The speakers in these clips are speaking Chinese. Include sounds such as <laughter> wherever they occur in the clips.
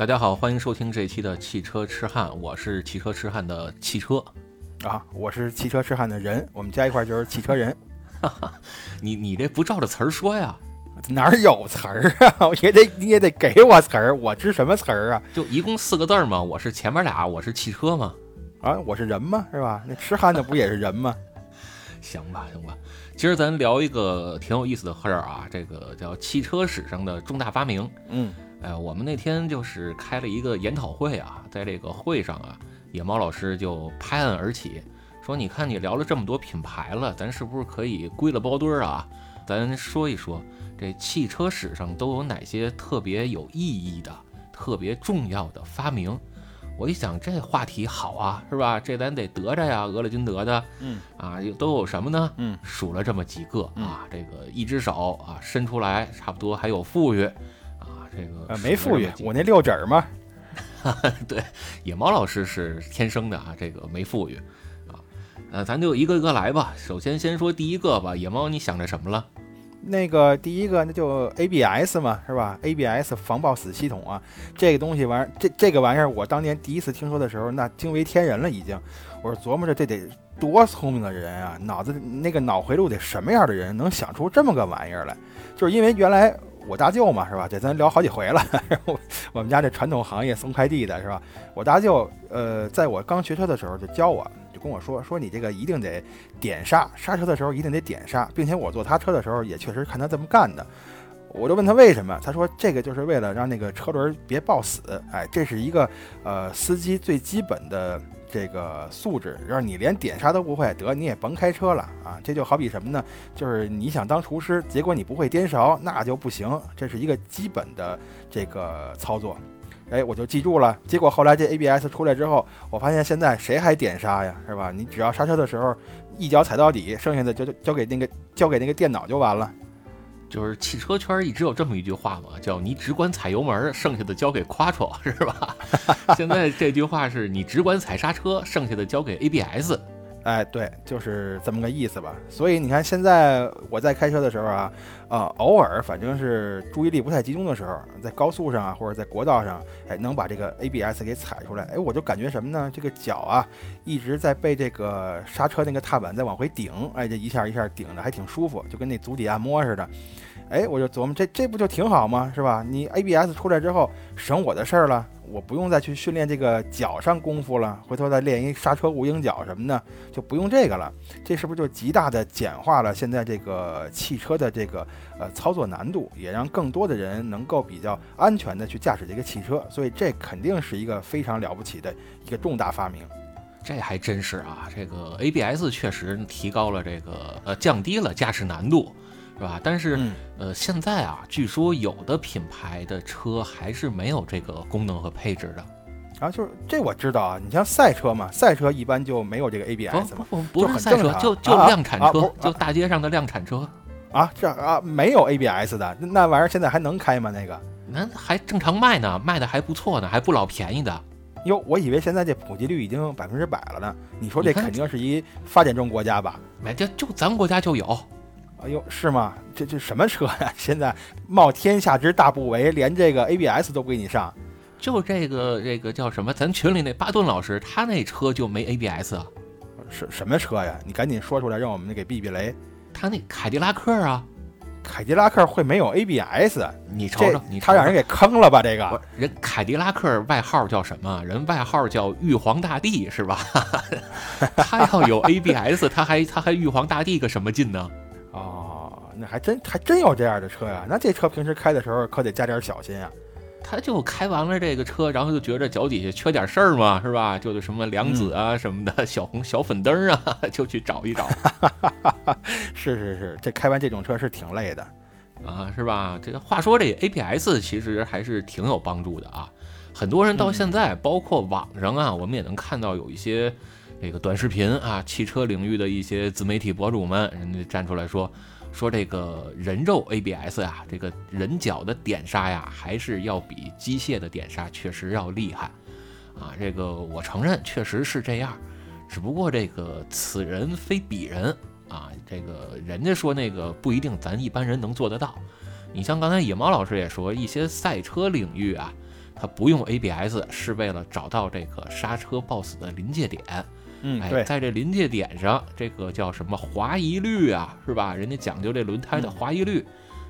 大家好，欢迎收听这一期的汽车痴汉，我是汽车痴汉的汽车。啊，我是汽车痴汉的人，我们加一块儿就是汽车人。<laughs> 你你这不照着词儿说呀？哪儿有词儿啊？<laughs> 也得你也得给我词儿，我知什么词儿啊？就一共四个字儿嘛，我是前面俩，我是汽车嘛。啊，我是人嘛？是吧？那痴汉的不也是人吗？<laughs> 行吧，行吧。今儿咱聊一个挺有意思的事儿啊，这个叫汽车史上的重大发明。嗯，哎，我们那天就是开了一个研讨会啊，在这个会上啊，野猫老师就拍案而起，说：“你看你聊了这么多品牌了，咱是不是可以归了包堆儿啊？咱说一说这汽车史上都有哪些特别有意义的、特别重要的发明？”我一想，这话题好啊，是吧？这咱得得着呀，俄勒金得的，嗯啊，都有什么呢？嗯，数了这么几个啊，这个一只手啊伸出来，差不多还有富裕啊，这个呃，没富裕我那六指儿嘛。<laughs> 对，野猫老师是天生的啊，这个没富裕啊，呃，咱就一个一个来吧。首先先说第一个吧，野猫，你想着什么了？那个第一个那就 ABS 嘛，是吧？ABS 防抱死系统啊，这个东西玩意儿，这这个玩意儿，我当年第一次听说的时候，那惊为天人了已经。我说琢磨着这得多聪明的人啊，脑子那个脑回路得什么样的人能想出这么个玩意儿来？就是因为原来我大舅嘛，是吧？这咱聊好几回了。<laughs> 我我们家这传统行业送快递的是吧？我大舅呃，在我刚学车的时候就教我，就跟我说说你这个一定得点刹，刹车的时候一定得点刹，并且我坐他车的时候也确实看他这么干的。我就问他为什么，他说这个就是为了让那个车轮别抱死，哎，这是一个呃司机最基本的这个素质，让你连点刹都不会，得你也甭开车了啊！这就好比什么呢？就是你想当厨师，结果你不会颠勺，那就不行，这是一个基本的这个操作。哎，我就记住了。结果后来这 ABS 出来之后，我发现现在谁还点刹呀，是吧？你只要刹车的时候一脚踩到底，剩下的就交给那个交给那个电脑就完了。就是汽车圈一直有这么一句话嘛，叫你只管踩油门，剩下的交给 Quattro，<laughs> 是吧？<laughs> 现在这句话是你只管踩刹车，剩下的交给 ABS。哎，对，就是这么个意思吧。所以你看，现在我在开车的时候啊，啊、偶尔反正是注意力不太集中的时候，在高速上啊，或者在国道上，哎，能把这个 ABS 给踩出来，哎，我就感觉什么呢？这个脚啊，一直在被这个刹车那个踏板在往回顶，哎，这一下一下顶的还挺舒服，就跟那足底按摩似的。哎，我就琢磨这这不就挺好吗？是吧？你 ABS 出来之后，省我的事儿了，我不用再去训练这个脚上功夫了，回头再练一刹车无影脚什么的，就不用这个了。这是不是就极大的简化了现在这个汽车的这个呃操作难度，也让更多的人能够比较安全的去驾驶这个汽车？所以这肯定是一个非常了不起的一个重大发明。这还真是啊，这个 ABS 确实提高了这个呃降低了驾驶难度，是吧？但是、嗯呃现在啊，据说有的品牌的车还是没有这个功能和配置的。然后就是这我知道啊，你像赛车嘛，赛车一般就没有这个 ABS 嘛。不不不就是很赛车，就就啊量产车，啊不就大街上的量产车，啊，这啊没有 ABS 的那那玩意儿现在还能开吗？那个？那还正常卖呢，卖的还不错呢，还不老便宜的。哟，我以为现在这普及率已经百分之百了呢。你说这肯定是一发展中国家吧？没这就咱国家就有，哎呦，是吗？这这什么车呀？<laughs> 现在冒天下之大不韪，连这个 ABS 都不给你上。就这个这个叫什么？咱群里那巴顿老师，他那车就没 ABS 啊，是什么车呀？你赶紧说出来，让我们给避避雷。他那凯迪拉克啊，凯迪拉克会没有 ABS？你瞅瞅，你瞅他让人给坑了吧？这个人凯迪拉克外号叫什么？人外号叫玉皇大帝是吧？<laughs> 他要有 ABS，他还他还玉皇大帝个什么劲呢？哦，那还真还真有这样的车呀。那这车平时开的时候可得加点小心啊。他就开完了这个车，然后就觉着脚底下缺点事儿嘛，是吧？就是什么梁子啊什么的，小红小粉灯啊，<laughs> 就去找一找 <laughs> 是是是，这开完这种车是挺累的。啊，是吧？这个话说，这 ABS 其实还是挺有帮助的啊。很多人到现在，包括网上啊，我们也能看到有一些这个短视频啊，汽车领域的一些自媒体博主们，人家站出来说，说这个人肉 ABS 呀，这个人脚的点刹呀，还是要比机械的点刹确实要厉害啊。这个我承认确实是这样，只不过这个此人非彼人啊，这个人家说那个不一定咱一般人能做得到。你像刚才野猫老师也说，一些赛车领域啊，它不用 ABS 是为了找到这个刹车抱死的临界点。嗯，哎，在这临界点上，这个叫什么滑移率啊，是吧？人家讲究这轮胎的嗯滑移率，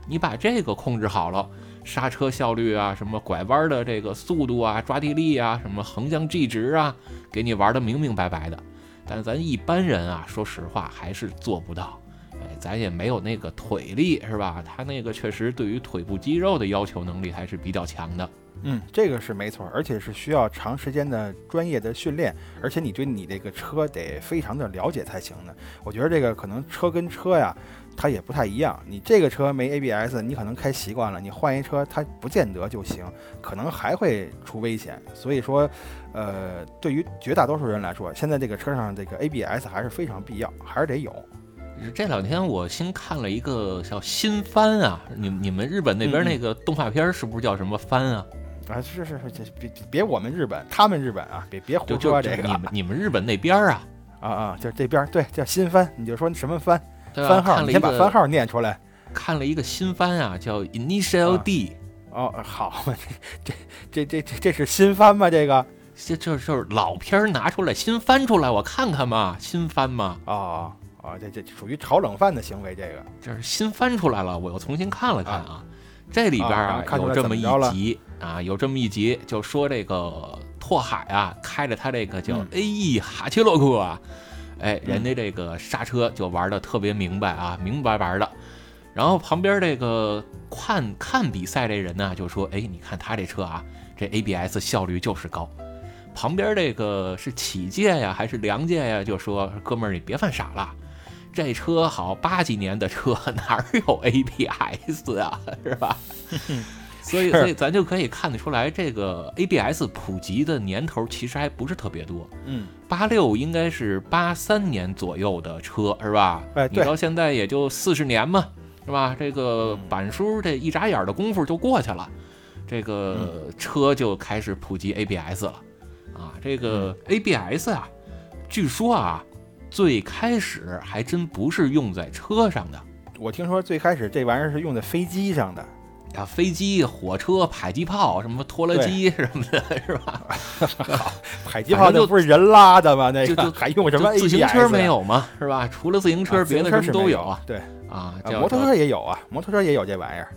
你把这个控制好了，刹车效率啊，什么拐弯的这个速度啊，抓地力啊，什么横向 G 值啊，给你玩的明明白白的。但咱一般人啊，说实话还是做不到。哎，咱也没有那个腿力，是吧？他那个确实对于腿部肌肉的要求能力还是比较强的。嗯，这个是没错，而且是需要长时间的专业的训练，而且你对你这个车得非常的了解才行的。我觉得这个可能车跟车呀，它也不太一样。你这个车没 ABS，你可能开习惯了，你换一车它不见得就行，可能还会出危险。所以说，呃，对于绝大多数人来说，现在这个车上这个 ABS 还是非常必要，还是得有。这两天我新看了一个叫新番啊，你你们日本那边那个动画片是不是叫什么番啊？啊，是是是，这别别我们日本，他们日本啊，别别胡就就说这个你们你们日本那边啊，啊啊，就这边儿对叫新番，你就说什么番？番号，你先把番个号念出来。看了一个新番啊，叫 Initial 啊 D，哦，好，<laughs> 这这这这这是新番吗？这个这这就是老片儿拿出来新翻出来我看看嘛，新番嘛，哦哦，这这属于炒冷饭的行为，这个这是新翻出来了，我又重新看了看啊。这里边啊有这么一集啊，有这么一集，就说这个拓海啊，开着他这个叫嗯 A.E. 哈切洛克啊，哎，人嗯家这个刹车就玩的特别明白啊，明白白的。然后旁边这个看看比赛这人呢，就说：“哎，你看他这车啊，这 ABS 效率就是高。”旁边这个是启介呀，还是梁介呀？就说：“哥们儿，你别犯傻了，这车好八几年的车，哪儿有 ABS 啊，是吧？” <laughs> 所以，所以咱就可以看得出来，这个 ABS 普及的年头其实还不是特别多。嗯，八六应该是八三年左右的车，是吧？哎你到现在也就四十年嘛，是吧？这个嗯板叔这一眨眼的功夫就过去了，这个嗯车就开始普及 ABS 了，啊，这个嗯 ABS 啊，据说啊，最开始还真不是用在车上的。我听说最开始这玩意儿是用在飞机上的，啊，飞机、火车、迫击炮，什么拖拉机什么的，是吧？<laughs> 迫击炮就那不是人拉的吗？那就就个还用什么就自行车没有吗，是吧？除了自行车，啊，别的什么都有啊。对，啊，摩托车也有啊，摩托车也有这玩意儿。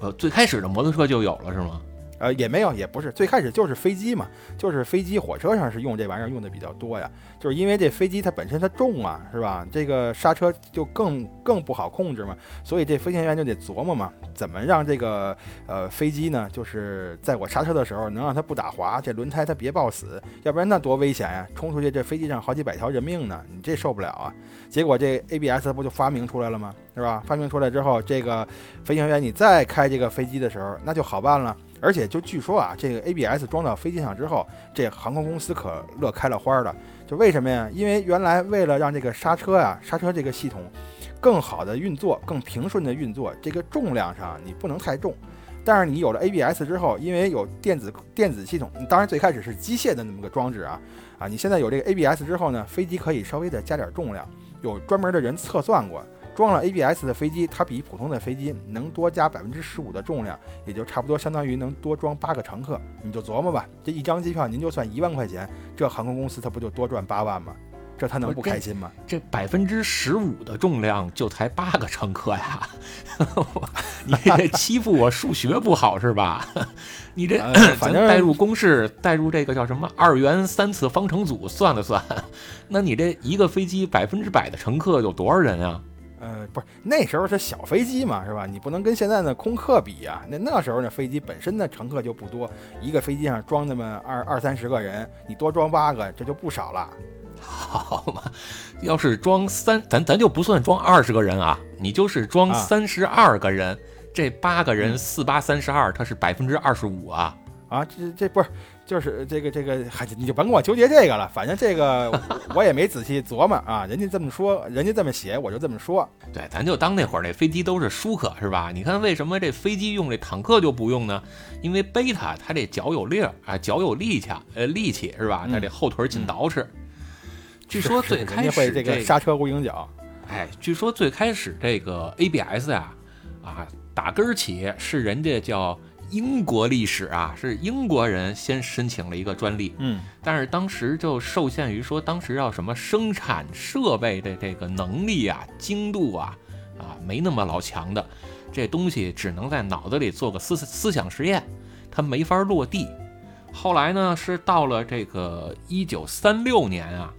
呃，最开始的摩托车就有了是吗？呃，也没有，也不是，最开始就是飞机嘛，就是飞机、火车上是用这玩意儿用的比较多呀，就是因为这飞机它本身它重啊，是吧？这个刹车就更更不好控制嘛，所以这飞行员就得琢磨嘛，怎么让这个呃飞机呢，就是在我刹车的时候能让它不打滑，这轮胎它别抱死，要不然那多危险呀！冲出去这飞机上好几百条人命呢，你这受不了啊！结果这 ABS 不就发明出来了吗？是吧？发明出来之后，这个飞行员你再开这个飞机的时候，那就好办了。而且就据说啊，这个 ABS 装到飞机上之后，这航空公司可乐开了花了。就为什么呀？因为原来为了让这个刹车啊、刹车这个系统更好的运作、更平顺的运作，这个重量上你不能太重。但是你有了 ABS 之后，因为有电子电子系统，当然最开始是机械的那么个装置啊啊，你现在有这个 ABS 之后呢，飞机可以稍微的加点重量，有专门的人测算过。装了 ABS 的飞机，它比普通的飞机能多加百分之十五的重量，也就差不多相当于能多装八个乘客。你就琢磨吧，这一张机票您就算一万块钱，这航空公司它不就多赚八万吗？这他能不开心吗？这百分之十五的重量就才八个乘客呀！<laughs> 你这欺负我数学不好是吧？<laughs> 你这呃 <coughs> 反正代入公式，代入这个叫什么二元三次方程组算了算，<laughs> 那你这一个飞机百分之百的乘客有多少人啊？呃，不是那时候是小飞机嘛，是吧？你不能跟现在的空客比呀、那那时候呢飞机本身的乘客就不多，一个飞机上装那么二二三十个人，你多装八个，<laughs> 这就不少了。好嘛，要是装三，咱咱就不算装二十个人啊，你就是装啊三十二个人，这八个人嗯四八三十二，它是百分之二十五啊。啊，这这不是，就是这个这个，嗨，你就甭跟我纠结这个了。反正这个我也没仔细琢磨啊，人家这么说，人家这么写，我就这么说。对，咱就当那会儿那飞机都是舒克是吧？你看为什么这飞机用这坦克就不用呢？因为贝塔它这脚有力儿啊，脚有力气，呃，力气是吧？它这后腿紧捯饬。据说最开始会这个刹车无影脚，哎，据说最开始这个 ABS 啊，啊，打根儿起是人家叫英国历史啊，是英国人先申请了一个专利，嗯，但是当时就受限于说，当时要什么生产设备的这个能力啊、精度啊，啊，没那么老强的，这东西只能在脑子里做个思思想实验，它没法落地。后来呢，是到了这个一九三六年啊，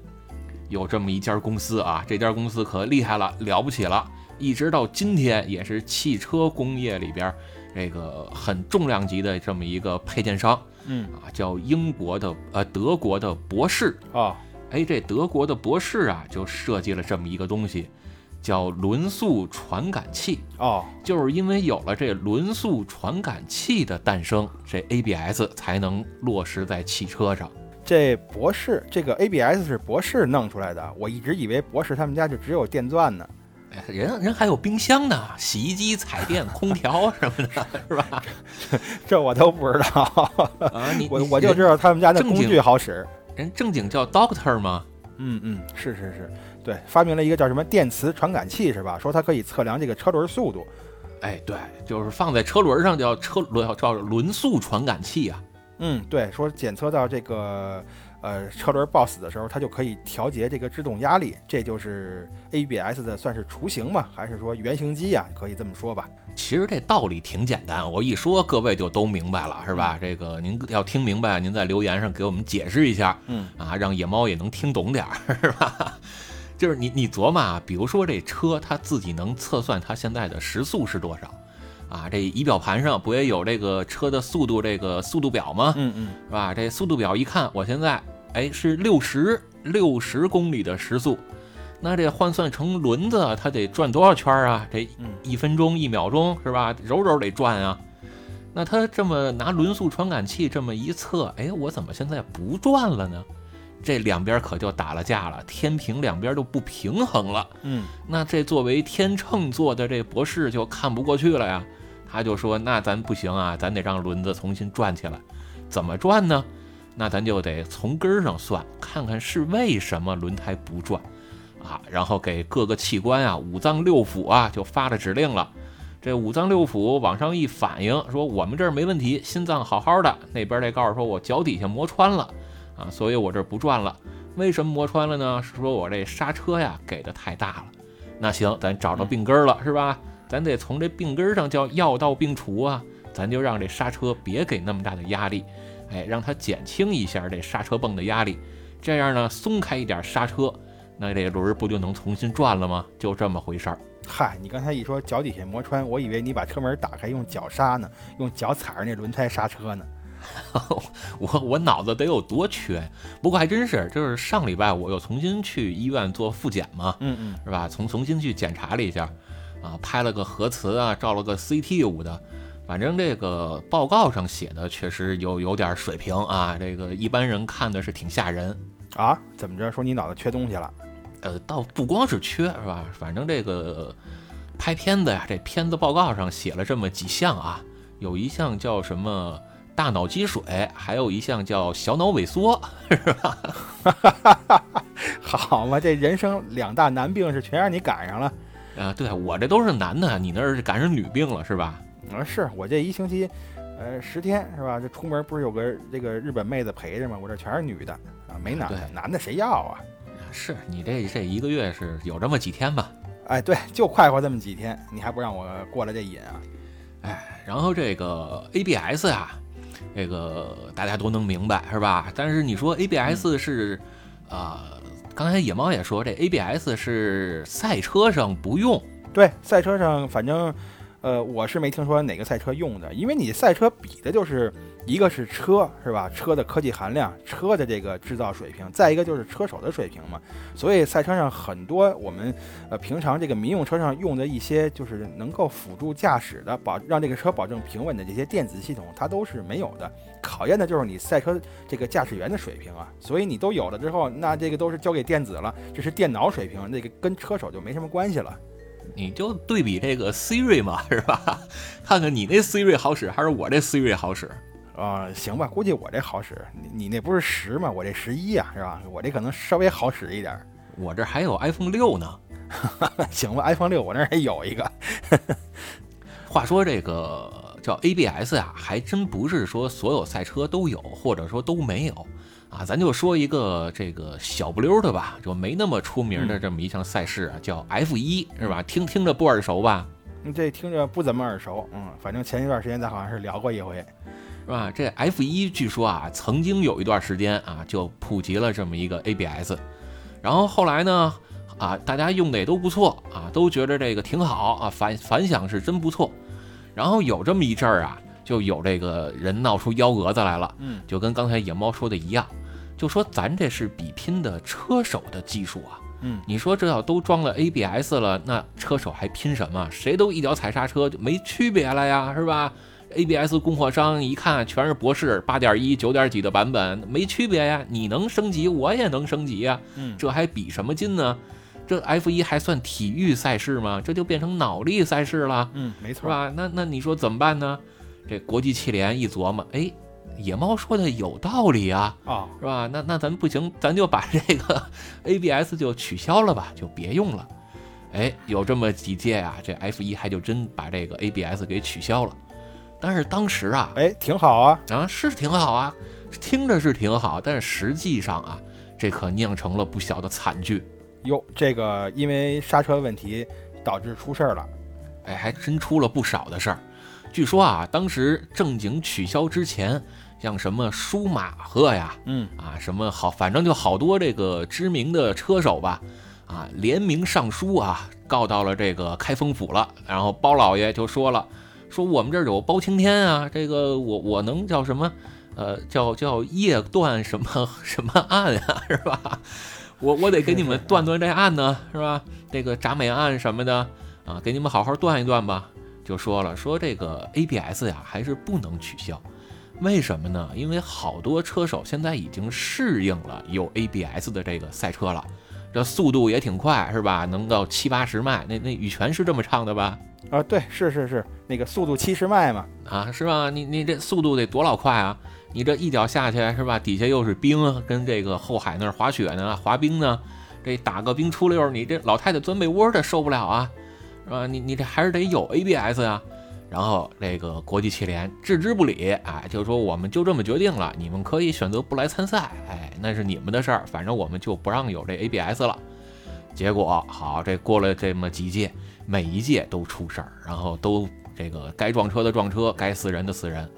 有这么一家公司啊，这家公司可厉害了，了不起了，一直到今天也是汽车工业里边这个很重量级的这么一个配件商。嗯啊，叫英国的呃德国的博士，啊，哎，这德国的博士啊，就设计了这么一个东西，叫轮速传感器。哦，就是因为有了这轮速传感器的诞生，这 ABS 才能落实在汽车上。这博士这个 ABS 是博士弄出来的，我一直以为博士他们家就只有电钻呢。哎，人人还有冰箱呢，洗衣机、彩电、<laughs> 空调什么的，是吧？<laughs> 这我都不知道，<laughs> 啊，你我我就知道他们家的工具好使。人正经叫 Doctor 吗？嗯嗯，是是是，对，发明了一个叫什么电磁传感器是吧？说它可以测量这个车轮速度。哎，对，就是放在车轮上叫车轮叫轮速传感器啊。嗯，对，说检测到这个呃车轮抱死的时候，它就可以调节这个制动压力，这就是 ABS 的算是雏形嘛，还是说原型机呀、可以这么说吧？其实这道理挺简单，我一说各位就都明白了，是吧？这个您要听明白，您在留言上给我们解释一下嗯啊，让野猫也能听懂点儿，是吧？<laughs> 就是你你琢磨啊，比如说这车它自己能测算它现在的时速是多少啊？这仪表盘上不也有这个车的速度这个速度表吗？嗯嗯，是吧？这速度表一看，我现在哎是六十六十公里的时速，那这换算成轮子，它得转多少圈啊？这嗯一分钟一秒钟是吧？揉揉得转啊。那它这么拿轮速传感器这么一测，哎，我怎么现在不转了呢？这两边可就打了架了，天平两边就不平衡了。嗯那这作为天秤座的这博士就看不过去了呀，他就说：“那咱不行啊，咱得让轮子重新转起来。怎么转呢？那咱就得从根儿上算，看看是为什么轮胎不转啊。然后给各个器官啊，五脏六腑啊，就发了指令了。这五脏六腑往上一反应，说我们这儿没问题，心脏好好的。那边儿这告诉说我脚底下磨穿了啊，所以我这儿不转了。为什么磨穿了呢？是说我这刹车呀给的太大了。那行，咱找着病根儿了，是吧？咱得从这病根儿上叫药到病除啊，咱就让这刹车别给那么大的压力，哎，让它减轻一下这刹车泵的压力，这样呢，松开一点刹车，那这轮儿不就能重新转了吗？就这么回事儿。嗨，你刚才一说脚底下磨穿，我以为你把车门打开用脚刹呢，用脚踩着那轮胎刹车呢。<laughs> 我我脑子得有多缺？不过还真是，就是上礼拜我又重新去医院做复检嘛，嗯嗯，是吧？重重新去检查了一下，啊，拍了个核磁啊，照了个 CT 五的，反正这个报告上写的确实有有点水平啊，这个一般人看的是挺吓人。啊，怎么着？说你脑子缺东西了？呃，倒不光是缺是吧？反正这个拍片子呀，这片子报告上写了这么几项啊，有一项叫什么大脑积水，还有一项叫小脑萎缩，是吧？<laughs> 好嘛，这人生两大难病是全让你赶上了。啊，对我这都是男的，你那是赶上女病了是吧？啊，是我这一星期，呃，十天是吧？这出门不是有个这个日本妹子陪着吗？我这全是女的啊，没男的，男的谁要啊？是你这这一个月是有这么几天吧？哎，对，就快活这么几天，你还不让我过了这瘾啊？哎然后这个 ABS 呀、这个大家都能明白是吧？但是你说 ABS 是，呃，刚才野猫也说这 ABS 是赛车上不用，对，赛车上反正，呃，我是没听说哪个赛车用的，因为你赛车比的就是一个是车是吧？车的科技含量，车的这个制造水平，再一个就是车手的水平嘛。所以赛车上很多我们呃平常这个民用车上用的一些就是能够辅助驾驶的，保让这个车保证平稳的这些电子系统，它都是没有的。考验的就是你赛车这个驾驶员的水平啊。所以你都有了之后，那这个都是交给电子了，这是电脑水平，那个跟车手就没什么关系了。你就对比这个 Siri 嘛，<laughs> 是吧？看看你那 Siri 好使还是我这 Siri 好使？啊、行吧，估计我这好使，你你那不是十吗？我这十一呀，是吧？我这可能稍微好使一点儿。我这还有 iPhone 六呢。<laughs> 行吧，iPhone 六我那儿还有一个。<laughs> 话说这个叫 ABS 啊，还真不是说所有赛车都有，或者说都没有啊。咱就说一个这个小不溜的吧，就没那么出名的这么一项赛事啊，叫 F 一，是吧？听听着不耳熟吧？这听着不怎么耳熟，嗯，反正前一段时间咱好像是聊过一回，是吧？这 F 一据说啊，曾经有一段时间啊，就普及了这么一个 ABS，然后后来呢，啊，大家用的也都不错啊，都觉得这个挺好啊，反反响是真不错。然后有这么一阵儿啊，就有这个人闹出幺蛾子来了，嗯，就跟刚才野猫说的一样，就说咱这是比拼的车手的技术啊。嗯，你说这要都装了 ABS 了，那车手还拼什么？谁都一脚踩刹车就没区别了呀，是吧？ABS 供货商一看全是博士八点一、九点几的版本，没区别呀。你能升级，我也能升级呀。嗯，这还比什么劲呢？这 F 一还算体育赛事吗？这就变成脑力赛事了。嗯，没错，是吧？那那你说怎么办呢？这国际汽联一琢磨，哎。野猫说的有道理啊，啊，是吧？那那咱不行，咱就把这个 <laughs> ABS 就取消了吧，就别用了。哎，有这么几届啊，这 F 一还就真把这个 ABS 给取消了。但是当时啊，哎，挺好啊，啊是挺好啊，听着是挺好，但是实际上啊，这可酿成了不小的惨剧。哟，这个因为刹车问题导致出事儿了，哎，还真出了不少的事儿。据说啊，当时正经取消之前。像什么舒马赫呀，嗯啊，什么好，反正就好多这个知名的车手吧，啊，联名上书啊，告到了这个开封府了。然后包老爷就说了，说我们这儿有包青天啊，这个我我能叫什么？呃，叫叫夜断什么 <laughs> 什么案啊，是吧？我我得给你们断断这案呢，是吧？这个铡美案什么的啊，给你们好好断一断吧。就说了，说这个 ABS 呀，还是不能取消。为什么呢？因为好多车手现在已经适应了有 ABS 的这个赛车了，这速度也挺快，是吧？能到七八十迈。那那羽泉是这么唱的吧？啊，对，是是是，那个速度七十迈嘛，啊，是吧？你你这速度得多老快啊！你这一脚下去是吧？底下又是冰，跟这个后海那儿滑雪呢，滑冰呢，这打个冰出溜，你这老太太钻被窝的受不了啊，是吧？你你这还是得有 ABS 呀。然后这个国际汽联置之不理，哎，就说我们就这么决定了，你们可以选择不来参赛，哎，那是你们的事儿，反正我们就不让有这 ABS 了。结果好，这过了这么几届，每一届都出事儿，然后都这个该撞车的撞车，该死人的死人。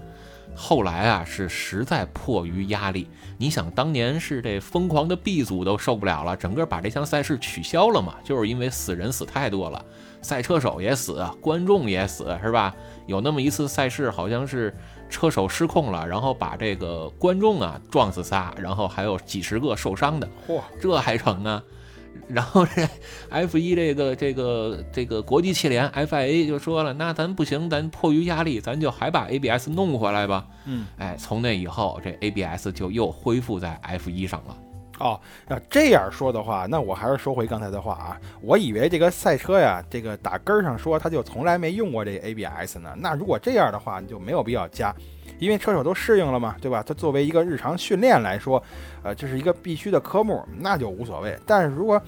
后来啊，是实在迫于压力，你想当年是这疯狂的 B 组都受不了了，整个把这项赛事取消了嘛，就是因为死人死太多了。赛车手也死，观众也死，是吧？有那么一次赛事，好像是车手失控了，然后把这个观众啊撞死仨，然后还有几十个受伤的。嚯，这还成啊？<laughs> 然后这 F 一这个这个这个国际汽联 FIA 就说了，那咱不行，咱迫于压力，咱就还把 ABS 弄回来吧。嗯，哎，从那以后，这 ABS 就又恢复在 F 一上了。哦，要这样说的话，那我还是说回刚才的话啊。我以为这个赛车呀，这个打根儿上说，他就从来没用过这 ABS 呢。那如果这样的话，你就没有必要加，因为车手都适应了嘛，对吧？它作为一个日常训练来说，呃，这是一个必须的科目，那就无所谓。但是如果，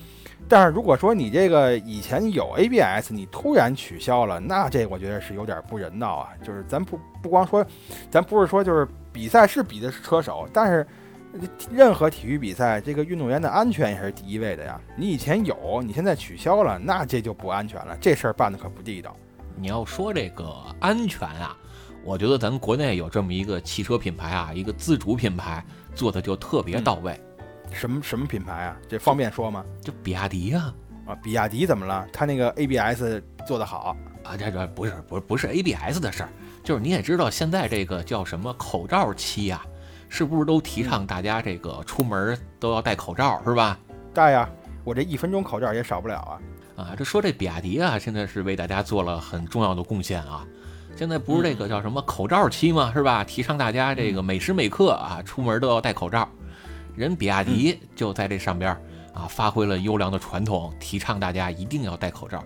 但是如果说你这个以前有 ABS，你突然取消了，那这我觉得是有点不人道啊。就是咱不不光说，咱不是说就是比赛是比的是车手，但是。任何体育比赛，这个运动员的安全也是第一位的呀。你以前有，你现在取消了，那这就不安全了。这事儿办的可不地道。你要说这个安全啊，我觉得咱国内有这么一个汽车品牌啊，一个自主品牌做的就特别到位。什么什么品牌啊？这方便说吗？就比亚迪呀。啊，比亚迪怎么了？它那个 ABS 做得好啊？这这不是不是不是 ABS 的事儿，就是你也知道现在这个叫什么口罩期呀。是不是都提倡大家这个出门都要戴口罩，是吧？戴呀，我这一分钟口罩也少不了啊！啊，这说这比亚迪啊，现在是为大家做了很重要的贡献啊。现在不是这个叫什么口罩期吗？是吧？提倡大家这个每时每刻啊出门都要戴口罩。人比亚迪就在这上边啊发挥了优良的传统，提倡大家一定要戴口罩。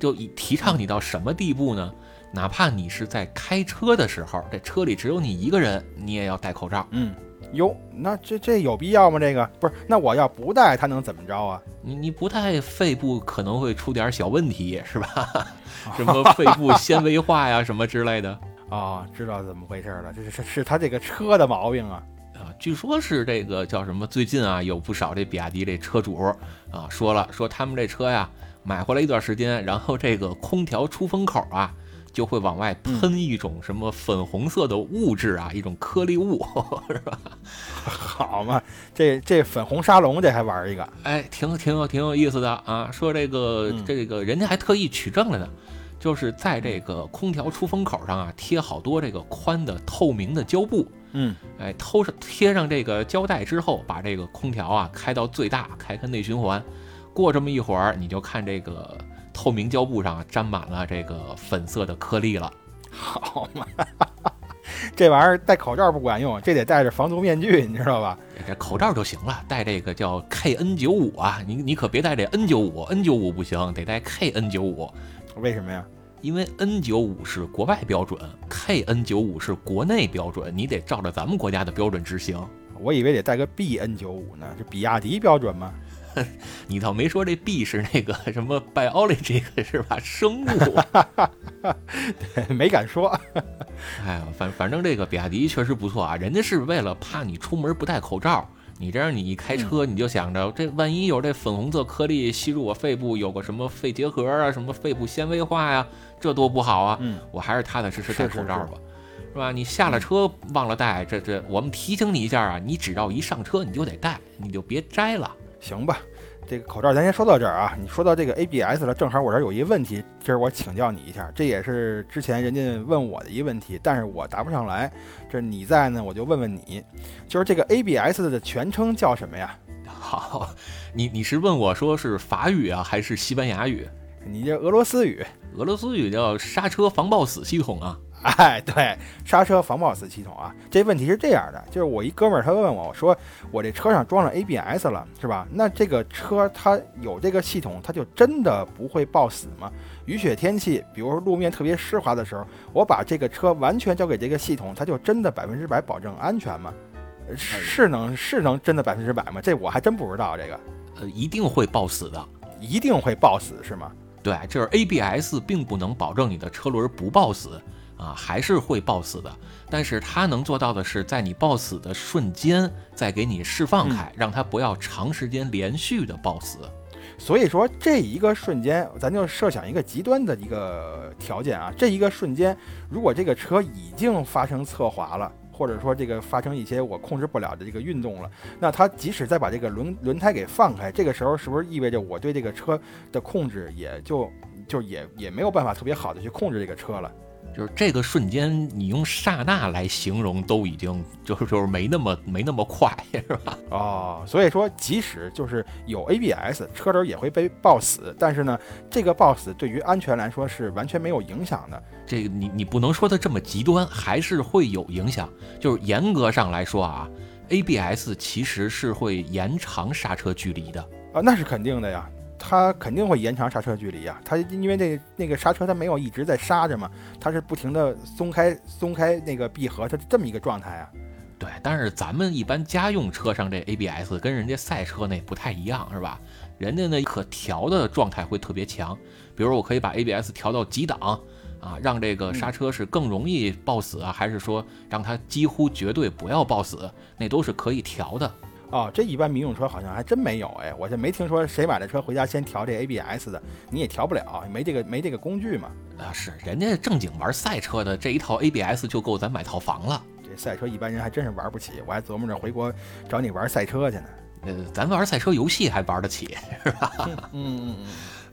就以提倡你到什么地步呢？哪怕你是在开车的时候，这车里只有你一个人，你也要戴口罩。嗯，哟，那这这有必要吗？这个不是，那我要不戴，他能怎么着啊？你你不戴，肺部可能会出点小问题，是吧？<laughs> 什么肺部纤维化呀，什么之类的。啊，<laughs> 知道怎么回事了，这是是他这个车的毛病啊。啊，据说是这个叫什么？最近啊，有不少这比亚迪这车主啊说了，说他们这车呀买回来一段时间，然后这个空调出风口啊就会往外喷一种什么粉红色的物质啊，一种颗粒物，<laughs> 是吧？好嘛，这这粉红沙龙这还玩一个？哎，挺挺有挺有意思的啊。说这个这个人家还特意取证了呢，就是在这个空调出风口上啊贴好多这个宽的透明的胶布。嗯，哎，偷上贴上这个胶带之后，把这个空调啊开到最大，开开内循环。过这么一会儿，你就看这个透明胶布上沾满了这个粉色的颗粒了。好嘛，<laughs> 这玩意儿戴口罩不管用，这得戴着防毒面具，你知道吧？这口罩就行了，戴这个叫 KN95 啊，你你可别戴这 N95，N95 不行，得戴 KN95。为什么呀？因为 N 九五是国外标准，K N 九五是国内标准，你得照着咱们国家的标准执行。我以为得带个 B N 九五呢，是比亚迪标准吗？<laughs> 你倒没说这 B 是那个什么 biology 是吧？生物，<laughs> 没敢说。哎呀，反反正这个比亚迪确实不错啊，人家是为了怕你出门不戴口罩。你这样，你一开车你就想着，这万一有这粉红色颗粒吸入我肺部，有个什么肺结核啊，什么肺部纤维化呀，这多不好啊！嗯，我还是踏踏实实戴口罩吧，是吧？你下了车忘了戴，这这我们提醒你一下啊，你只要一上车你就得戴，你就别摘了，行吧？这个口罩咱先说到这儿啊。你说到这个 ABS 了，正好我这儿有一个问题，今儿我请教你一下，这也是之前人家问我的一个问题，但是我答不上来。这你在呢，我就问问你，就是这个 ABS 的全称叫什么呀？<laughs> 好，你你是问我说是法语啊，还是西班牙语？你这俄罗斯语，俄罗斯语叫刹车防抱死系统啊。<laughs> 哎，对，刹车防抱死系统啊，这问题是这样的，就是我一哥们儿他问我，我说我这车上装了 ABS 了，是吧？那这个车它有这个系统，它就真的不会抱死吗？雨雪天气，比如说路面特别湿滑的时候，我把这个车完全交给这个系统，它就真的百分之百保证安全吗？是能是能真的百分之百吗？这我还真不知道这个。呃，一定会抱死的，一定会抱死是吗？对，就是 ABS 并不能保证你的车轮不抱死。啊，还是会抱死的，但是它能做到的是，在你抱死的瞬间，再给你释放开，让它不要长时间连续的抱死。所以说，这一个瞬间，咱就设想一个极端的一个条件啊，这一个瞬间，如果这个车已经发生侧滑了，或者说这个发生一些我控制不了的这个运动了，那它即使再把这个轮轮胎给放开，这个时候是不是意味着我对这个车的控制也就就也也没有办法特别好的去控制这个车了？就是这个瞬间，你用刹那来形容都已经就是就是没那么没那么快，是吧？<laughs> 哦，所以说即使就是有 ABS，车轮也会被抱死，但是呢，这个抱死对于安全来说是完全没有影响的。这个你你不能说的这么极端，还是会有影响。就是严格上来说啊，ABS 其实是会延长刹车距离的啊，那是肯定的呀。它肯定会延长刹车距离啊！它因为那那个刹车它没有一直在刹着嘛，它是不停的松开松开那个闭合，它是这么一个状态啊。对，但是咱们一般家用车上这 ABS 跟人家赛车那不太一样，是吧？人家那可调的状态会特别强，比如我可以把 ABS 调到几档啊，让这个刹车是更容易抱死啊，还是说让它几乎绝对不要抱死，那都是可以调的。哦，这一般民用车好像还真没有哎，我这没听说谁买了车回家先调这 ABS 的，你也调不了，没这个没这个工具嘛。啊，是人家正经玩赛车的，这一套 ABS 就够咱买套房了。这赛车一般人还真是玩不起，我还琢磨着回国找你玩赛车去呢。呃，咱玩赛车游戏还玩得起，是吧？嗯 <laughs> 嗯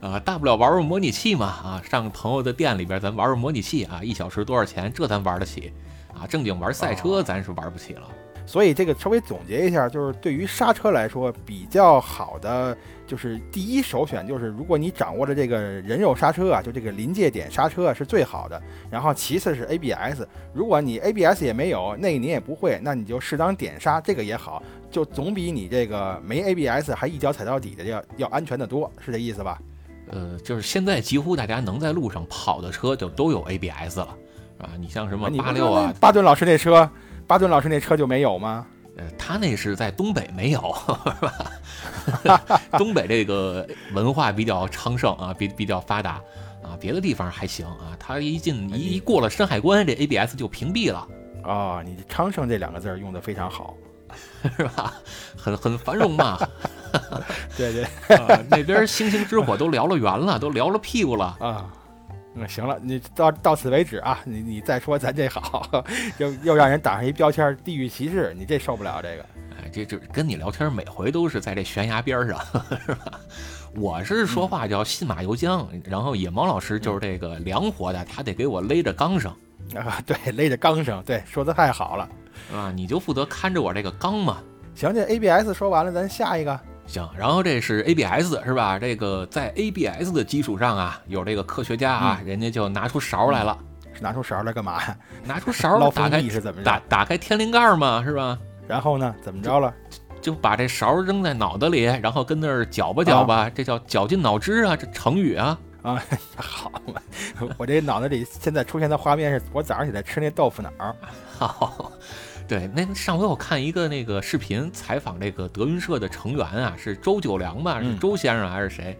嗯。啊，大不了玩玩模拟器嘛，啊，上朋友的店里边咱玩玩模拟器啊，一小时多少钱？这咱玩得起。啊，正经玩赛车咱是玩不起了。所以这个稍微总结一下，就是对于刹车来说比较好的，就是第一首选就是，如果你掌握了这个人肉刹车啊，就这个临界点刹车啊是最好的。然后其次是 ABS，如果你 ABS 也没有，那你也不会，那你就适当点刹，这个也好，就总比你这个没 ABS 还一脚踩到底的要要安全的多，是这意思吧？呃，就是现在几乎大家能在路上跑的车就都有 ABS 了，啊？你像什么八六啊，巴顿老师那车。巴顿老师那车就没有吗？呃，他那是在东北没有，<laughs> 是吧？<laughs> 东北这个文化比较昌盛啊，比比较发达啊，别的地方还行啊。他一进一一过了山海关，这 ABS 就屏蔽了。哦，你“昌盛”这两个字用的非常好，<laughs> 是吧？很很繁荣嘛。对对，那边星星之火都燎了圆了，都燎了屁股了啊。那行了，你到到此为止啊！你你再说咱这好，又又让人打上一标签“地域歧视”，你这受不了这个。哎，这这跟你聊天每回都是在这悬崖边上，<laughs> 是吧？我是说话叫信马由缰，然后野猫老师就是这个凉活的，他得给我勒着缰绳啊。对，勒着缰绳，对，说的太好了啊！你就负责看着我这个缸嘛。行，这 ABS 说完了，咱下一个。行，然后这是 ABS 是吧？这个在 ABS 的基础上啊，有这个科学家啊，人家就拿出勺来了。拿出勺来干嘛呀？<laughs> 拿出勺打开是怎么打打开天灵盖嘛，是吧？然后呢，怎么着了？就把这勺扔在脑子里，然后跟那儿搅吧搅吧，这叫绞尽脑汁啊，这成语啊啊！<laughs> 好嘛，我这脑子里现在出现的画面是我早上起来吃那豆腐脑。好。对，那上回我看一个那个视频采访这个德云社的成员啊，是周九良吧？是周先生还是谁？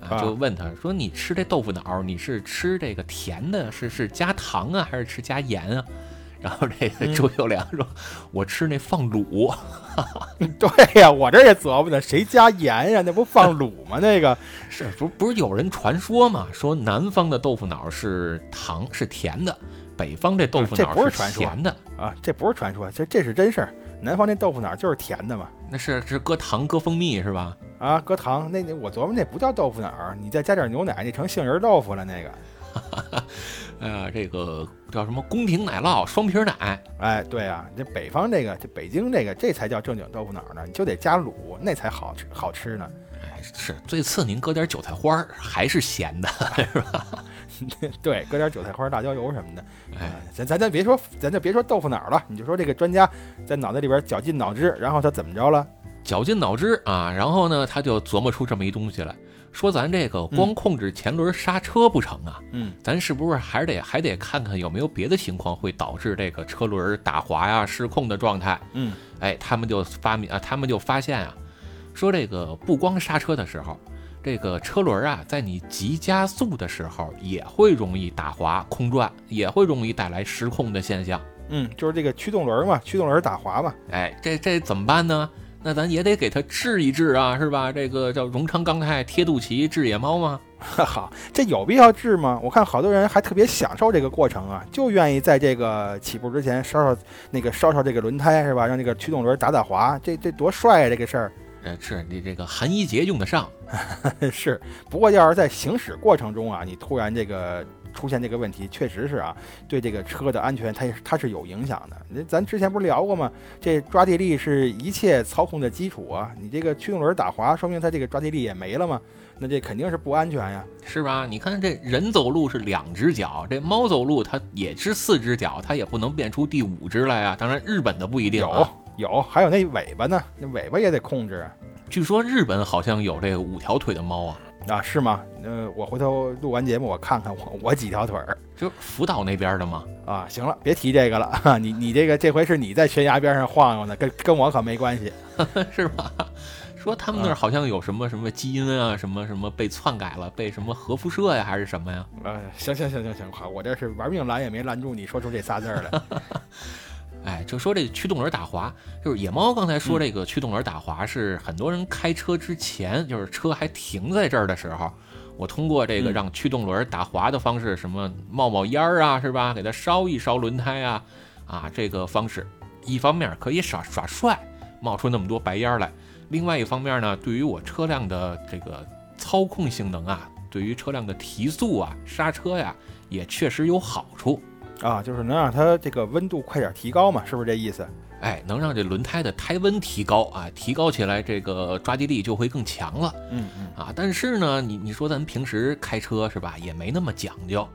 啊，就问他说：“你吃这豆腐脑，你是吃这个甜的，是是加糖啊，还是吃加盐啊？” <laughs> 然后这个周九良说：“我吃那放卤。<laughs> ”对呀，我这也琢磨呢，谁加盐呀？那不放卤吗？那个 <laughs> 是不不是有人传说嘛？说南方的豆腐脑是糖是甜的。北方这豆腐脑是甜的啊，这不是传说，这这是真事儿。南方那豆腐脑就是甜的嘛，那是是搁糖搁蜂蜜是吧？啊，搁糖，那那我琢磨那不叫豆腐脑，你再加点牛奶，那成杏仁豆腐了那个。哎 <laughs> 呀，这个叫什么宫廷奶酪双皮奶？哎，对啊，这北方这个，这北京这个，这才叫正经豆腐脑呢，你就得加卤，那才好吃好吃呢。哎，是最次您搁点韭菜花，还是咸的，<laughs> 是吧？<laughs> 对，搁点韭菜花、辣椒油什么的。哎，咱咱咱别说，咱就别说豆腐脑了，你就说这个专家在脑袋里边绞尽脑汁，然后他怎么着了？绞尽脑汁啊，然后呢，他就琢磨出这么一东西来，说咱这个光控制前轮刹车不成啊？嗯，咱是不是还得还得看看有没有别的情况会导致这个车轮打滑呀、失控的状态？嗯，哎，他们就发明啊，他们就发现啊，说这个不光刹车的时候。这个车轮啊，在你急加速的时候也会容易打滑、空转，也会容易带来失控的现象。嗯，就是这个驱动轮嘛，驱动轮打滑嘛。哎，这这怎么办呢？那咱也得给它治一治啊，是吧？这个叫荣昌钢泰贴肚脐治野猫吗？<laughs> 哈哈，这有必要治吗？我看好多人还特别享受这个过程啊，就愿意在这个起步之前烧烧那个烧烧这个轮胎，是吧？让这个驱动轮打打滑，这这多帅啊！这个事儿。呃，是你这个寒衣节用得上，<laughs> 是。不过要是在行驶过程中啊，你突然这个出现这个问题，确实是啊，对这个车的安全，它它是有影响的。那咱之前不是聊过吗？这抓地力是一切操控的基础啊。你这个驱动轮打滑，说明它这个抓地力也没了嘛？那这肯定是不安全呀，是吧？你看这人走路是两只脚，这猫走路它也是四只脚，它也不能变出第五只来啊。当然，日本的不一定有。有，还有那尾巴呢，那尾巴也得控制。据说日本好像有这个五条腿的猫啊，啊是吗？呃，我回头录完节目我看看我我几条腿儿，就福岛那边的吗？啊，行了，别提这个了。你你这个这回是你在悬崖边上晃悠呢，跟跟我可没关系，<laughs> 是吧？说他们那儿好像有什么什么基因啊，什么什么被篡改了，被什么核辐射呀，还是什么呀？呃，行行行行行，好，我这是玩命拦也没拦住你说出这仨字儿来。<laughs> 哎，就说这驱动轮打滑，就是野猫刚才说这个驱动轮打滑是很多人开车之前，就是车还停在这儿的时候，我通过这个让驱动轮打滑的方式，什么冒冒烟儿啊，是吧？给它烧一烧轮胎啊，啊，这个方式，一方面可以耍耍帅，冒出那么多白烟来；另外一方面呢，对于我车辆的这个操控性能啊，对于车辆的提速啊、刹车呀，也确实有好处。啊，就是能让它这个温度快点提高嘛，是不是这意思？哎，能让这轮胎的胎温提高啊，提高起来，这个抓地力就会更强了。嗯嗯啊，但是呢，你你说咱平时开车是吧，也没那么讲究。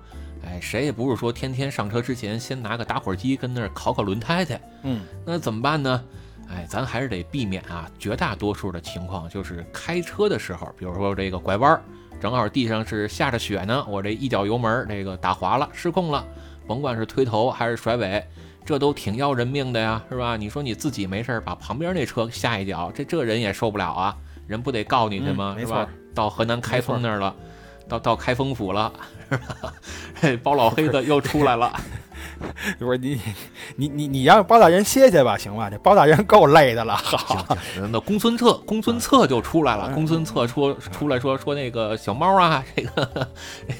哎，谁也不是说天天上车之前先拿个打火机跟那儿烤烤轮胎去。嗯，那怎么办呢？哎，咱还是得避免啊，绝大多数的情况就是开车的时候，比如说这个拐弯，正好地上是下着雪呢，我这一脚油门，这个打滑了，失控了。甭管是推头还是甩尾，这都挺要人命的呀，是吧？你说你自己没事儿把旁边那车吓一脚，这这人也受不了啊，人不得告你去吗？嗯、是吧？到河南开封那儿了，到到开封府了，是吧？这包老黑的又出来了。我说你，你你你让包大人歇歇吧，行吧？这包大人够累的了。好，那公孙策，公孙策就出来了。公孙策说出来说说那个小猫啊，这个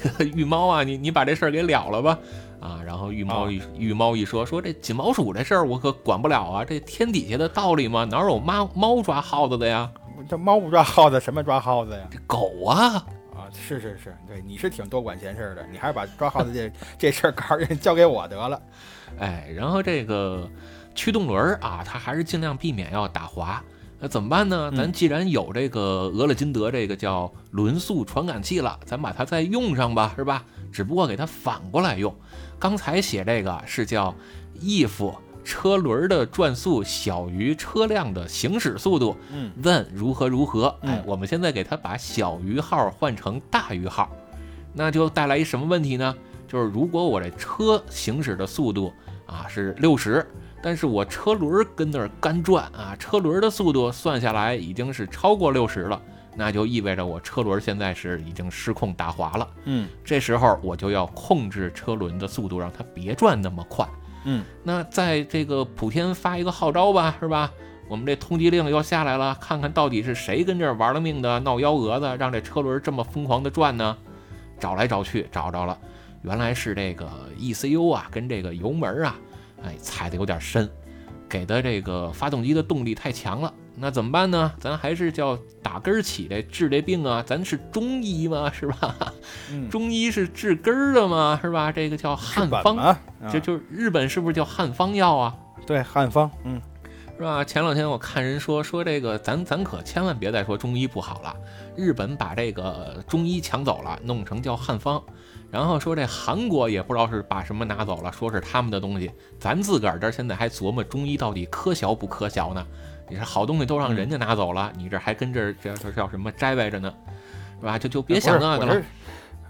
这个玉猫啊，你你把这事儿给了了吧。啊，然后玉猫一玉猫一说说这锦毛鼠这事儿我可管不了啊，这天底下的道理嘛，哪有猫猫抓耗子的呀？这猫不抓耗子，什么抓耗子呀？这狗啊。啊，是是是，对，你是挺多管闲事的，你还是把抓耗子这这事儿搞人交给我得了。哎，然后这个驱动轮啊，它还是尽量避免要打滑。那怎么办呢？咱既然有这个俄勒金德这个叫轮速传感器了，咱把它再用上吧，是吧？只不过给它反过来用。刚才写这个是叫 if 车轮的转速小于车辆的行驶速度，嗯，then 如何如何？嗯哎，我们现在给它把小于号换成大于号，那就带来一什么问题呢？就是如果我这车行驶的速度啊是六十，但是我车轮跟那儿干转啊，车轮的速度算下来已经是超过六十了，那就意味着我车轮现在是已经失控打滑了。嗯这时候我就要控制车轮的速度，让它别转那么快。嗯，那在这个普天发一个号召吧，是吧？我们这通缉令又下来了，看看到底是谁跟这儿玩了命的闹幺蛾子，让这车轮这么疯狂的转呢？找来找去找着了，原来是这个 ECU 啊跟这个油门啊，哎踩的有点深，给的这个发动机的动力太强了。那怎么办呢？咱还是叫打根儿起来治这病啊！咱是中医嘛，是吧？嗯，中医是治根儿的嘛，是吧？这个叫汉方，就是日本是不是叫汉方药啊？对汉方，嗯，是吧？前两天我看人说说这个，咱咱可千万别再说中医不好了。日本把这个中医抢走了，弄成叫汉方，然后说这韩国也不知道是把什么拿走了，说是他们的东西。咱自个儿这儿现在还琢磨中医到底科学不科学呢？你说好东西都让人家拿走了，你这还跟这儿这这叫什么摘歪着呢？是吧？就就别想那个了。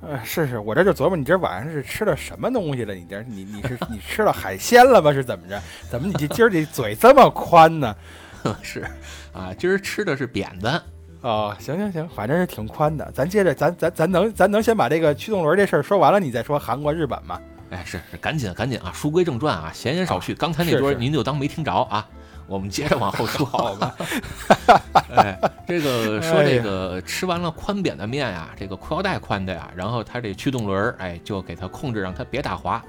呃，是是，我这就琢磨，你这晚上是吃的什么东西了？你这你你是你吃了海鲜了吗？是怎么着？怎么你这今儿这嘴这么宽呢？<laughs> 是啊，今儿吃的是扁担。哦，行行行，反正是挺宽的。咱接着，咱咱咱能咱能先把这个驱动轮这事儿说完了，你再说韩国、日本吗？哎，是是，赶紧赶紧啊！书归正传啊，闲言少叙。刚才那是是段您就当没听着啊。我们接着往后说，好吧？<laughs> 哎，这个说这个吃完了宽扁的面呀，这个裤腰带宽的呀，然后它这驱动轮儿，哎，就给它控制，让它别打滑。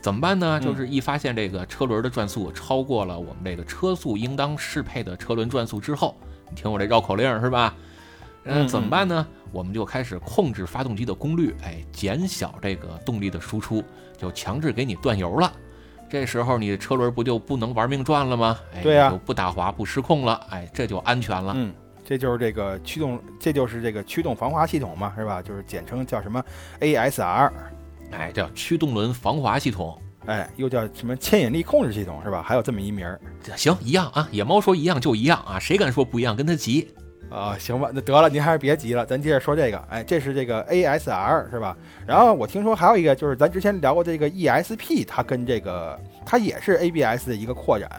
怎么办呢？嗯就是一发现这个车轮的转速超过了我们这个车速应当适配的车轮转速之后，你听我这绕口令是吧？嗯怎么办呢？我们就开始控制发动机的功率，哎，减小这个动力的输出，就强制给你断油了。这时候你的车轮不就不能玩命转了吗？哎，对呀就不打滑不失控了，哎，这就安全了。嗯，这就是这个驱动，这就是这个驱动防滑系统嘛，是吧？就是简称叫什么 ASR，哎，叫驱动轮防滑系统。哎，又叫什么牵引力控制系统，是吧？还有这么一名儿行一样啊，野猫说一样就一样啊，谁敢说不一样，跟他急。啊，行吧，那得了，您还是别急了，咱接着说这个。哎，这是这个 ASR 是吧？然后我听说还有一个，就是咱之前聊过这个 ESP，它跟这个它也是 ABS 的一个扩展。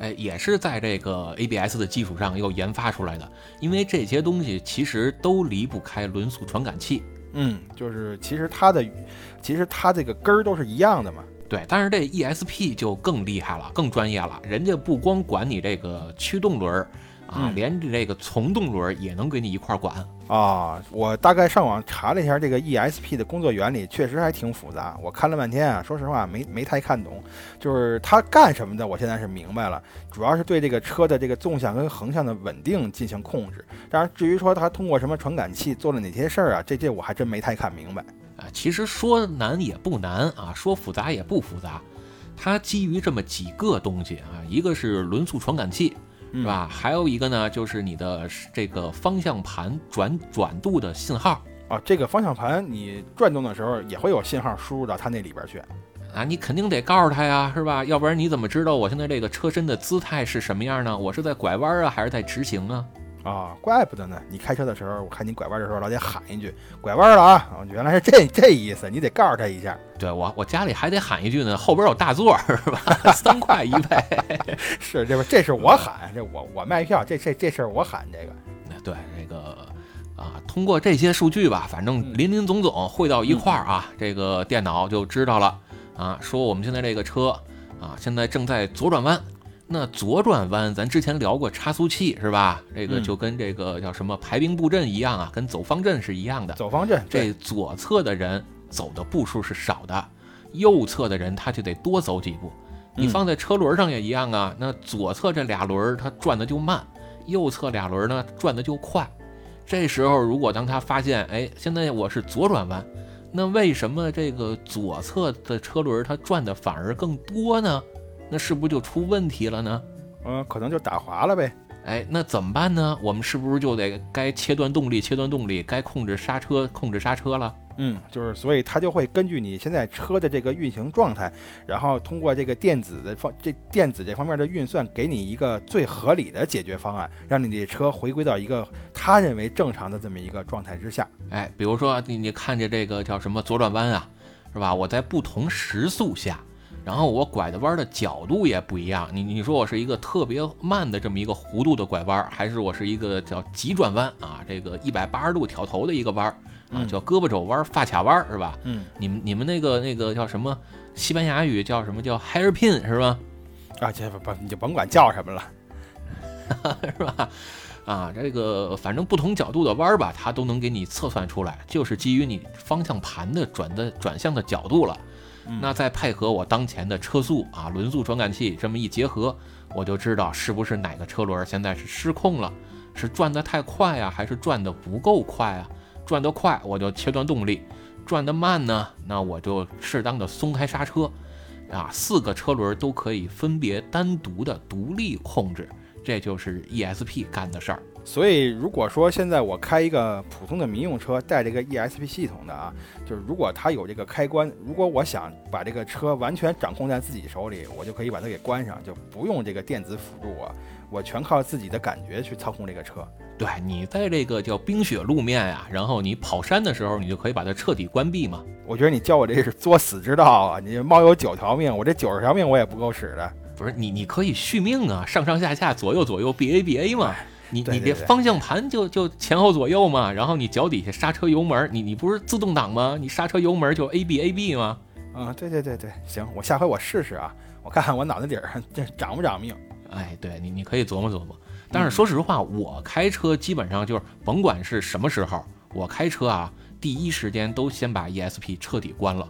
哎，也是在这个 ABS 的基础上又研发出来的，因为这些东西其实都离不开轮速传感器。嗯，就是其实它的，其实它这个根儿都是一样的嘛。对，但是这 ESP 就更厉害了，更专业了。人家不光管你这个驱动轮儿啊，嗯连这个从动轮儿也能给你一块儿管。啊，我大概上网查了一下这个 ESP 的工作原理，确实还挺复杂。我看了半天啊，说实话没没太看懂。就是它干什么的，我现在是明白了，主要是对这个车的这个纵向跟横向的稳定进行控制。当然，至于说它通过什么传感器做了哪些事儿啊，这这我还真没太看明白。啊，其实说难也不难啊，说复杂也不复杂。它基于这么几个东西啊，一个是轮速传感器，是吧？还有一个呢，就是你的这个方向盘转转度的信号啊，这个方向盘你转动的时候也会有信号输入到它那里边去。啊，你肯定得告诉他呀，是吧？要不然你怎么知道我现在这个车身的姿态是什么样呢？我是在拐弯啊，还是在直行啊？啊，怪不得呢！你开车的时候，我看你拐弯的时候老得喊一句“拐弯了啊”，原来是这这意思，你得告诉他一下。对我，我家里还得喊一句呢，后边有大座 <laughs> 是吧？三块一位。<laughs> 是这不，这是我喊，这我我卖票，这这这事儿我喊这个。对这个啊，通过这些数据吧，反正林林总总汇到一块儿啊，这个电脑就知道了啊，说我们现在这个车啊，现在正在左转弯。那左转弯，咱之前聊过差速器是吧？这个就跟这个叫什么排兵布阵一样啊，跟走方阵是一样的。走方阵，这左侧的人走的步数是少的，右侧的人他就得多走几步。你放在车轮上也一样啊。那左侧这俩轮它转的就慢，右侧俩轮呢转的就快。这时候如果当他发现，哎，现在我是左转弯，那为什么这个左侧的车轮它转的反而更多呢？那是不是就出问题了呢？嗯，可能就打滑了呗。哎，那怎么办呢？我们是不是就得该切断动力，切断动力，该控制刹车，控制刹车了？嗯，就是，所以它就会根据你现在车的这个运行状态，然后通过这个电子的方，这电子这方面的运算，给你一个最合理的解决方案，让你的车回归到一个他认为正常的这么一个状态之下。哎，比如说你你看见这个叫什么左转弯啊，是吧？我在不同时速下。然后我拐的弯的角度也不一样，你你说我是一个特别慢的这么一个弧度的拐弯，还是我是一个叫急转弯啊？这个一百八十度挑头的一个弯啊，叫胳膊肘弯、发卡弯是吧？嗯，你们你们那个那个叫什么？西班牙语叫什么叫 hairpin 是吧？啊，这不不你就甭管叫什么了，<laughs> 是吧？啊，这个反正不同角度的弯吧，它都能给你测算出来，就是基于你方向盘的转的转向的角度了。那再配合我当前的车速啊，轮速传感器这么一结合，我就知道是不是哪个车轮现在是失控了，是转得太快啊，还是转得不够快啊？转得快我就切断动力，转得慢呢，那我就适当的松开刹车，啊，四个车轮都可以分别单独的独立控制，这就是 ESP 干的事儿。所以，如果说现在我开一个普通的民用车，带这个 ESP 系统的啊，就是如果它有这个开关，如果我想把这个车完全掌控在自己手里，我就可以把它给关上，就不用这个电子辅助我，我全靠自己的感觉去操控这个车。对你在这个叫冰雪路面呀，然后你跑山的时候，你就可以把它彻底关闭嘛。我觉得你教我这是作死之道啊！你猫有九条命，我这九十条命我也不够使的。不是你，你可以续命啊，上上下下左右左右 B A B A 嘛。你你这方向盘就就前后左右嘛，然后你脚底下刹车油门，你你不是自动挡吗？你刹车油门就 A B A B 吗？啊，对对对对，行，我下回我试试啊，我看看我脑袋底上这长不长命。哎，对你你可以琢磨琢磨。但是说实话，我开车基本上就是甭管是什么时候，我开车啊，第一时间都先把 E S P 彻底关了。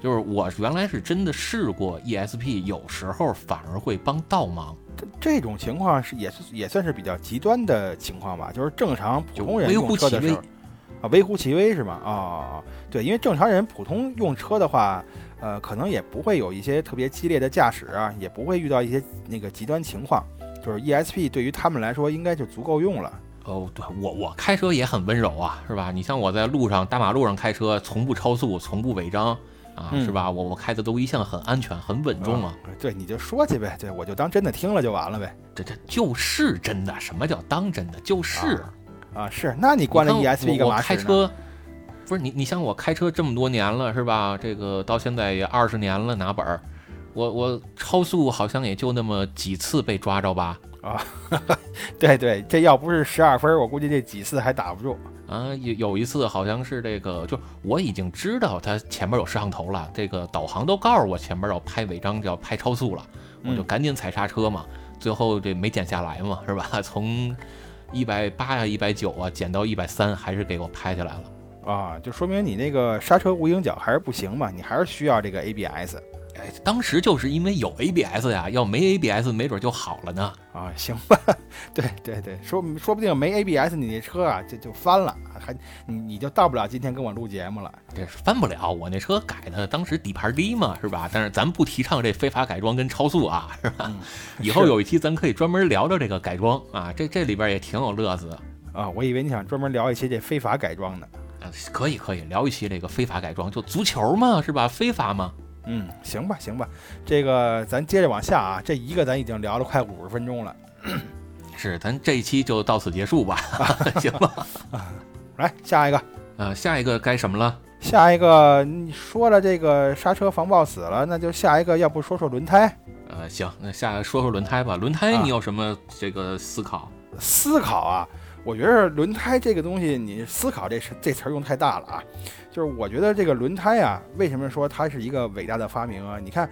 就是我原来是真的试过 E S P，有时候反而会帮倒忙。这种情况是也是也算是比较极端的情况吧，就是正常普通人用车的时候啊，微乎其微是吗？啊，对，因为正常人普通用车的话，呃，可能也不会有一些特别激烈的驾驶啊，也不会遇到一些那个极端情况，就是 ESP 对于他们来说应该就足够用了。哦，对我我开车也很温柔啊，是吧？你像我在路上大马路上开车，从不超速，从不违章。啊，是吧？我我开的都一向很安全，很稳重啊。对，你就说去呗，对我就当真的听了就完了呗。这这就是真的，什么叫当真的？就是啊，是。那你关了 ESP 干嘛？开车不是你，你像我开车这么多年了，是吧？这个到现在也二十年了，拿本儿，我我超速好像也就那么几次被抓着吧？啊，<laughs> 对对，这要不是十二分，我估计这几次还打不住。啊，有有一次好像是这个，就我已经知道他前面有摄像头了，这个导航都告诉我前面要拍违章，要拍超速了，我就赶紧踩刹车嘛，最后这没减下来嘛，是吧？<laughs> 从一百八呀、一百九啊减到一百三，还是给我拍下来了。啊，就说明你那个刹车无影脚还是不行嘛，你还是需要这个 ABS。哎，当时就是因为有 ABS 呀，要没 ABS 没准就好了呢。啊，行吧，<laughs> 对对对，说说不定没 ABS，你那车啊就就翻了，还你你就到不了今天跟我录节目了。这翻不了，我那车改的当时底盘低嘛，是吧？但是咱不提倡这非法改装跟超速啊，是吧？以后有一期咱可以专门聊聊这个改装啊，这这里边也挺有乐子啊。我以为你想专门聊一些这非法改装呢。啊，可以可以聊一期这个非法改装，就足球嘛，是吧？非法嘛。嗯，行吧，行吧，这个咱接着往下啊，这一个咱已经聊了快五十分钟了。是，咱这一期就到此结束吧，<laughs> 行吧？<laughs> 来下一个，呃，下一个该什么了？下一个你说了这个刹车防抱死了，那就下一个，要不说说轮胎？呃，行，那下说说轮胎吧。轮胎啊你有什么这个思考？思考啊，我觉得轮胎这个东西，你思考这这词儿用太大了啊。就是我觉得这个轮胎啊，为什么说它是一个伟大的发明啊？你看，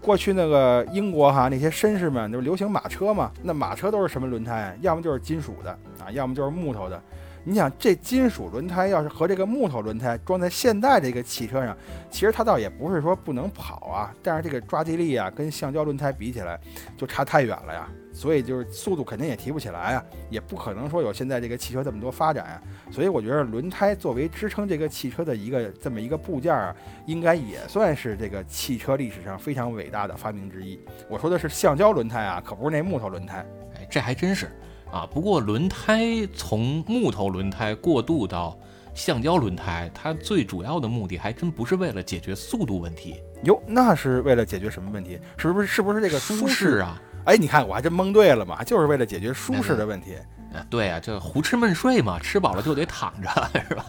过去那个英国哈那些绅士们，就是流行马车嘛，那马车都是什么轮胎？要么就是金属的啊，要么就是木头的。你想这金属轮胎要是和这个木头轮胎装在现代这个汽车上，其实它倒也不是说不能跑啊，但是这个抓地力啊，跟橡胶轮胎比起来就差太远了呀。所以就是速度肯定也提不起来啊，也不可能说有现在这个汽车这么多发展啊。所以我觉得轮胎作为支撑这个汽车的一个这么一个部件啊，应该也算是这个汽车历史上非常伟大的发明之一。我说的是橡胶轮胎啊，可不是那木头轮胎。哎，这还真是啊。不过轮胎从木头轮胎过渡到橡胶轮胎，它最主要的目的还真不是为了解决速度问题，哟，那是为了解决什么问题？是不是是不是这个舒适适？啊。哎，你看我还真蒙对了嘛，就是为了解决舒适的问题。啊，对啊，这胡吃闷睡嘛，吃饱了就得躺着，<laughs> 是吧？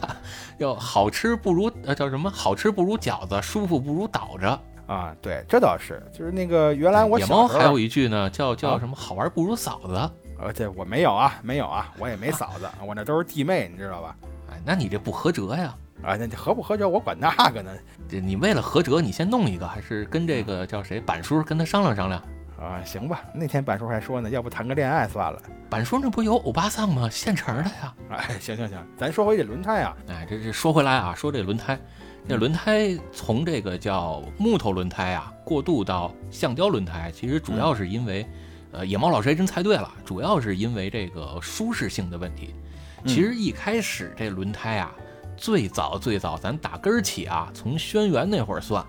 要好吃不如呃叫什么？好吃不如饺子，舒服不如倒着。啊，对，这倒是，就是那个原来我野小时候猫还有一句呢，叫叫啊什么？好玩不如嫂子。呃，这我没有啊，没有啊，我也没嫂子，我那都是弟妹，你知道吧？哎，那你这不合辙呀？啊，那合不合辙我管那个呢？这你为了合辙，你先弄一个，还是跟这个叫谁板叔跟他商量商量？啊，行吧，那天板叔还说呢，要不谈个恋爱算了。板叔那不有欧巴桑吗？现成的呀。哎，行行行，咱说回这轮胎啊，哎，这这说回来啊，说这轮胎，那轮胎从这个叫木头轮胎啊，过渡到橡胶轮胎，其实主要是因为，呃，野猫老师还真猜对了，主要是因为这个舒适性的问题。其实一开始这轮胎啊，最早最早咱打根儿起啊，从轩辕那会儿算，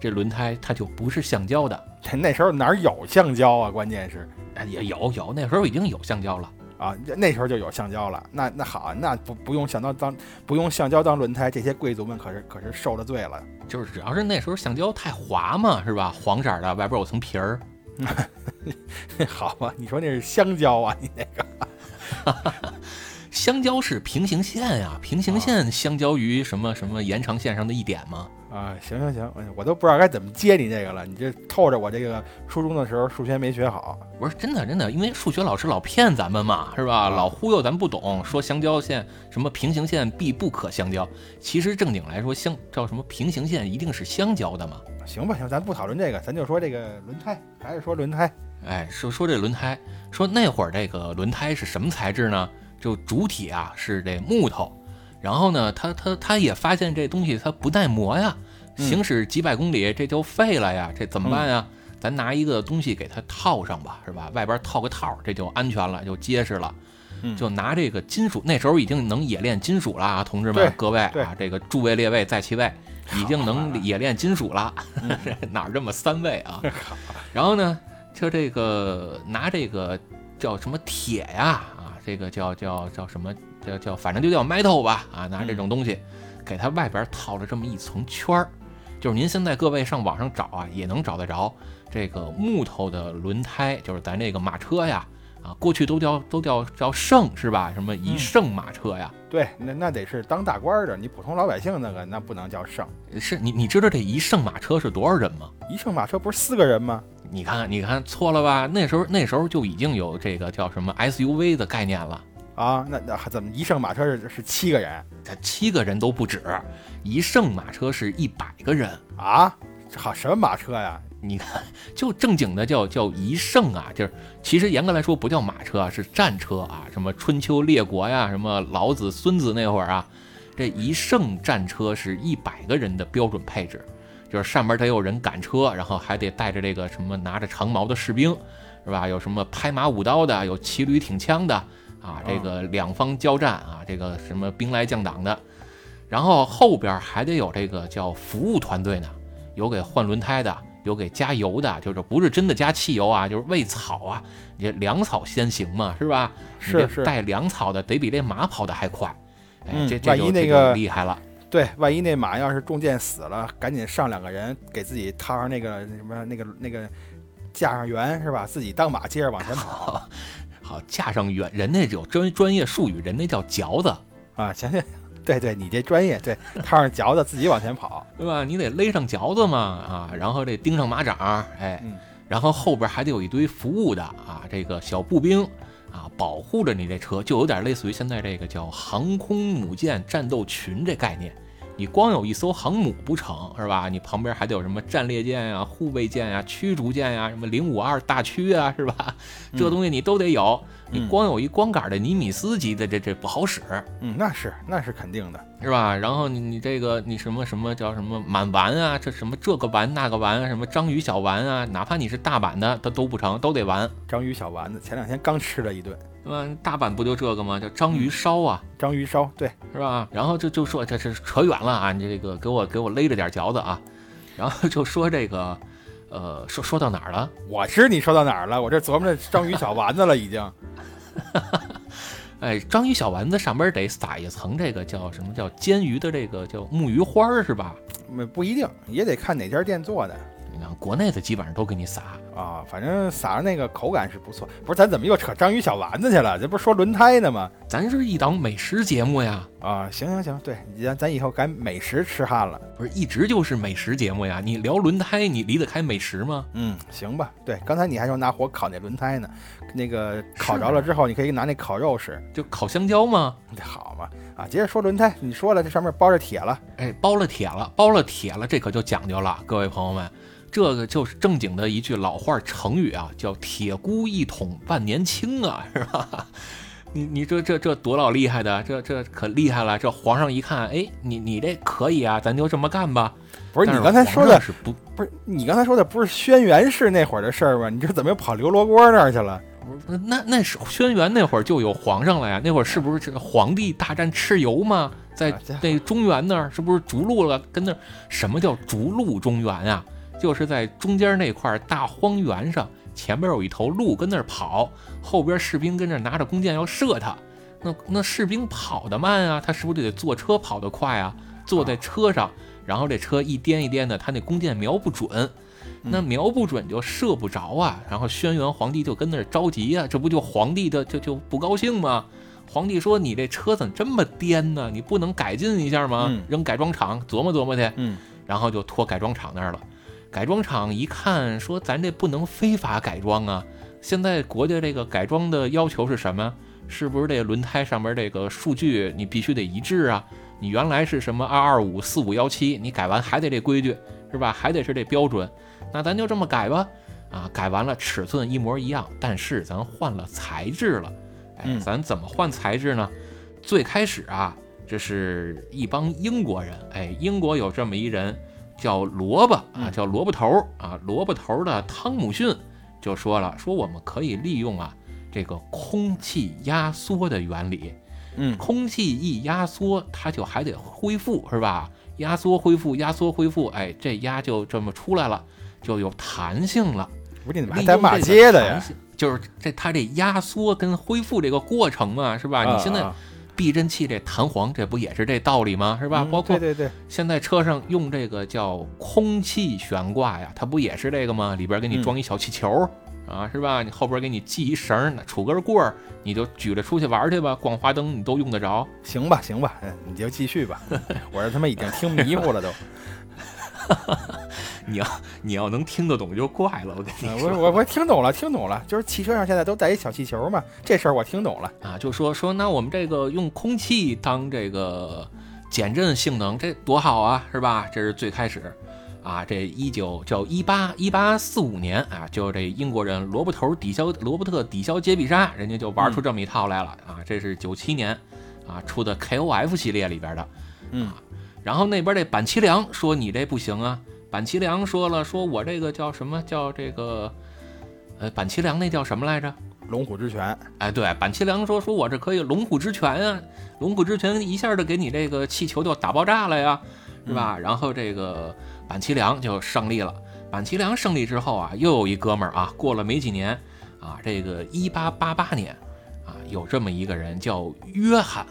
这轮胎它就不是橡胶的，<laughs> 这那时候哪儿有橡胶啊？关键是哎也有有那时候已经有橡胶了。啊，那时候就有橡胶了。那那好，那不不用橡胶当不用橡胶当轮胎，这些贵族们可是可是受了罪了。就是只要是那时候橡胶太滑嘛，是吧？黄色儿的，外边有层皮儿。<laughs> 好吧，你说那是香蕉啊？你那个 <laughs> 香蕉是平行线呀，平行线相交于什么什么延长线上的一点吗？啊，行行行，哎我都不知道该怎么接你这个了。你这透着我这个初中的时候数学没学好。不是真的真的，因为数学老师老骗咱们嘛，是吧？啊老忽悠咱不懂，说相交线什么平行线必不可相交，其实正经来说，相叫什么平行线一定是相交的嘛。行吧，行，咱不讨论这个，咱就说这个轮胎，还是说轮胎哎，说说这轮胎，说那会儿这个轮胎是什么材质呢？就主体啊是这木头，然后呢，他他他也发现这东西它不耐磨呀，嗯行驶几百公里这就废了呀，这怎么办呀？咱拿一个东西给它套上吧，是吧？外边套个套，这就安全了，就结实了。嗯就拿这个金属，那时候已经能冶炼金属了啊，同志们，各位啊，这个诸位列位在其位，已经能啊冶炼金属了，嗯 <laughs> 哪儿这么三位啊？<laughs> 然后呢，就这个拿这个叫什么铁呀啊，这个叫叫叫什么叫叫，反正就叫 metal 吧啊，拿这种东西给它外边套了这么一层圈儿，就是您现在各位上网上找啊，也能找得着这个木头的轮胎，就是咱这个马车呀啊，过去都叫都叫叫圣是吧？什么一嗯圣马车呀？对，那那得是当大官儿的，你普通老百姓那个那不能叫圣。是你你知道这一圣马车是多少人吗？一圣马车不是四个人吗？你看，你看错了吧？那时候那时候就已经有这个叫什么 SUV 的概念了，啊，那那怎么一乘马车是是七个人它七个人都不止，一圣马车是一百个人。啊？好，什么马车呀？你看，就正经的叫叫一胜啊，就是其实严格来说不叫马车啊，是战车啊，什么春秋列国呀，什么老子、孙子那会儿啊，这一胜战车是一百个人的标准配置，就是上面得有人赶车，然后还得带着这个什么拿着长矛的士兵，是吧？有什么拍马舞刀的，有骑驴挺枪的啊，这个两方交战啊，这个什么兵来将挡的，然后后边还得有这个叫服务团队呢，有给换轮胎的。有给加油的，就是不是真的加汽油啊，就是喂草啊，你这粮草先行嘛，是吧？是是，带粮草的得比这马跑得还快，哎，嗯这这万一就那个厉害了。对，万一那马要是中箭死了，赶紧上两个人给自己套上那个什么那个那个架上辕是吧？自己当马接着往前跑。<laughs> 好架上远，人那有专专业术语，人那叫嚼子，啊，行行，对对，你这专业，对，套上嚼子自己往前跑，对吧？你得勒上嚼子嘛，啊，然后这钉上马掌，哎，嗯然后后边还得有一堆服务的啊，这个小步兵啊，保护着你这车，就有点类似于现在这个叫航空母舰战斗群这概念。你光有一艘航母不成是吧？你旁边还得有什么战列舰呀、护卫舰呀、驱逐舰呀、什么零五二大驱啊，是吧？这东西你都得有。你嗯光有一光杆的尼米斯级的，这这不好使。嗯，那是那是肯定的，是吧？然后你你这个你什么什么叫什么满丸啊，这什么这个丸那个丸啊，什么章鱼小丸啊，哪怕你是大阪的，它都不成，都得丸，章鱼小丸子，前两天刚吃了一顿对吧？大阪不就这个吗？叫章鱼烧啊，章鱼烧，对，是吧？然后就就说这这扯远了啊，你这个给我给我勒着点嚼子啊，然后就说这个，呃，说说到哪儿了？我知你说到哪儿了，我这琢磨着章鱼小丸子了已经，<laughs> 哎，章鱼小丸子上边得撒一层这个叫什么叫煎鱼的这个叫木鱼花儿是吧？嗯不一定，也得看哪家店做的。你看国内的基本上都给你撒，啊，反正撒上那个口感是不错。不是，咱怎么又扯章鱼小丸子去了？这不是说轮胎呢吗？咱是一档美食节目呀。啊，行行行，对，咱咱以后改美食吃汉了。不是一直就是美食节目呀？你聊轮胎，你离得开美食吗？嗯，行吧。对，刚才你还说拿火烤那轮胎呢，那个烤着了之后，你可以拿那烤肉吃，就烤香蕉吗？这好嘛？啊，接着说轮胎，你说了，这上面包着铁了，哎，包了铁了，包了铁了，这可就讲究了，各位朋友们，这个就是正经的一句老话成语啊，叫“铁箍一捅万年青”啊，是吧？你你这这这多老厉害的，这这可厉害了！这皇上一看，哎，你你这可以啊，咱就这么干吧。不是你刚才说的，是不不是你刚才说的不是轩辕氏那会儿的事儿吗？你这怎么又跑刘罗锅那儿去了？不是那那是轩辕那会儿就有皇上了呀，那会儿是不是这皇帝大战蚩尤嘛？在那中原那儿是不是逐鹿了？跟那什么叫逐鹿中原啊？就是在中间那块大荒原上，前边有一头鹿跟那儿跑，后边士兵跟那拿着弓箭要射它。那那士兵跑得慢啊，他是不是就得坐车跑得快啊？坐在车上，然后这车一颠一颠的，他那弓箭瞄不准，那瞄不准就射不着啊。然后轩辕皇帝就跟那儿着急啊，这不就皇帝的就就不高兴吗？皇帝说：“你这车怎么这么颠呢？你不能改进一下吗？嗯扔改装厂琢磨琢磨去。”嗯，然后就拖改装厂那儿了。改装厂一看说：“咱这不能非法改装啊！现在国家这个改装的要求是什么？是不是这轮胎上面这个数据你必须得一致啊？你原来是什么二二五四五幺七，你改完还得这规矩是吧？还得是这标准。那咱就这么改吧。啊，改完了尺寸一模一样，但是咱换了材质了。哎，嗯咱怎么换材质呢？最开始啊，这是一帮英国人，哎，英国有这么一人叫萝卜啊，嗯叫萝卜头儿啊，萝卜头儿的汤姆逊就说了，说我们可以利用啊这个空气压缩的原理，嗯空气一压缩，它就还得恢复，是吧？压缩恢复，压缩恢复，哎，这压就这么出来了，就有弹性了。不是你怎么还带骂街的呀？就是这它这压缩跟恢复这个过程嘛，是吧？啊你现在啊避震器这弹簧，这不也是这道理吗？是吧？嗯包括对对对，现在车上用这个叫空气悬挂呀，它不也是这个吗？里边给你嗯装一小气球、啊，是吧？你后边给你系一绳儿，杵根棍儿，你就举着出去玩去吧，逛花灯你都用得着。行吧行吧，嗯，你就继续吧。<laughs> 我这他妈已经听迷糊了都。<laughs> 你要你要能听得懂就怪了，我跟嗯你说。我我我听懂了，听懂了，就是汽车上现在都带一小气球嘛，这事儿我听懂了。啊，就说说那我们这个用空气当这个减震性能，这多好啊，是吧？这是最开始啊，这一九叫一八一八四五年啊，就这英国人罗伯头抵消罗伯特抵消杰比沙，人家就玩出这么一套来了、啊。这是九七年啊出的 KOF 系列里边的，嗯然后那边这板崎良说你这不行啊，板崎良说了，说我这个叫什么叫这个，呃，板崎良那叫什么来着？龙虎之拳，哎，对，板崎良说说我这可以龙虎之拳啊，龙虎之拳一下就给你这个气球就打爆炸了呀，是吧？然后这个板崎良就胜利了。板崎良胜利之后啊，又有一哥们儿啊，过了没几年啊，这个一八八八年啊，有这么一个人叫约翰，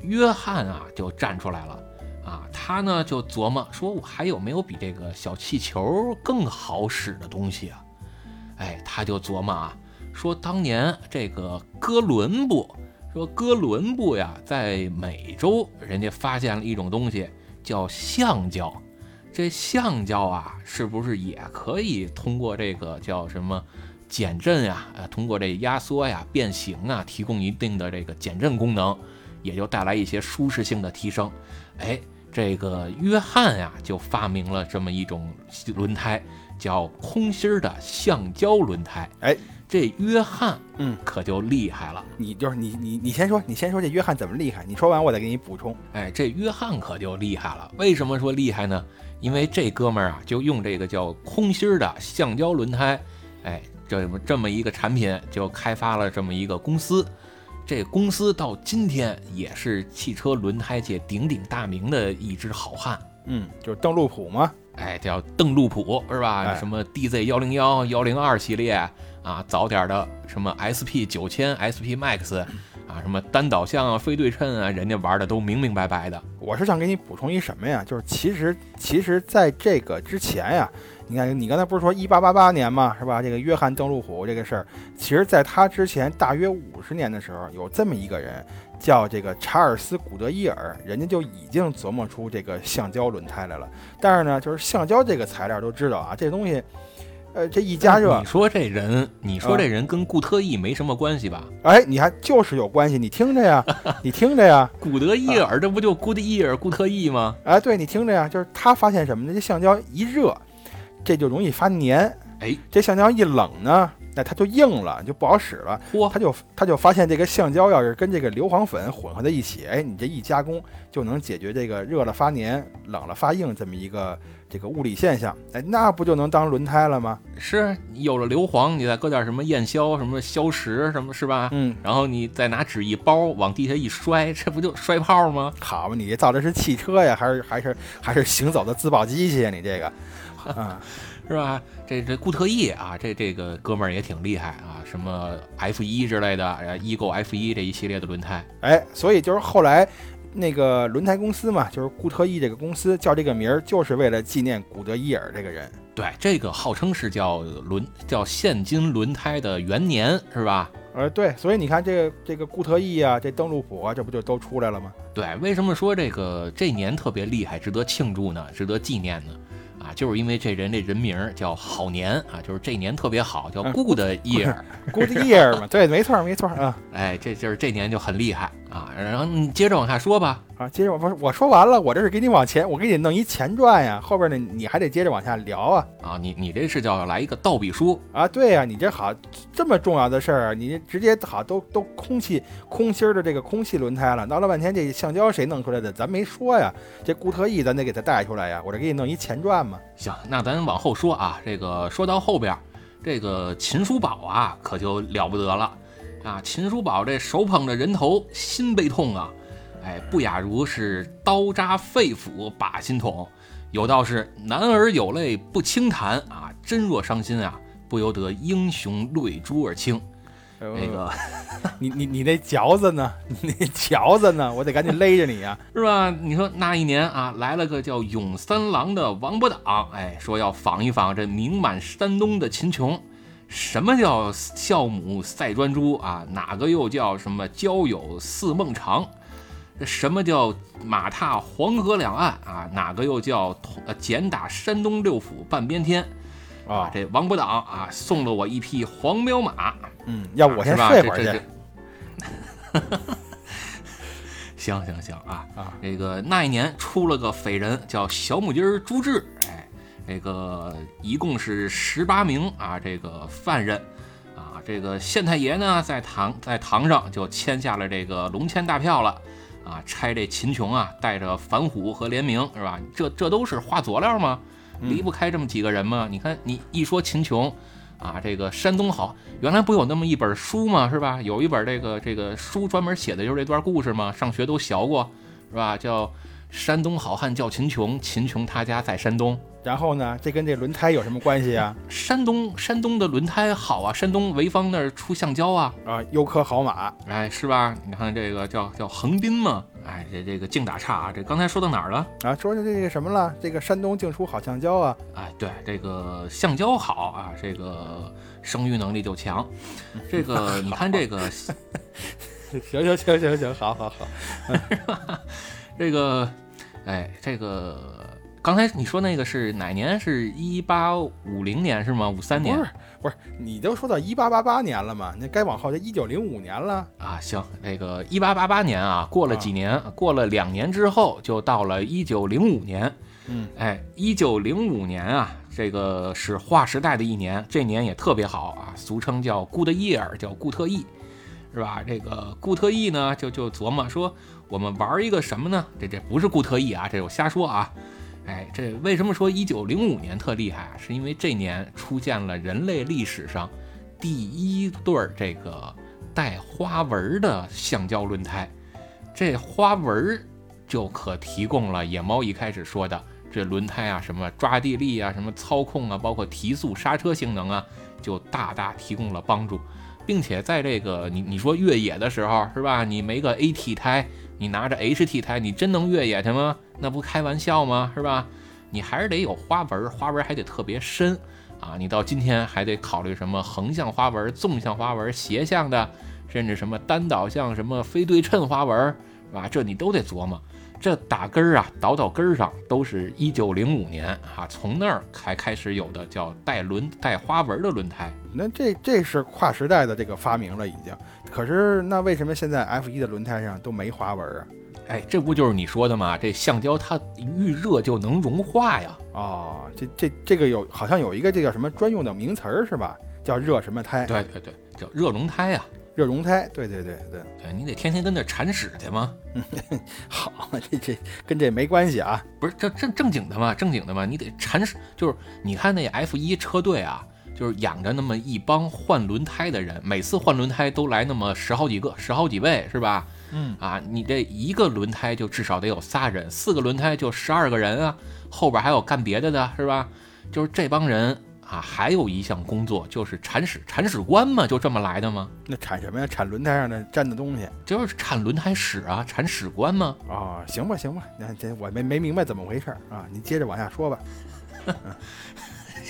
约翰啊就站出来了。啊，他呢就琢磨说，我还有没有比这个小气球更好使的东西啊？哎，他就琢磨啊，说当年这个哥伦布，说哥伦布呀，在美洲人家发现了一种东西叫橡胶，这橡胶啊，是不是也可以通过这个叫什么减震呀？呃，通过这压缩呀、变形啊，提供一定的这个减震功能，也就带来一些舒适性的提升。哎，这个约翰呀，就发明了这么一种轮胎，叫空心儿的橡胶轮胎。哎，这约翰，嗯，可就厉害了。你就是你你你先说，你先说这约翰怎么厉害？你说完我再给你补充。哎，这约翰可就厉害了。为什么说厉害呢？因为这哥们儿啊，就用这个叫空心儿的橡胶轮胎，哎，这么这么一个产品，就开发了这么一个公司。这公司到今天也是汽车轮胎界鼎鼎大名的一支好汉。嗯，就是邓禄普嘛。哎，叫邓禄普是吧？哎什么 DZ 幺零幺、幺零二系列啊，早点的什么 SP 九千、SP Max 啊，什么单导向啊、非对称啊，人家玩的都明明白白的。我是想给你补充一什么呀？就是其实其实在这个之前呀，你看你刚才不是说一八八八年嘛，是吧？这个约翰邓禄虎这个事儿，其实在他之前大约五十年的时候，有这么一个人叫这个查尔斯古德伊尔，人家就已经琢磨出这个橡胶轮胎来了。但是呢，就是橡胶这个材料都知道啊，这东西，呃，这一加热你，说这人，你说这人跟固特异没什么关系吧？哎，你还就是有关系，你听着呀，你听着呀。<laughs> 古德伊尔，这不就古德伊尔、固特异吗？哎，对你听着呀，就是他发现什么呢？这橡胶一热，这就容易发黏。哎，这橡胶一冷呢，那它就硬了，就不好使了。嚯，他就他就发现这个橡胶要是跟这个硫磺粉混合在一起，哎，你这一加工就能解决这个热了发黏、冷了发硬这么一个这个物理现象。哎，那不就能当轮胎了吗？是你有了硫磺，你再搁点什么焰硝、什么硝石，什么是吧？嗯，然后你再拿纸一包，往地下一摔，<laughs> 这不就摔泡吗？好嘛，你这造的是汽车呀，还是还是还是行走的自爆机器呀？你这个，啊，<laughs> 是吧？这这固特异啊，这这个哥们儿也挺厉害啊，什么 F 一之类的，呃，Ego F 一这一系列的轮胎，哎，所以就是后来那个轮胎公司嘛，就是固特异这个公司叫这个名儿，就是为了纪念古德伊尔这个人。对，这个号称是叫轮叫现今轮胎的元年，是吧？呃，对，所以你看这个这个固特异啊，这邓禄普啊，这不就都出来了吗？对，为什么说这个这年特别厉害，值得庆祝呢？值得纪念呢？啊，就是因为这人这人名儿叫好年啊，就是这年特别好，叫嗯 Good Year。<laughs> Good year 嘛，对，没错儿没错儿啊哎，这就是这年就很厉害啊。然后你接着往下说吧。啊！接着我不是我说完了，我这是给你往前，我给你弄一前传呀，后边呢你还得接着往下聊啊啊，你你这是叫来一个倒笔书，啊！对呀、你这好这么重要的事儿，你这直接好都都空气空心儿的这个空气轮胎了，闹了半天这橡胶谁弄出来的？咱没说呀，这固特异咱得给它带出来呀，我这给你弄一前传嘛。行，那咱往后说啊，这个说到后边儿，这个秦叔宝啊，可就了不得了啊！秦叔宝这手捧着人头，心悲痛啊，哎，不亚如是刀扎肺腑把心捅。有道是男儿有泪不轻弹啊，真若伤心啊，不由得英雄泪珠儿倾。呃那个 <laughs> 你你你那嚼子呢？你那嚼子呢？我得赶紧勒着你呀！<laughs> 是吧？你说那一年啊，来了个叫永三郎的王八党，哎，说要访一访这名满山东的秦琼。什么叫孝母赛专诸啊？哪个又叫什么交友似梦长？这什么叫马踏黄河两岸啊？哪个又叫同呃简打山东六府半边天？啊，这王八党啊，送了我一匹黄骠马。嗯，要不我先睡会儿去行行行啊啊！这个那一年出了个匪人，叫小母鸡儿朱志，哎，这个一共是十八名啊，这个犯人啊，这个县太爷呢在堂在堂上就签下了这个龙签大票了啊，差这秦琼啊带着反虎和联名是吧？这这都是画佐料吗？离不开这么几个人吗？你看你一说秦琼。啊，这个山东好，原来不有那么一本书吗？是吧？有一本这个这个书专门写的就是这段故事吗？上学都学过，是吧？叫《山东好汉叫秦琼，秦琼他家在山东》。然后呢，这跟这轮胎有什么关系啊？山东山东的轮胎好啊，山东潍坊那儿出橡胶啊，啊，优科好马，哎，是吧？你看这个叫叫横滨嘛，哎，这这个净打岔啊！这刚才说到哪儿了？啊，说的这个什么了？这个山东净出好橡胶啊！哎，对，这个橡胶好啊，这个生育能力就强。这个 <laughs> 你看这个，<laughs> 行行行行行，好好好。<laughs> 这个，哎，这个刚才你说那个是哪年？是一八五零年是吗？五三年？不是。不是你都说到一八八八年了嘛？那该往后就一九零五年了啊。行，那个一八八八年啊，过了几年，过了两年之后，就到了一九零五年。嗯，哎，一九零五年啊，这个是划时代的一年，这年也特别好啊，俗称叫 Good Year，叫固特异，是吧？这个固特异呢，就就琢磨说，我们玩一个什么呢？这这不是固特异啊，这我瞎说啊。哎，这为什么说一九零五年特厉害啊？是因为这年出现了人类历史上第一对儿这个带花纹的橡胶轮胎，这花纹就可提供了野猫一开始说的这轮胎啊，什么抓地力啊，什么操控啊，包括提速刹车性能啊，就大大提供了帮助，并且在这个你你说越野的时候是吧？你没个 AT 胎。你拿着 HT 胎，你真能越野去吗？那不开玩笑吗？是吧？你还是得有花纹，花纹还得特别深啊！你到今天还得考虑什么横向花纹、纵向花纹、斜向的，甚至什么单导向、什么非对称花纹，是吧？这你都得琢磨。这打根儿啊，倒到根儿上，都是一九零五年啊，从那儿才开始有的叫带轮带花纹的轮胎。那这这是跨时代的这个发明了，已经。可是那为什么现在 F 一的轮胎上都没花纹啊？哎，这不就是你说的吗？这橡胶它遇热就能融化呀。哦，这这这个有好像有一个这叫什么专用的名词儿是吧？叫热什么胎？对对对，叫热熔胎呀。热熔胎，对对对对。对你得天天跟那铲屎去吗？<laughs> 好，这这跟这没关系啊。不是这正正经的嘛？正经的嘛？你得铲屎，就是你看那 F 一车队啊。就是养着那么一帮换轮胎的人，每次换轮胎都来那么十好几个、十好几位，是吧？嗯啊，你这一个轮胎就至少得有仨人，四个轮胎就十二个人啊，后边还有干别的的，是吧？就是这帮人啊，还有一项工作就是铲屎，铲屎官嘛，就这么来的吗？那铲什么呀？铲轮胎上的粘的东西，就是铲轮胎屎啊，铲屎官吗？啊，行吧，行吧，那这我没没明白怎么回事啊，你接着往下说吧。<laughs>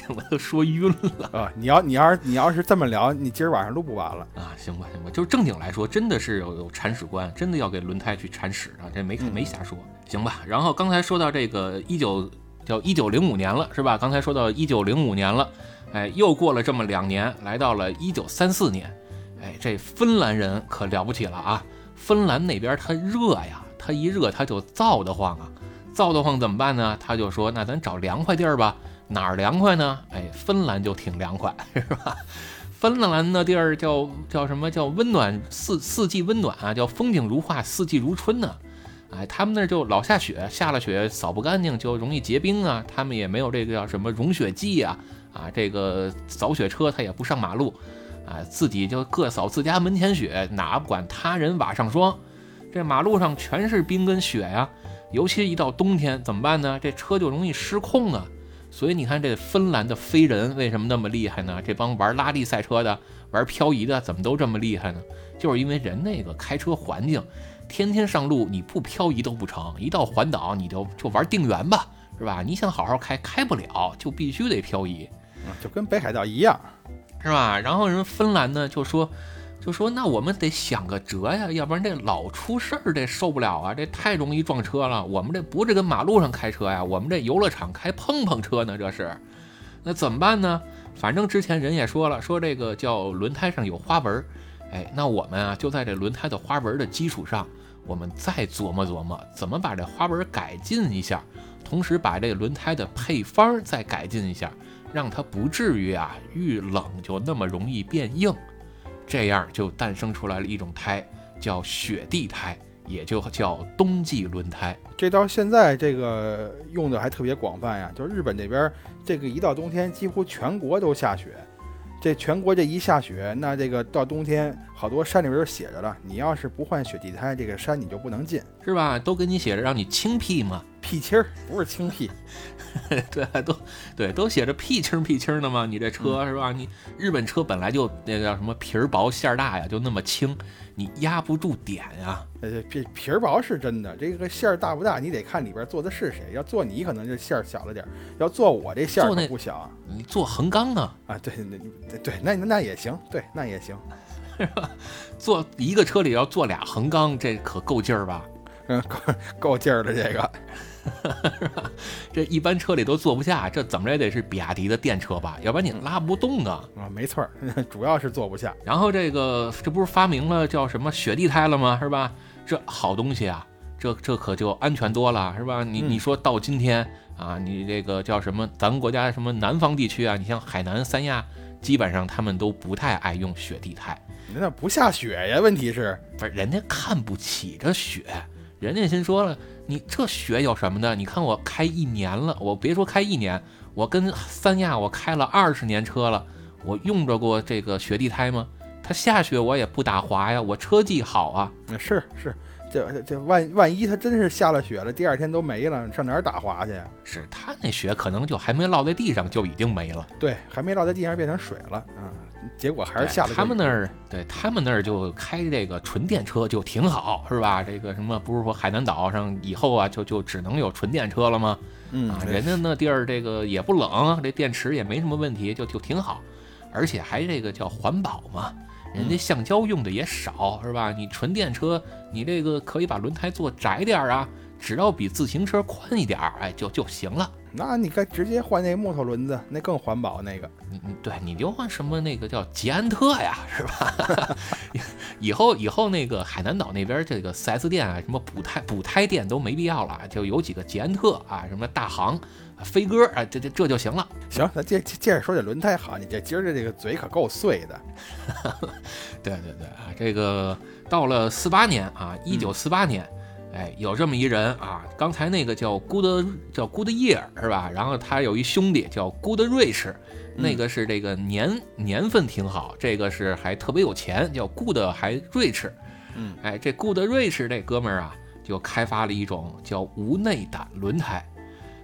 我都说晕了啊！你要你要是你要是这么聊，你今儿晚上录不完了啊！行吧行吧，就是正经来说，真的是有有铲屎官，真的要给轮胎去铲屎啊！这没没瞎说，行吧？然后刚才说到这个一九叫一九零五年了，是吧？刚才说到一九零五年了，哎，又过了这么两年，来到了一九三四年，哎，这芬兰人可了不起了啊！芬兰那边它热呀，它一热它就燥得慌啊，燥得慌怎么办呢？他就说，那咱找凉快地儿吧。哪儿凉快呢？哎，芬兰就挺凉快，<laughs> 是吧？芬兰的地儿叫叫什么叫温暖四四季温暖啊，叫风景如画，四季如春呢。哎，他们那儿就老下雪，下了雪扫不干净就容易结冰啊。他们也没有这个叫什么融雪剂啊，啊，这个扫雪车他也不上马路，啊，自己就各扫自家门前雪，哪管他人瓦上霜。这马路上全是冰跟雪呀，尤其一到冬天怎么办呢？这车就容易失控啊。所以你看，这芬兰的飞人为什么那么厉害呢？这帮玩拉力赛车的、玩漂移的，怎么都这么厉害呢？就是因为人那个开车环境，天天上路，你不漂移都不成。一到环岛，你就就玩定圆吧，是吧？你想好好开，开不了，就必须得漂移，就跟北海道一样，是吧？然后人芬兰呢，就说。就说那我们得想个辙呀，要不然这老出事儿，这受不了啊！这太容易撞车了。我们这不是跟马路上开车呀，我们这游乐场开碰碰车呢，这是。那怎么办呢？反正之前人也说了，说这个叫轮胎上有花纹，哎，那我们啊就在这轮胎的花纹的基础上，我们再琢磨琢磨怎么把这花纹改进一下，同时把这轮胎的配方再改进一下，让它不至于啊遇冷就那么容易变硬。这样就诞生出来了一种胎，叫雪地胎，也就叫冬季轮胎。这到现在这个用的还特别广泛呀，就日本这边，这个一到冬天，几乎全国都下雪。这全国这一下雪，那这个到冬天，好多山里边就写着了，你要是不换雪地胎，这个山你就不能进，是吧？都给你写着让你清屁嘛。屁气儿，不是清屁。<laughs> <laughs> 对，都对，都写着屁青屁青的嘛。你这车是吧？你日本车本来就那个叫什么皮儿薄馅儿大呀，就那么轻，你压不住点呀。呃，皮皮儿薄是真的，这个馅儿大不大，你得看里边做的是谁。要做你可能就馅儿小了点儿，要做我这馅儿不小。你做横纲啊？啊，对，那对，那那也行，对，那也行。是吧？坐一个车里要坐俩横纲，这可够劲儿吧？嗯，够够劲儿的这个。是吧？这一般车里都坐不下，这怎么着也得是比亚迪的电车吧？要不然你拉不动啊！啊，没错，<laughs> 主要是坐不下。然后这个这不是发明了叫什么雪地胎了吗？是吧？这好东西啊，这这可就安全多了，是吧？你你说到今天啊，你这个叫什么？咱们国家什么南方地区啊？你像海南、三亚，基本上他们都不太爱用雪地胎。那不下雪呀？问题是，不是人家看不起这雪。人家先说了，你这雪有什么的？你看我开一年了，我别说开一年，我跟三亚我开了二十年车了，我用着过这个雪地胎吗？它下雪我也不打滑呀，我车技好啊。是是，这这万万一它真是下了雪了，第二天都没了，上哪儿打滑去呀？是他那雪可能就还没落在地上就已经没了，对，还没落在地上变成水了啊。结果还是下了。他们那儿，对他们那儿就开这个纯电车就挺好，是吧？这个什么不是说海南岛上以后啊，就就只能有纯电车了吗？嗯啊，人家那地儿这个也不冷，这电池也没什么问题，就就挺好，而且还这个叫环保嘛，人家橡胶用的也少，是吧？你纯电车，你这个可以把轮胎做窄点儿啊，只要比自行车宽一点儿，哎，就就行了。那你该直接换那木头轮子，那更环保。那个，你你对，你就换什么那个叫捷安特呀，<laughs> 是吧？<laughs> 以后以后那个海南岛那边这个 4S 店啊，什么补胎补胎店都没必要了，就有几个捷安特啊，什么大行、飞鸽啊，这这这就行了。行，咱接接着说这轮胎好，你这今儿的这个嘴可够碎的。<laughs> 对对对啊，这个到了四八年啊，一九四八年。哎，有这么一人啊，刚才那个叫 Good 叫 Good Year 是吧？然后他有一兄弟叫 Good Rich，那个是这个年年份挺好，这个是还特别有钱，叫 Good 还 Rich。嗯，哎，这 Good Rich 这哥们儿啊，就开发了一种叫无内胆轮胎。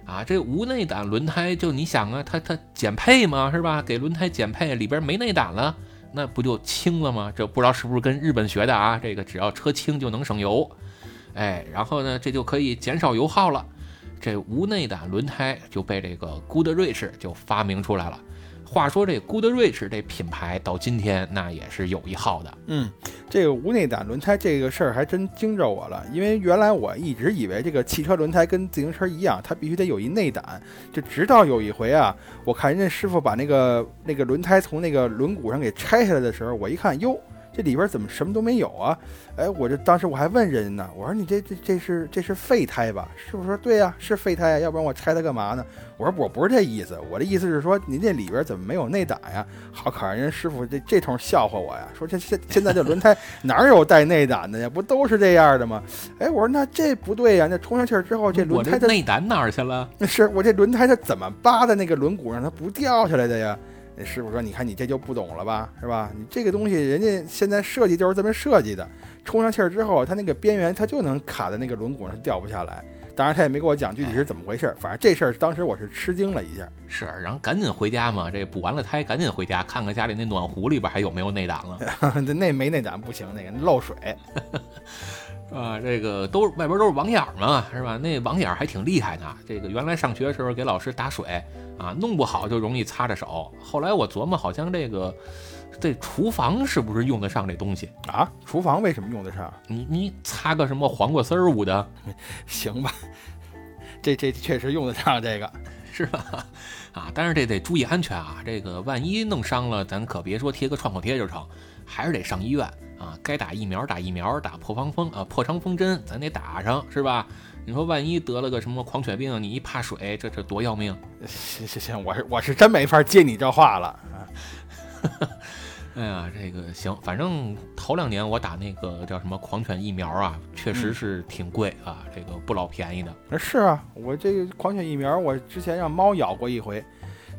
啊，这无内胆轮胎就你想啊，它它减配嘛是吧？给轮胎减配，里边没内胆了，那不就轻了吗？这不知道是不是跟日本学的啊？这个只要车轻就能省油。哎，然后呢，这就可以减少油耗了。这无内胆轮胎就被这个 Goodrich 就发明出来了。话说这 Goodrich 这品牌到今天那也是有一号的。嗯，这个无内胆轮胎这个事儿还真惊着我了，因为原来我一直以为这个汽车轮胎跟自行车一样，它必须得有一内胆。就直到有一回啊，我看人家师傅把那个那个轮胎从那个轮毂上给拆下来的时候，我一看，哟。这里边怎么什么都没有啊？哎，我这当时我还问人呢，我说你这这这是这是废胎吧？师傅说对呀，是废胎呀，要不然我拆它干嘛呢？我说我不是这意思，我的意思是说您这里边怎么没有内胆呀？好，可让人师傅这这通笑话我呀，说这现现在这轮胎 <laughs> 哪有带内胆的呀？不都是这样的吗？哎，我说那这不对呀，那充上气儿之后这轮胎的内胆哪儿去了？那 <laughs> 是我这轮胎它怎么扒在那个轮毂上它不掉下来的呀？那师傅说：“你看你这就不懂了吧，是吧？你这个东西人家现在设计就是这么设计的，充上气儿之后，它那个边缘它就能卡在那个轮毂上，掉不下来。当然他也没跟我讲具体是怎么回事儿，反正这事儿当时我是吃惊了一下。是，然后赶紧回家嘛，这补完了胎赶紧回家看看家里那暖壶里边还有没有内胆了。<laughs> 那没内胆不行，那个漏水。<laughs> ”啊，这个都外边都是网眼嘛，是吧？那网眼还挺厉害的。这个原来上学的时候给老师打水啊，弄不好就容易擦着手。后来我琢磨，好像这个这厨房是不是用得上这东西啊？厨房为什么用得上？你你擦个什么黄瓜丝儿捂的，<laughs> 行吧？这这确实用得上这个，<laughs> 是吧？啊，但是这得注意安全啊！这个万一弄伤了，咱可别说贴个创口贴就成，还是得上医院。啊，该打疫苗打疫苗，打破防风啊破伤风针，咱得打上是吧？你说万一得了个什么狂犬病，你一怕水，这这多要命！行行行，我是我是真没法接你这话了啊！<laughs> 哎呀，这个行，反正头两年我打那个叫什么狂犬疫苗啊，确实是挺贵啊，这个不老便宜的。是啊，我这个狂犬疫苗，我之前让猫咬过一回，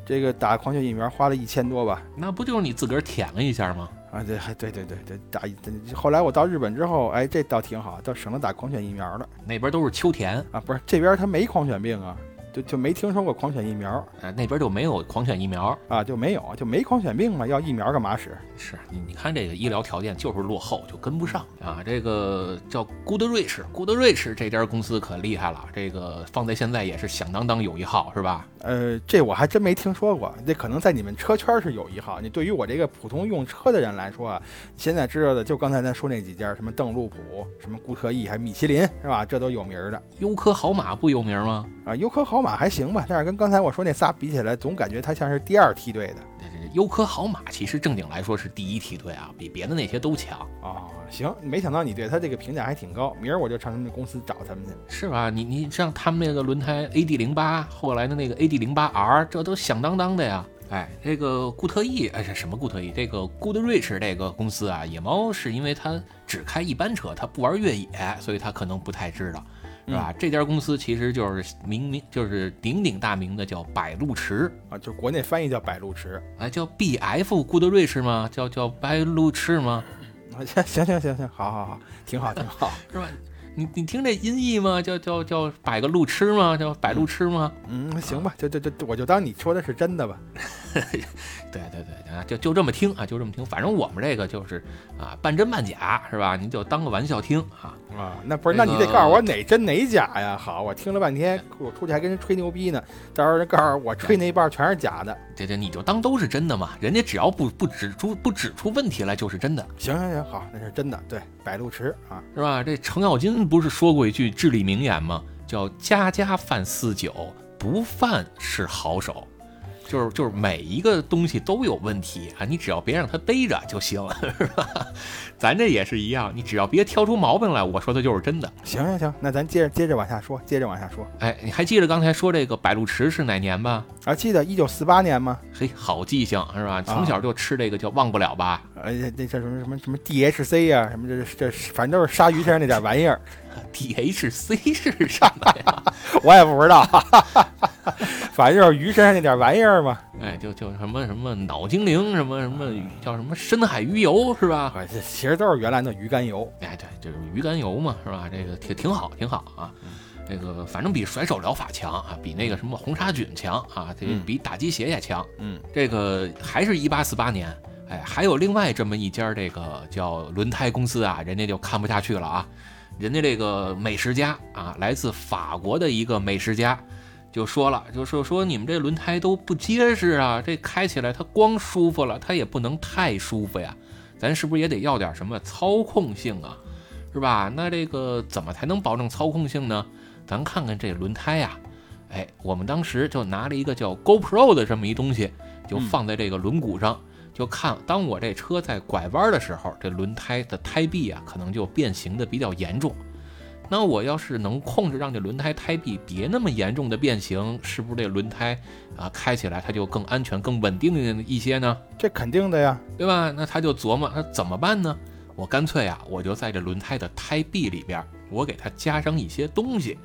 这个打狂犬疫苗花了一千多吧？那不就是你自个儿舔了一下吗？啊，对，还对对对对，打一。后来我到日本之后，哎，这倒挺好，倒省了打狂犬疫苗了。那边都是秋田啊，不是这边他没狂犬病啊。就就没听说过狂犬疫苗，啊，那边就没有狂犬疫苗啊，就没有，就没狂犬病嘛，要疫苗干嘛使？是你你看这个医疗条件就是落后，就跟不上啊。这个叫 Goodrich，Goodrich 这家公司可厉害了，这个放在现在也是响当当有一号，是吧？呃，这我还真没听说过，这可能在你们车圈是有一号。你对于我这个普通用车的人来说啊，现在知道的就刚才咱说那几家，什么邓禄普，什么固特异，还米其林，是吧？这都有名的。优科豪马不有名吗？啊，优科豪马还行吧，但是跟刚才我说那仨比起来，总感觉它像是第二梯队的。优科豪马其实正经来说是第一梯队啊，比别的那些都强啊。行，没想到你对它这个评价还挺高，明儿我就上他们公司找他们去。是吧？你你像他们那个轮胎 AD 零八，后来的那个 AD 零八 R，这都响当当的呀。哎，这个固特异，哎，这什么固特异？这个 Goodrich 这个公司啊，野猫是因为它只开一般车，它不玩越野，所以它可能不太知道。是吧？这家公司其实就是明明就是鼎鼎大名的，叫百路驰啊，就国内翻译叫百路驰，哎，叫 B F 固德瑞士吗？叫叫百路驰吗？行行行行行，好好好，挺好挺好，是吧？你你听这音译吗？叫叫叫百个路痴吗？叫百路痴吗？嗯，行吧，就就就我就当你说的是真的吧。<laughs> 对对对啊，就就这么听啊，就这么听。反正我们这个就是啊，半真半假，是吧？你就当个玩笑听啊啊。那不是，那你得告诉我哪真哪假呀？好，我听了半天，我出去还跟人吹牛逼呢。到时候人告诉我吹那一半全是假的，这这你就当都是真的嘛。人家只要不不指出不指出问题来，就是真的。行行行，好，那是真的。对，百路池啊，是吧？这程咬金不是说过一句至理名言吗？叫家家饭四酒，不犯是好手。就是就是每一个东西都有问题啊，你只要别让它逮着就行了，是吧？<laughs> 咱这也是一样，你只要别挑出毛病来，我说的就是真的。行行行，那咱接着接着往下说，接着往下说。哎，你还记得刚才说这个百路池是哪年吧？啊，记得一九四八年吗？嘿，好记性是吧？从小就吃这个叫忘不了吧？哎呀，那叫什么什么什么 DHC 呀，什么这这反正都是鲨鱼身上那点玩意儿。<laughs> DHC <laughs> 是什么呀？<laughs> 我也不知道。反正就是鱼身上那点玩意儿嘛，哎，就就什么什么脑精灵，什么什么叫什么深海鱼油是吧？这其实都是原来的鱼肝油。哎，对，就是鱼肝油嘛，是吧？这个挺挺好，挺好啊。这个反正比甩手疗法强啊，比那个什么红杀菌强啊，这比打鸡血也强。嗯，这个还是一八四八年，哎，还有另外这么一家这个叫轮胎公司啊，人家就看不下去了啊，人家这个美食家啊，来自法国的一个美食家。就说了，就说说你们这轮胎都不结实啊，这开起来它光舒服了，它也不能太舒服呀。咱是不是也得要点什么操控性啊？是吧？那这个怎么才能保证操控性呢？咱看看这轮胎呀，哎，我们当时就拿了一个叫 GoPro 的这么一东西，就放在这个轮毂上，就看当我这车在拐弯的时候，这轮胎的胎壁啊，可能就变形的比较严重。那我要是能控制让这轮胎胎壁别那么严重的变形，是不是这轮胎啊开起来它就更安全、更稳定一些呢？这肯定的呀，对吧？那他就琢磨，那怎么办呢？我干脆啊，我就在这轮胎的胎壁里边，我给它加上一些东西，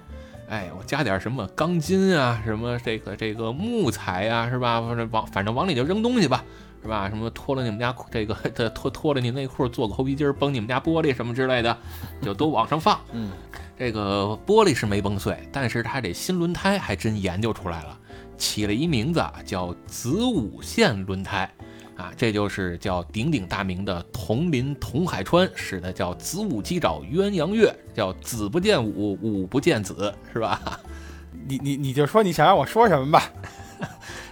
哎，我加点什么钢筋啊，什么这个这个木材啊，是吧？反正往反正往里就扔东西吧。是吧？什么脱了你们家这个，脱脱了你内裤，做个猴皮筋崩你们家玻璃什么之类的，就都往上放。嗯，<laughs> 这个玻璃是没崩碎，但是它这新轮胎还真研究出来了，起了一名字叫子午线轮胎，啊，这就是叫鼎鼎大名的铜林铜海川使的，叫子午鸡爪鸳鸯月，叫子不见午，午不见子，是吧？<laughs> 你你你就说你想让我说什么吧。<laughs>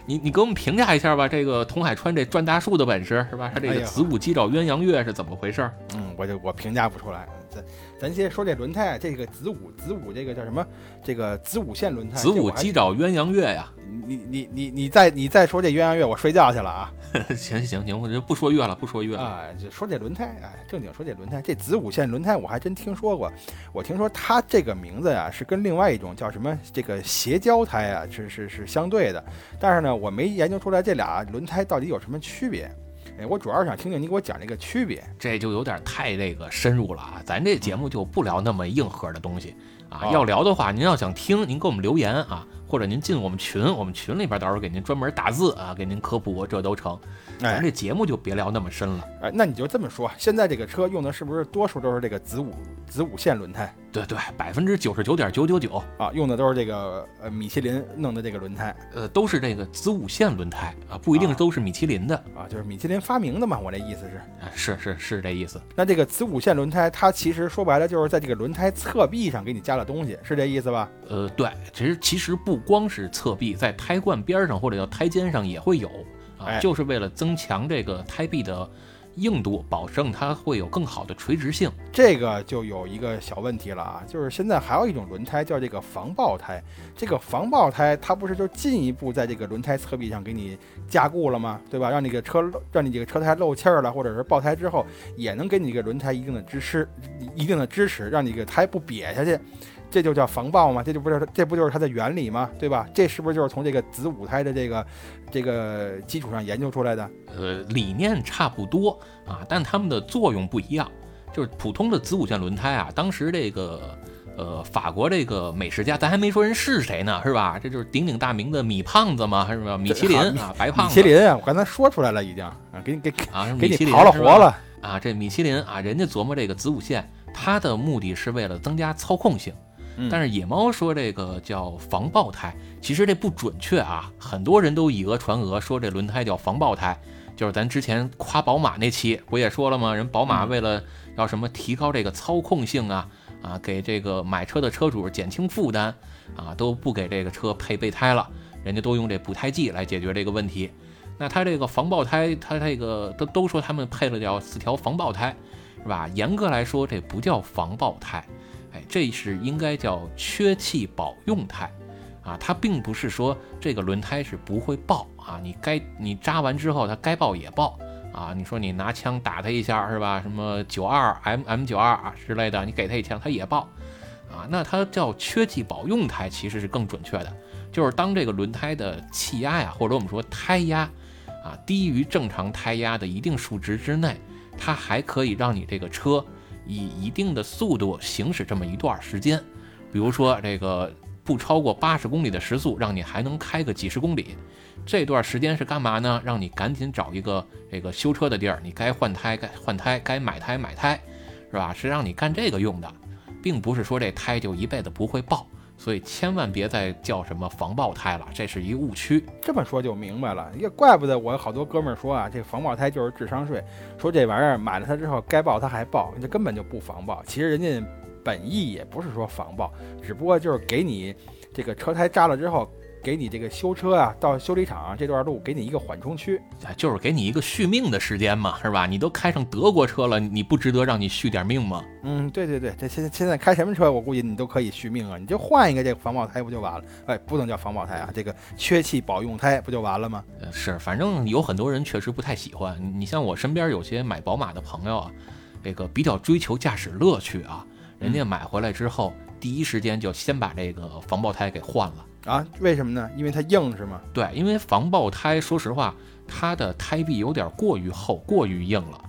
你你给我们评价一下吧，这个童海川这转大树的本事是吧？他这个子午鸡爪鸳鸯月是怎么回事？嗯，我就我评价不出来。咱咱先说这轮胎，这个子午子午这个叫什么？这个子午线轮胎。子午鸡爪鸳鸯月呀！你你你你再你再说这鸳鸯月，我睡觉去了啊！<laughs> 行行行，我就不说月了，不说月了啊！就说这轮胎，哎，正经说这轮胎，这子午线轮胎我还真听说过。我听说它这个名字呀，是跟另外一种叫什么这个斜胶胎啊，是是是相对的。但是呢，我没研究出来这俩轮胎到底有什么区别。哎，我主要是想听听你给我讲这个区别，这就有点太这个深入了啊！咱这节目就不聊那么硬核的东西啊。要聊的话，您要想听，您给我们留言啊。或者您进我们群，我们群里边到时候给您专门打字啊，给您科普，这都成。咱哎这节目就别聊那么深了。哎，那你就这么说，现在这个车用的是不是多数都是这个子午子午线轮胎对对，百分之九十九点九九九，啊？用的都是这个呃米其林弄的这个轮胎呃，都是这个子午线轮胎啊，不一定啊都是米其林的啊，就是米其林发明的嘛。我这意思是，啊，是是是这意思。那这个子午线轮胎，它其实说白了就是在这个轮胎侧壁上给你加了东西，是这意思吧？呃，对，其实其实不光是侧壁，在胎冠边上或者叫胎尖上也会有就是为了增强这个胎壁的硬度，保证它会有更好的垂直性。这个就有一个小问题了啊，就是现在还有一种轮胎叫这个防爆胎。这个防爆胎它不是就进一步在这个轮胎侧壁上给你加固了吗？对吧？让你这个车让你这个车胎漏气儿了，或者是爆胎之后，也能给你这个轮胎一定的支持，一定的支持，让你这个胎不瘪下去。这就叫防爆嘛，这就不是这不就是它的原理嘛？对吧？这是不是就是从这个子午胎的这个这个基础上研究出来的？呃，理念差不多啊，但它们的作用不一样。就是普通的子午线轮胎啊，当时这个呃法国这个美食家，咱还没说人是谁呢，是吧？这就是鼎鼎大名的米胖子嘛，是吧？米其林啊，白胖子米其林啊，我刚才说出来了已经啊，给你给啊，是给你米其林刨了活了。啊，这米其林啊，人家琢磨这个子午线，它的目的是为了增加操控性。嗯但是野猫说这个叫防爆胎，其实这不准确啊，很多人都以讹传讹，说这轮胎叫防爆胎。就是咱之前夸宝马那期不也说了吗？人宝马嗯为了要什么提高这个操控性啊啊，给这个买车的车主减轻负担啊，都不给这个车配备胎了，人家都用这补胎剂来解决这个问题。那它这个防爆胎，它这个都都说他们配了叫四条防爆胎，是吧？严格来说，这不叫防爆胎，哎，这是应该叫缺气保用胎，啊，它并不是说这个轮胎是不会爆啊，你该你扎完之后它该爆也爆啊，你说你拿枪打它一下是吧？什么九二 M M 九二啊之类的，你给它一枪它也爆，啊，那它叫缺气保用胎其实是更准确的，就是当这个轮胎的气压呀，或者我们说胎压啊低于正常胎压的一定数值之内，它还可以让你这个车以一定的速度行驶这么一段时间，比如说这个不超过八十公里的时速，让你还能开个几十公里。这段时间是干嘛呢？让你赶紧找一个这个修车的地儿，你该换胎该换胎，该买胎买胎，是吧？是让你干这个用的，并不是说这胎就一辈子不会爆。所以千万别再叫什么防爆胎了，这是一误区。这么说就明白了，也怪不得我好多哥们儿说啊，这防爆胎就是智商税，说这玩意儿买了它之后该爆它还爆，这根本就不防爆。其实人家本意也不是说防爆，只不过就是给你这个车胎扎了之后，给你这个修车啊，到修理厂、这段路给你一个缓冲区。哎，就是给你一个续命的时间嘛，是吧？你都开上德国车了，你不值得让你续点命吗？嗯，对对对，这现在现在开什么车，我估计你都可以续命啊，你就换一个这个防爆胎不就完了？哎，不能叫防爆胎啊，这个缺气保用胎不就完了吗？呃，是，反正有很多人确实不太喜欢。你像我身边有些买宝马的朋友啊，这个比较追求驾驶乐趣啊，人家买回来之后，第一时间就先把这个防爆胎给换了。啊，为什么呢？因为它硬是吗？对，因为防爆胎，说实话，它的胎壁有点过于厚、过于硬了，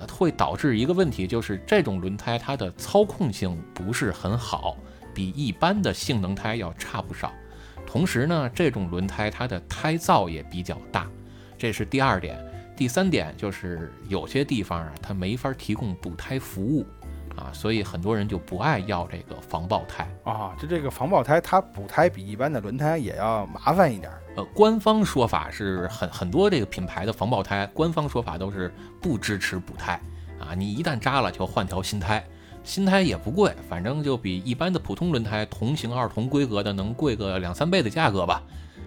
呃，会导致一个问题，就是这种轮胎它的操控性不是很好，比一般的性能胎要差不少。同时呢，这种轮胎它的胎噪也比较大，这是第二点。第三点就是有些地方啊，它没法提供补胎服务啊，所以很多人就不爱要这个防爆胎。啊，就这个防爆胎，它补胎比一般的轮胎也要麻烦一点儿。呃，官方说法是很很多这个品牌的防爆胎，官方说法都是不支持补胎啊，你一旦扎了就换条新胎，新胎也不贵，反正就比一般的普通轮胎同型号同规格的能贵个两三倍的价格吧，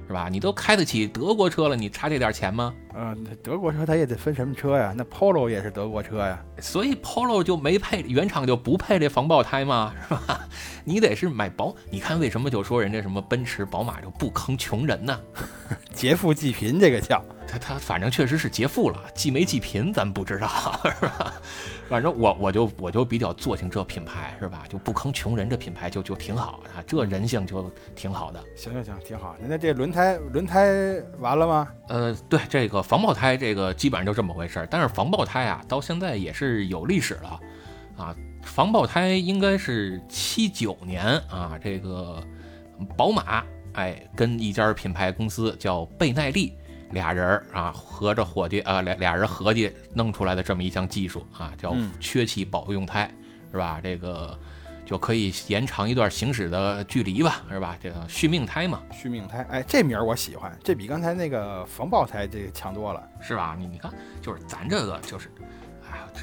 是吧？你都开得起德国车了，你差这点钱吗？嗯、那德国车它也得分什么车呀？那 Polo 也是德国车呀。所以 Polo 就没配，原厂就不配这防爆胎嘛，是吧？<laughs> 你得是买保，你看为什么就说人家什么奔驰、宝马就不坑穷人呢？<laughs> 劫富济贫这个叫。他他反正确实是劫富了，济没济贫咱不知道，是吧？<laughs> 反正我我就我就比较做兴这品牌，是吧？就不坑穷人这品牌就就挺好啊，这人性就挺好的。行行行，挺好。那这轮胎轮胎完了吗？呃，对这个防爆胎，这个基本上就这么回事儿。但是防爆胎啊，到现在也是有历史了啊。防爆胎应该是七九年啊，这个宝马哎，跟一家品牌公司叫倍耐力，俩人儿啊合着伙计啊，俩俩人合计弄出来的这么一项技术啊，叫嗯缺气保用胎，是吧？这个就可以延长一段行驶的距离吧，是吧？这个续命胎嘛，续命胎，哎，这名儿我喜欢，这比刚才那个防爆胎这个强多了。是吧？你你看，就是咱这个就是，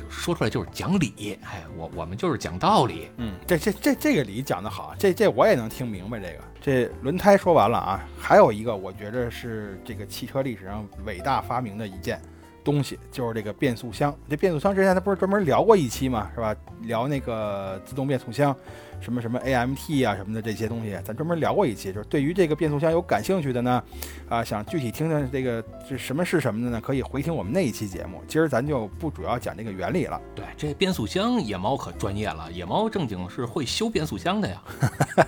说出来就是讲理，哎，我我们就是讲道理，嗯，这这这这个理讲得好，这这我也能听明白。这个这轮胎说完了啊，还有一个我觉着是这个汽车历史上伟大发明的一件东西，就是这个变速箱。这变速箱之前他不是专门聊过一期嘛，是吧？聊那个自动变速箱，什么什么 AMT 啊什么的这些东西，咱专门聊过一期。就是对于这个变速箱有感兴趣的呢，啊，想具体听听这个这什么是什么的呢，可以回听我们那一期节目。今儿咱就不主要讲这个原理了。对，这变速箱野猫可专业了，野猫正经是会修变速箱的呀。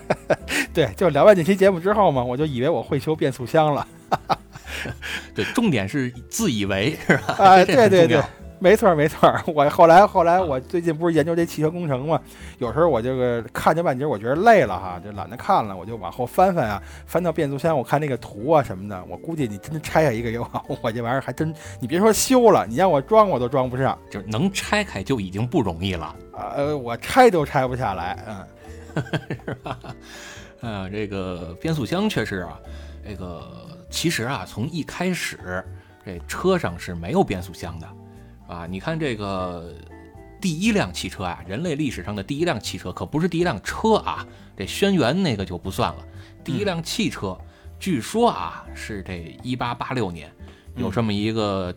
<laughs> 对，就聊完这期节目之后嘛，我就以为我会修变速箱了。<laughs> <laughs> 对，重点是自以为是吧？啊，这对对对没错没错。我后来后来我最近不是研究这汽车工程嘛，有时候我这个看见半截，我觉得累了哈，就懒得看了，我就往后翻翻啊，翻到变速箱，我看那个图啊什么的，我估计你真拆下一个给我，我这玩意儿还真，你别说修了，你让我装我都装不上就是能拆开就已经不容易了。啊，呃，我拆都拆不下来，嗯，<laughs> 是吧？嗯，<laughs> 这个变速箱确实啊，这个其实啊，从一开始这车上是没有变速箱的，啊，你看这个第一辆汽车啊，人类历史上的第一辆汽车可不是第一辆车啊，这轩辕那个就不算了，第一辆汽车，据说啊是这一八八六年有这么一个。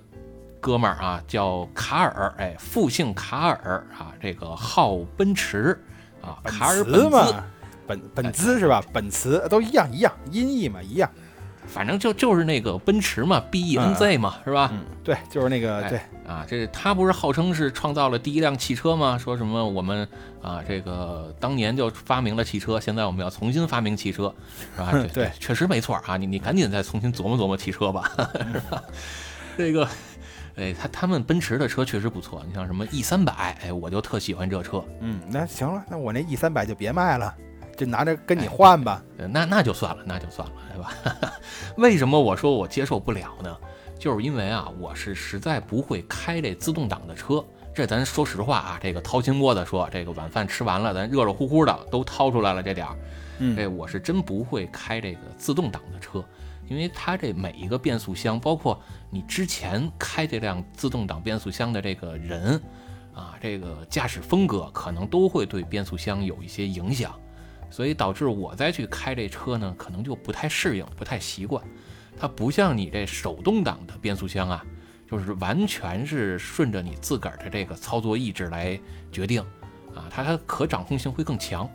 哥们儿啊，叫卡尔，哎，复姓卡尔啊，这个号奔驰啊，卡尔本兹，茨嘛，本本兹是吧？本茨都一样一样，音译嘛一样，反正就就是那个奔驰嘛，B E N Z 嘛，是吧？嗯，对，就是那个哎对，啊，这他不是号称是创造了第一辆汽车吗？说什么我们啊，这个当年就发明了汽车，现在我们要重新发明汽车，是吧？<laughs> 对对确实没错啊。你你赶紧再重新琢磨琢磨汽车吧，<laughs> 是吧？这个，哎，他他们奔驰的车确实不错，你像什么 E 三百，哎，我就特喜欢这车，嗯，那行了，那我那 E 三百就别卖了，就拿着跟你换吧。呃那那就算了，那就算了，对吧？<laughs> 为什么我说我接受不了呢？就是因为啊，我是实在不会开这自动挡的车。这咱说实话啊，这个掏心窝子说，这个晚饭吃完了，咱热热乎乎的都掏出来了这点儿，嗯这我是真不会开这个自动挡的车，因为它这每一个变速箱，包括你之前开这辆自动挡变速箱的这个人啊，这个驾驶风格可能都会对变速箱有一些影响。所以导致我再去开这车呢，可能就不太适应，不太习惯。它不像你这手动挡的变速箱啊，就是完全是顺着你自个儿的这个操作意志来决定啊，它它可掌控性会更强。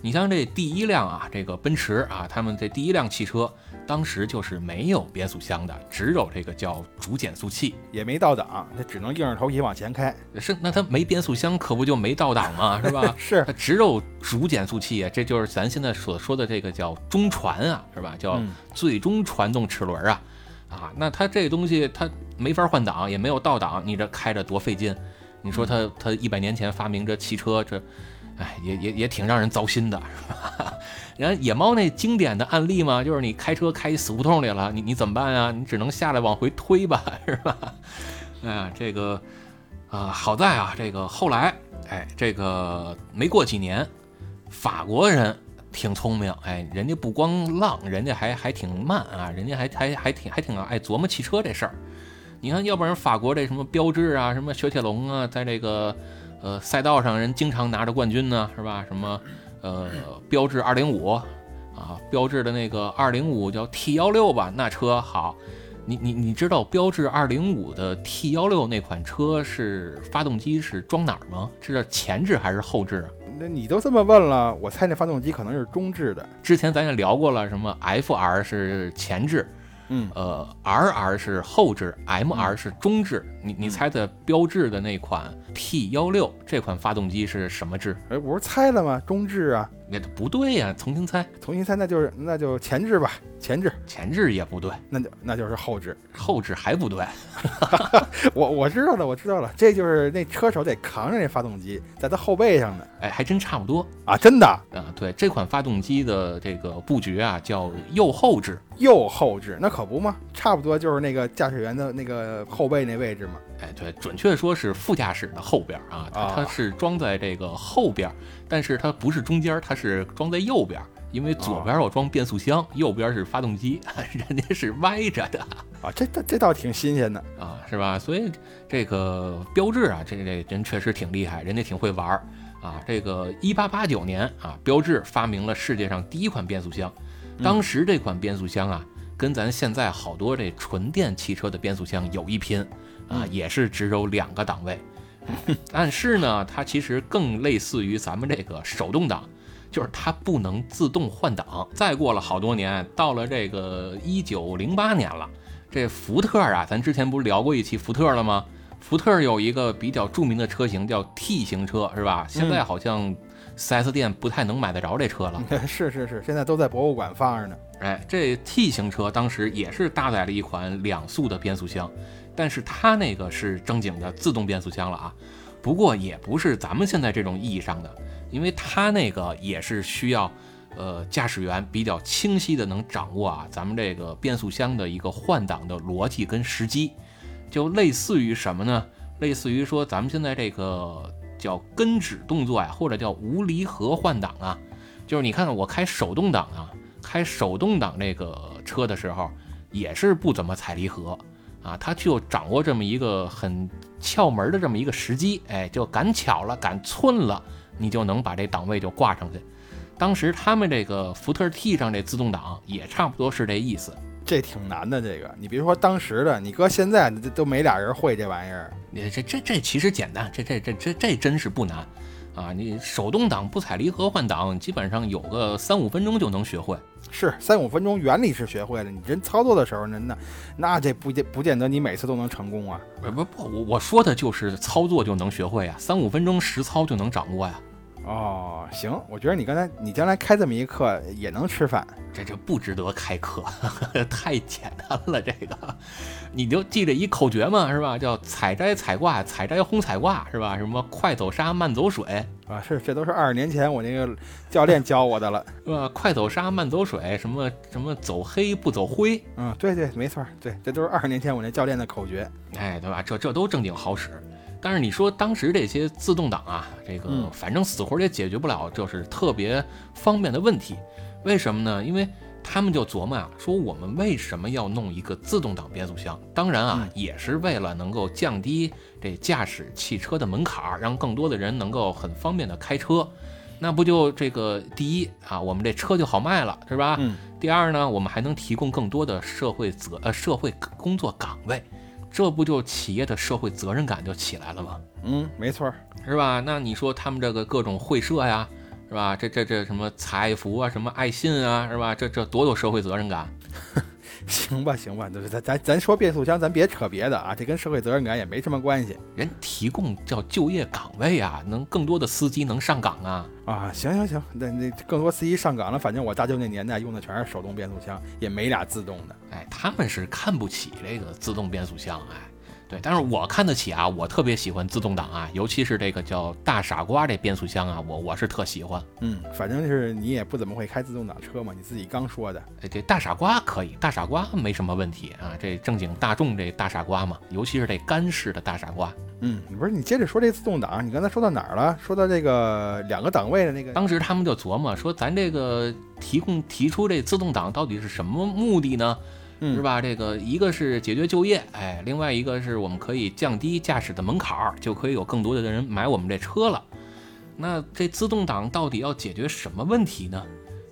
你像这第一辆啊，这个奔驰啊，他们这第一辆汽车当时就是没有变速箱的，只有这个叫主减速器。也没倒档，它只能硬着头皮往前开。是，那它没变速箱，可不就没倒档吗？是吧？<laughs> 是，它只有主减速器啊，这就是咱现在所说的这个叫中传啊，是吧？叫嗯最终传动齿轮啊，啊，那它这东西它没法换挡，也没有倒档，你这开着多费劲。你说它它一百年前发明这汽车，这，哎，也也也挺让人糟心的，是吧？<laughs> 人家野猫那经典的案例嘛，就是你开车开死胡同里了，你你怎么办呀？你只能下来往回推吧，是吧？哎，这个啊、好在啊，这个后来，哎，这个没过几年，法国人挺聪明，哎，人家不光浪，人家还还挺慢啊，人家还还还挺还挺爱琢磨汽车这事儿。你看，要不然法国这什么标致啊，什么雪铁龙啊，在这个呃赛道上人经常拿着冠军呢，是吧？什么呃标致二零五啊，标致的那个二零五叫 T 幺六吧，那车好。你你你知道标致二零五的 T 幺六那款车是发动机是装哪儿吗？是前置还是后置啊？那你都这么问了，我猜那发动机可能是中置的。之前咱也聊过了，什么 FR 是前置，嗯呃，RR 是后置，MR 是中置。你你猜的标致的那款 T 幺六这款发动机是什么制？哎，不是猜了吗？中置啊，那不对呀，重新猜，重新猜那就是那就前置吧，前置，前置也不对，那就那就是后置，后置还不对。<laughs> 我我知道了，我知道了，这就是那车手得扛着那发动机在他后背上的。哎，还真差不多啊，真的啊，对，这款发动机的这个布局啊叫右后置，右后置，那可不嘛？差不多就是那个驾驶员的那个后背那位置嘛。哎，对，准确说是副驾驶的后边啊，它它是装在这个后边，但是它不是中间，它是装在右边。因为左边我装变速箱，右边是发动机，<laughs> 人家是歪着的啊，这这这倒挺新鲜的啊，是吧？所以这个标志啊，这这人确实挺厉害，人家挺会玩儿啊。这个一八八九年啊，标致发明了世界上第一款变速箱，当时这款变速箱啊，跟咱现在好多这纯电汽车的变速箱有一拼啊，也是只有两个档位，但是呢，它其实更类似于咱们这个手动挡。就是它不能自动换挡。再过了好多年，到了这个一九零八年了，这福特啊，咱之前不是聊过一期福特了吗？福特有一个比较著名的车型叫 T 型车，是吧？现在好像 4S 店不太能买得着这车了。<laughs> 是是是，现在都在博物馆放着呢。哎，这 T 型车当时也是搭载了一款两速的变速箱，但是它那个是正经的自动变速箱了啊。不过也不是咱们现在这种意义上的。因为它那个也是需要，呃，驾驶员比较清晰的能掌握啊，咱们这个变速箱的一个换挡的逻辑跟时机，就类似于什么呢？类似于说咱们现在这个叫跟指动作呀，或者叫无离合换挡啊，就是你看看我开手动挡啊，开手动挡这个车的时候，也是不怎么踩离合啊，他就掌握这么一个很窍门的这么一个时机，哎，就赶巧了，赶寸了。你就能把这档位就挂上去。当时他们这个福特 T 上这自动挡也差不多是这意思。这挺难的，这个你别说当时的，你搁现在这都没俩人会这玩意儿。你这这这其实简单，这这这这这真是不难啊！你手动挡不踩离合换挡，基本上有个三五分钟就能学会。是三五分钟，原理是学会了。你真操作的时候，那那那这不见不见得你每次都能成功啊！不不不，我我说的就是操作就能学会啊，三五分钟实操就能掌握呀。哦，行，我觉得你刚才你将来开这么一课也能吃饭，这这不值得开课，<laughs> 太简单了。这个，你就记着一口诀嘛，是吧？叫采摘采挂，采摘轰采挂，是吧？什么快走沙慢走水啊？是，这都是二十年前我那个教练教我的了，<laughs> 是吧？快走沙慢走水，什么什么走黑不走灰？嗯，对对，没错，对，这都是二十年前我那教练的口诀，哎，对吧？这这都正经好使。但是你说当时这些自动挡啊，这个反正死活也解决不了，就是特别方便的问题。为什么呢？因为他们就琢磨啊，说我们为什么要弄一个自动挡变速箱？当然啊，也是为了能够降低这驾驶汽车的门槛，让更多的人能够很方便的开车。那不就这个第一啊，我们这车就好卖了，是吧？嗯。第二呢，我们还能提供更多的社会责呃社会工作岗位。这不就企业的社会责任感就起来了吗？嗯，没错，是吧？那你说他们这个各种会社呀，是吧？这这这什么财福啊，什么爱信啊，是吧？这这多有社会责任感。<laughs> <laughs> 行吧，行吧，咱咱咱说变速箱，咱别扯别的啊，这跟社会责任感也没什么关系。人提供叫就业岗位啊，能更多的司机能上岗啊。啊，行行行，那那更多司机上岗了，反正我大舅那年代用的全是手动变速箱，也没俩自动的。哎，他们是看不起这个自动变速箱，哎。对，但是我看得起啊，我特别喜欢自动挡啊，尤其是这个叫大傻瓜这变速箱啊，我我是特喜欢。嗯，反正是你也不怎么会开自动挡车嘛，你自己刚说的。哎，这大傻瓜可以，大傻瓜没什么问题啊，这正经大众这大傻瓜嘛，尤其是这干式的大傻瓜。嗯，不是你接着说这自动挡，你刚才说到哪儿了？说到这个两个档位的那个，当时他们就琢磨说，咱这个提供提出这自动挡到底是什么目的呢？是吧？这个一个是解决就业，哎，另外一个是我们可以降低驾驶的门槛儿，就可以有更多的人买我们这车了。那这自动挡到底要解决什么问题呢？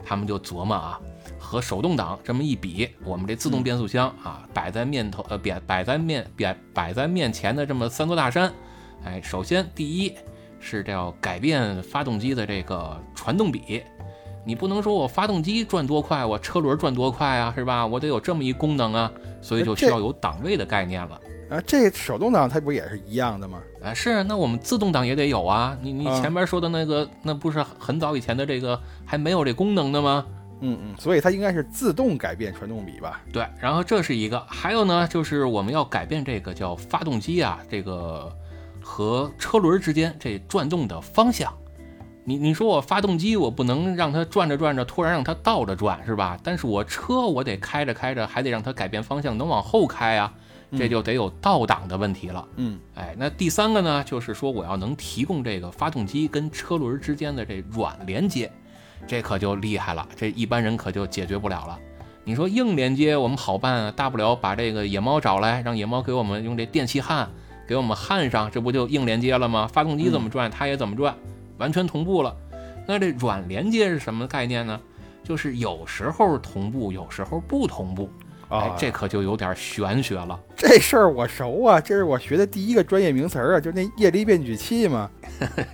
他们就琢磨啊，和手动挡这么一比，我们这自动变速箱啊，摆在面头呃，摆摆在面摆摆在面前的这么三座大山，哎，首先第一是要改变发动机的这个传动比。你不能说我发动机转多快，我车轮转多快啊，是吧？我得有这么一功能啊，所以就需要有档位的概念了。啊，这手动挡它不也是一样的吗？啊，是，那我们自动挡也得有啊。你你啊前面说的那个，那不是很早以前的这个还没有这功能的吗？嗯嗯，所以它应该是自动改变传动比吧？对，然后这是一个，还有呢，就是我们要改变这个叫发动机啊，这个和车轮之间这转动的方向。你你说我发动机我不能让它转着转着，突然让它倒着转是吧？但是我车我得开着开着，还得让它改变方向，能往后开啊，这就得有倒档的问题了。嗯哎，那第三个呢，就是说我要能提供这个发动机跟车轮之间的这软连接，这可就厉害了，这一般人可就解决不了了。你说硬连接我们好办啊，大不了把这个野猫找来，让野猫给我们用这电气焊给我们焊上，这不就硬连接了吗？发动机怎么转，它也怎么转，完全同步了。那这软连接是什么概念呢？就是有时候同步，有时候不同步。哎啊，，这可就有点玄学了。这事儿我熟啊，这是我学的第一个专业名词儿啊，就那液力变矩器嘛。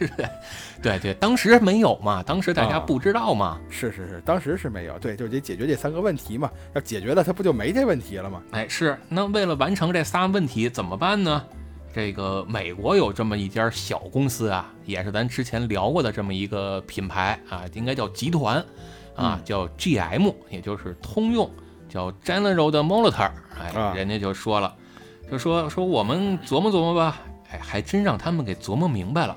<laughs> 对对，当时没有嘛，当时大家啊不知道嘛。是是是，当时是没有，对，就得解决这三个问题嘛。要解决了，它不就没这问题了吗？哎，是，那为了完成这仨问题怎么办呢？这个美国有这么一家小公司啊，也是咱之前聊过的这么一个品牌啊，应该叫集团啊，嗯叫 GM，也就是通用，叫 General 的 Molitor。哎，啊人家就说了，就说说我们琢磨琢磨吧，哎，还真让他们给琢磨明白了，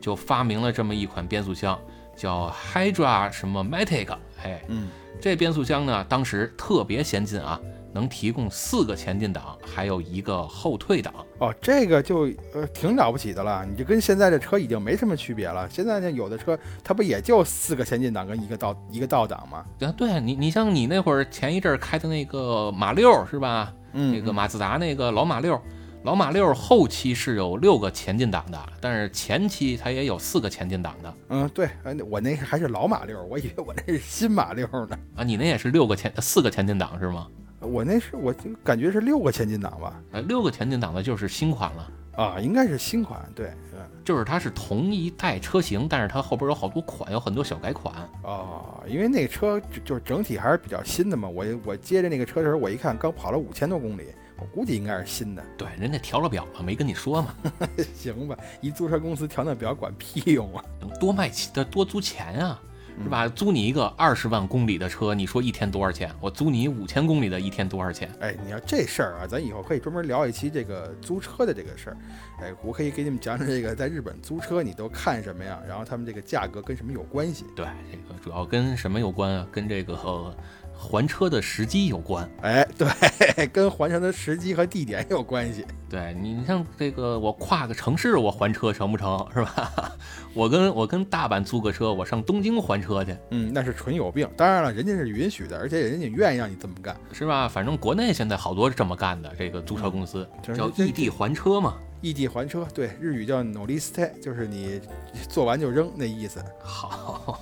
就发明了这么一款变速箱，叫 Hydra 什么 Matic。哎，嗯，这变速箱呢，当时特别先进啊，能提供四个前进档，还有一个后退档。哦，这个就呃挺了不起的了，你就跟现在的车已经没什么区别了。现在呢，有的车它不也就四个前进档跟一个倒一个倒档吗？啊，对你，你像你那会儿前一阵儿开的那个马六是吧？嗯，那个马自达那个老马六，老马六后期是有六个前进档的，但是前期它也有四个前进档的嗯，对，呃我那还是老马六，我以为我那是新马六呢。啊。你那也是六个前四个前进档是吗？我那是我就感觉是六个前进档吧？呃，六个前进档的就是新款了。啊，应该是新款，对，嗯，就是它是同一代车型，但是它后边有好多款，有很多小改款。哦，因为那个车就就是整体还是比较新的嘛。我我接着那个车的时候，我一看刚跑了五千多公里，我估计应该是新的。对，人家调了表了，没跟你说嘛，<laughs> 行吧，一租车公司调那表管屁用啊！能多卖钱，多租钱啊，嗯是吧？租你一个二十万公里的车，你说一天多少钱？我租你五千公里的，一天多少钱？哎，你要这事儿啊，咱以后可以专门聊一期这个租车的这个事儿。哎，我可以给你们讲讲这个在日本租车你都看什么呀？然后他们这个价格跟什么有关系？对，这个主要跟什么有关啊？跟这个、呃、还车的时机有关。哎，对，跟还车的时机和地点有关系。对你，你像这个，我跨个城市我还车成不成？是吧？<laughs> 我跟我跟大阪租个车，我上东京还车去，嗯，那是纯有病。当然了，人家是允许的，而且人家愿意让你这么干。是吧？反正国内现在好多是这么干的，这个租车公司、叫异地还车嘛。异地还车，对，日语叫 no l i s t 就是你做完就扔那意思。好，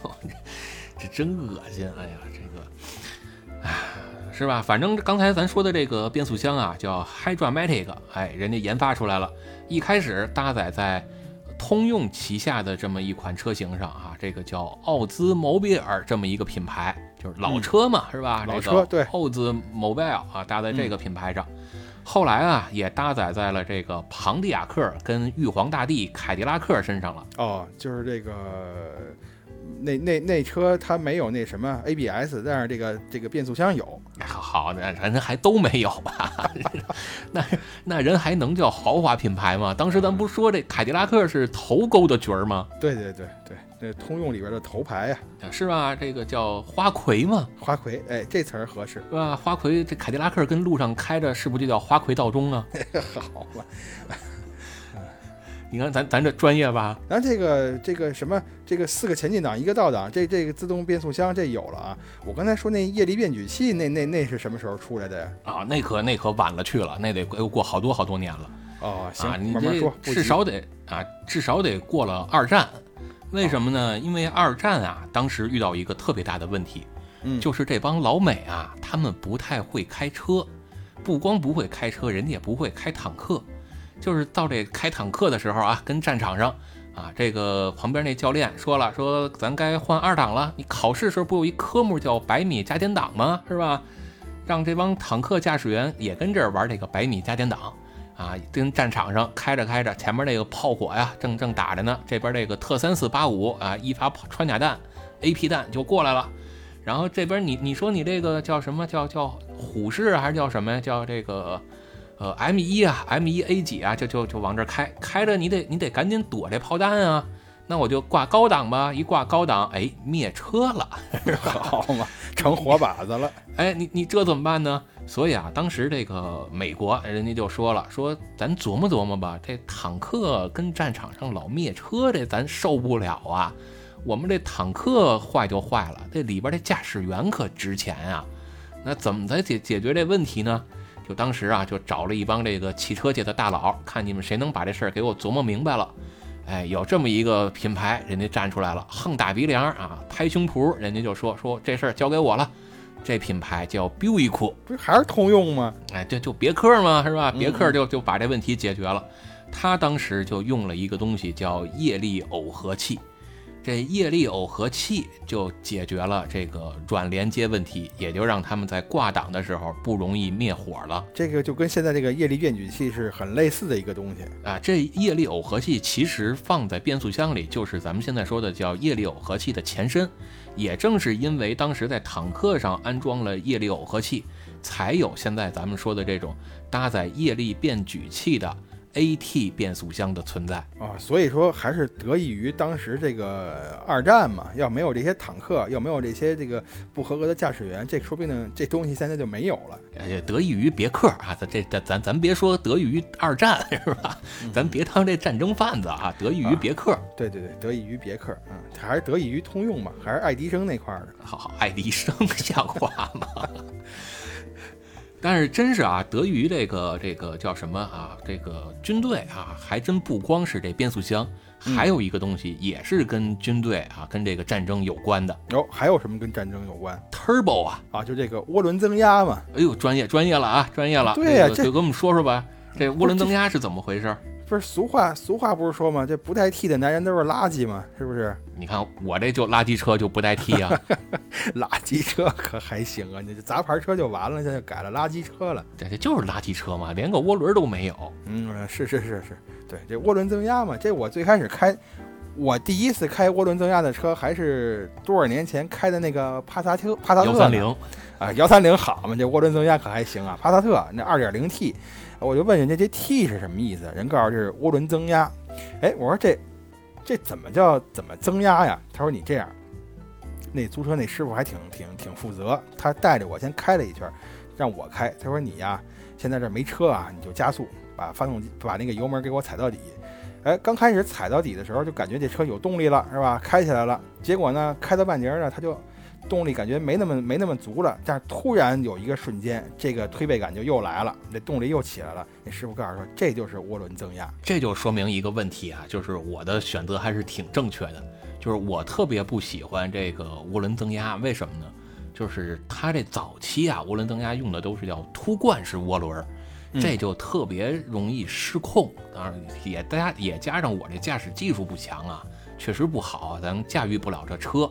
<laughs> 这真恶心！哎呀，这个，哎，是吧？反正刚才咱说的这个变速箱啊，叫 Hydramatic，哎，人家研发出来了，一开始搭载在通用旗下的这么一款车型上啊，这个叫奥兹某比尔这么一个品牌，就是老车嘛，是吧？老这个车对奥兹 Mobile 啊，搭在这个品牌上。后来啊，也搭载在了这个庞蒂亚克跟玉皇大帝凯迪拉克身上了。哦，就是这个，那那那车它没有那什么 ABS，但是这个这个变速箱有。哎好好的，人家还都没有吧？<laughs> 那那人还能叫豪华品牌吗？当时咱不是说这凯迪拉克是头钩的角儿吗？对对对对，那通用里边的头牌呀、是吧？这个叫花魁吗，花魁，哎，这词儿合适。是吧？花魁这凯迪拉克跟路上开着，是不是就叫花魁道中啊？<laughs> 好吧，你看咱咱这专业吧？咱这个这个什么，这个四个前进档一个倒档，这这个自动变速箱这有了啊。我刚才说那液力变矩器，那那那是什么时候出来的呀？啊，那可那可晚了去了，那得又过好多好多年了。哦，行，啊，你这慢慢说，至少得啊，至少得过了二战。为什么呢？因为二战啊，当时遇到一个特别大的问题，嗯就是这帮老美啊，他们不太会开车，不光不会开车，人家也不会开坦克。就是到这开坦克的时候啊，跟战场上啊，这个旁边那教练说了，说咱该换二档了。你考试时候不有一科目叫百米加减档吗？是吧？让这帮坦克驾驶员也跟这儿玩这个百米加减档啊，跟战场上开着开着，前面那个炮火呀，正正打着呢，这边这个特三四八五啊，一发穿甲弹，AP 弹就过来了。然后这边你你说你这个叫什么叫叫虎式还是叫什么呀？叫这个呃 M 一啊，M 一 A 几啊，就就就往这开，开着你得你得赶紧躲这炮弹啊。那我就挂高档吧，一挂高档，哎，灭车了，<laughs> 好嘛，成活靶子了。<laughs> 哎，你你这怎么办呢？所以啊，当时这个美国人家就说了，说咱琢磨琢磨吧，这坦克跟战场上老灭车，这咱受不了啊。我们这坦克坏就坏了，这里边这驾驶员可值钱啊。那怎么才解解决这问题呢？就当时啊，就找了一帮这个汽车界的大佬，看你们谁能把这事儿给我琢磨明白了。哎，有这么一个品牌，人家站出来了，横打鼻梁啊，拍胸脯，人家就说说这事儿交给我了。这品牌叫 Buick，不是还是通用吗？哎，这就别克嘛，是吧？别克就就把这问题解决了。他当时就用了一个东西叫液力耦合器。这液力耦合器就解决了这个软连接问题，也就让他们在挂档的时候不容易灭火了。这个就跟现在这个液力变矩器是很类似的一个东西啊。这液力耦合器其实放在变速箱里，就是咱们现在说的叫液力耦合器的前身。也正是因为当时在坦克上安装了液力耦合器，才有现在咱们说的这种搭载液力变矩器的。A/T 变速箱的存在啊，所以说还是得益于当时这个二战嘛。要没有这些坦克，要没有这些这个不合格的驾驶员，这说不定这东西现在就没有了。也得益于别克啊，咱这咱咱咱别说得益于二战 <laughs> 是吧？咱别当这战争贩子啊，得益于别克。对对对，得益于别克，嗯，还是得益于通用嘛，还是爱迪生那块的。好好，爱迪生像话吗？但是真是啊，得益于这个这个叫什么啊？这个军队啊，还真不光是这变速箱，还有一个东西也是跟军队啊、跟这个战争有关的。哟，还有什么跟战争有关？Turbo 啊啊，就这个涡轮增压嘛。哎呦，专业专业了啊，专业了。对呀，就跟我们说说吧，这涡轮增压是怎么回事？不是俗话，俗话不是说吗？这不带 T 的男人都是垃圾吗？是不是？你看我这就垃圾车就不带 T 啊，<laughs> 垃圾车可还行啊？你这杂牌车就完了，现在改了垃圾车了。这这就是垃圾车嘛，连个涡轮都没有。嗯，是是是是，对，这涡轮增压嘛，这我最开始开，我第一次开涡轮增压的车还是多少年前开的那个帕萨特，帕萨特幺三零啊，幺三零好嘛，这涡轮增压可还行啊，帕萨特那二点零 T。我就问人家这 T 是什么意思？人告诉这是涡轮增压。哎，我说这这怎么叫怎么增压呀？他说你这样，那租车那师傅还挺挺挺负责，他带着我先开了一圈，让我开。他说你呀，现在这没车啊，你就加速，把发动机把那个油门给我踩到底。哎，刚开始踩到底的时候就感觉这车有动力了，是吧？开起来了。结果呢，开到半截呢，他就。动力感觉没那么没那么足了，但是突然有一个瞬间，这个推背感就又来了，这动力又起来了。那师傅告诉说，这就是涡轮增压，这就说明一个问题啊，就是我的选择还是挺正确的，就是我特别不喜欢这个涡轮增压，为什么呢？就是它这早期啊，涡轮增压用的都是叫凸冠式涡轮，这就特别容易失控。当然也大家也加上我这驾驶技术不强啊，确实不好，咱驾驭不了这车。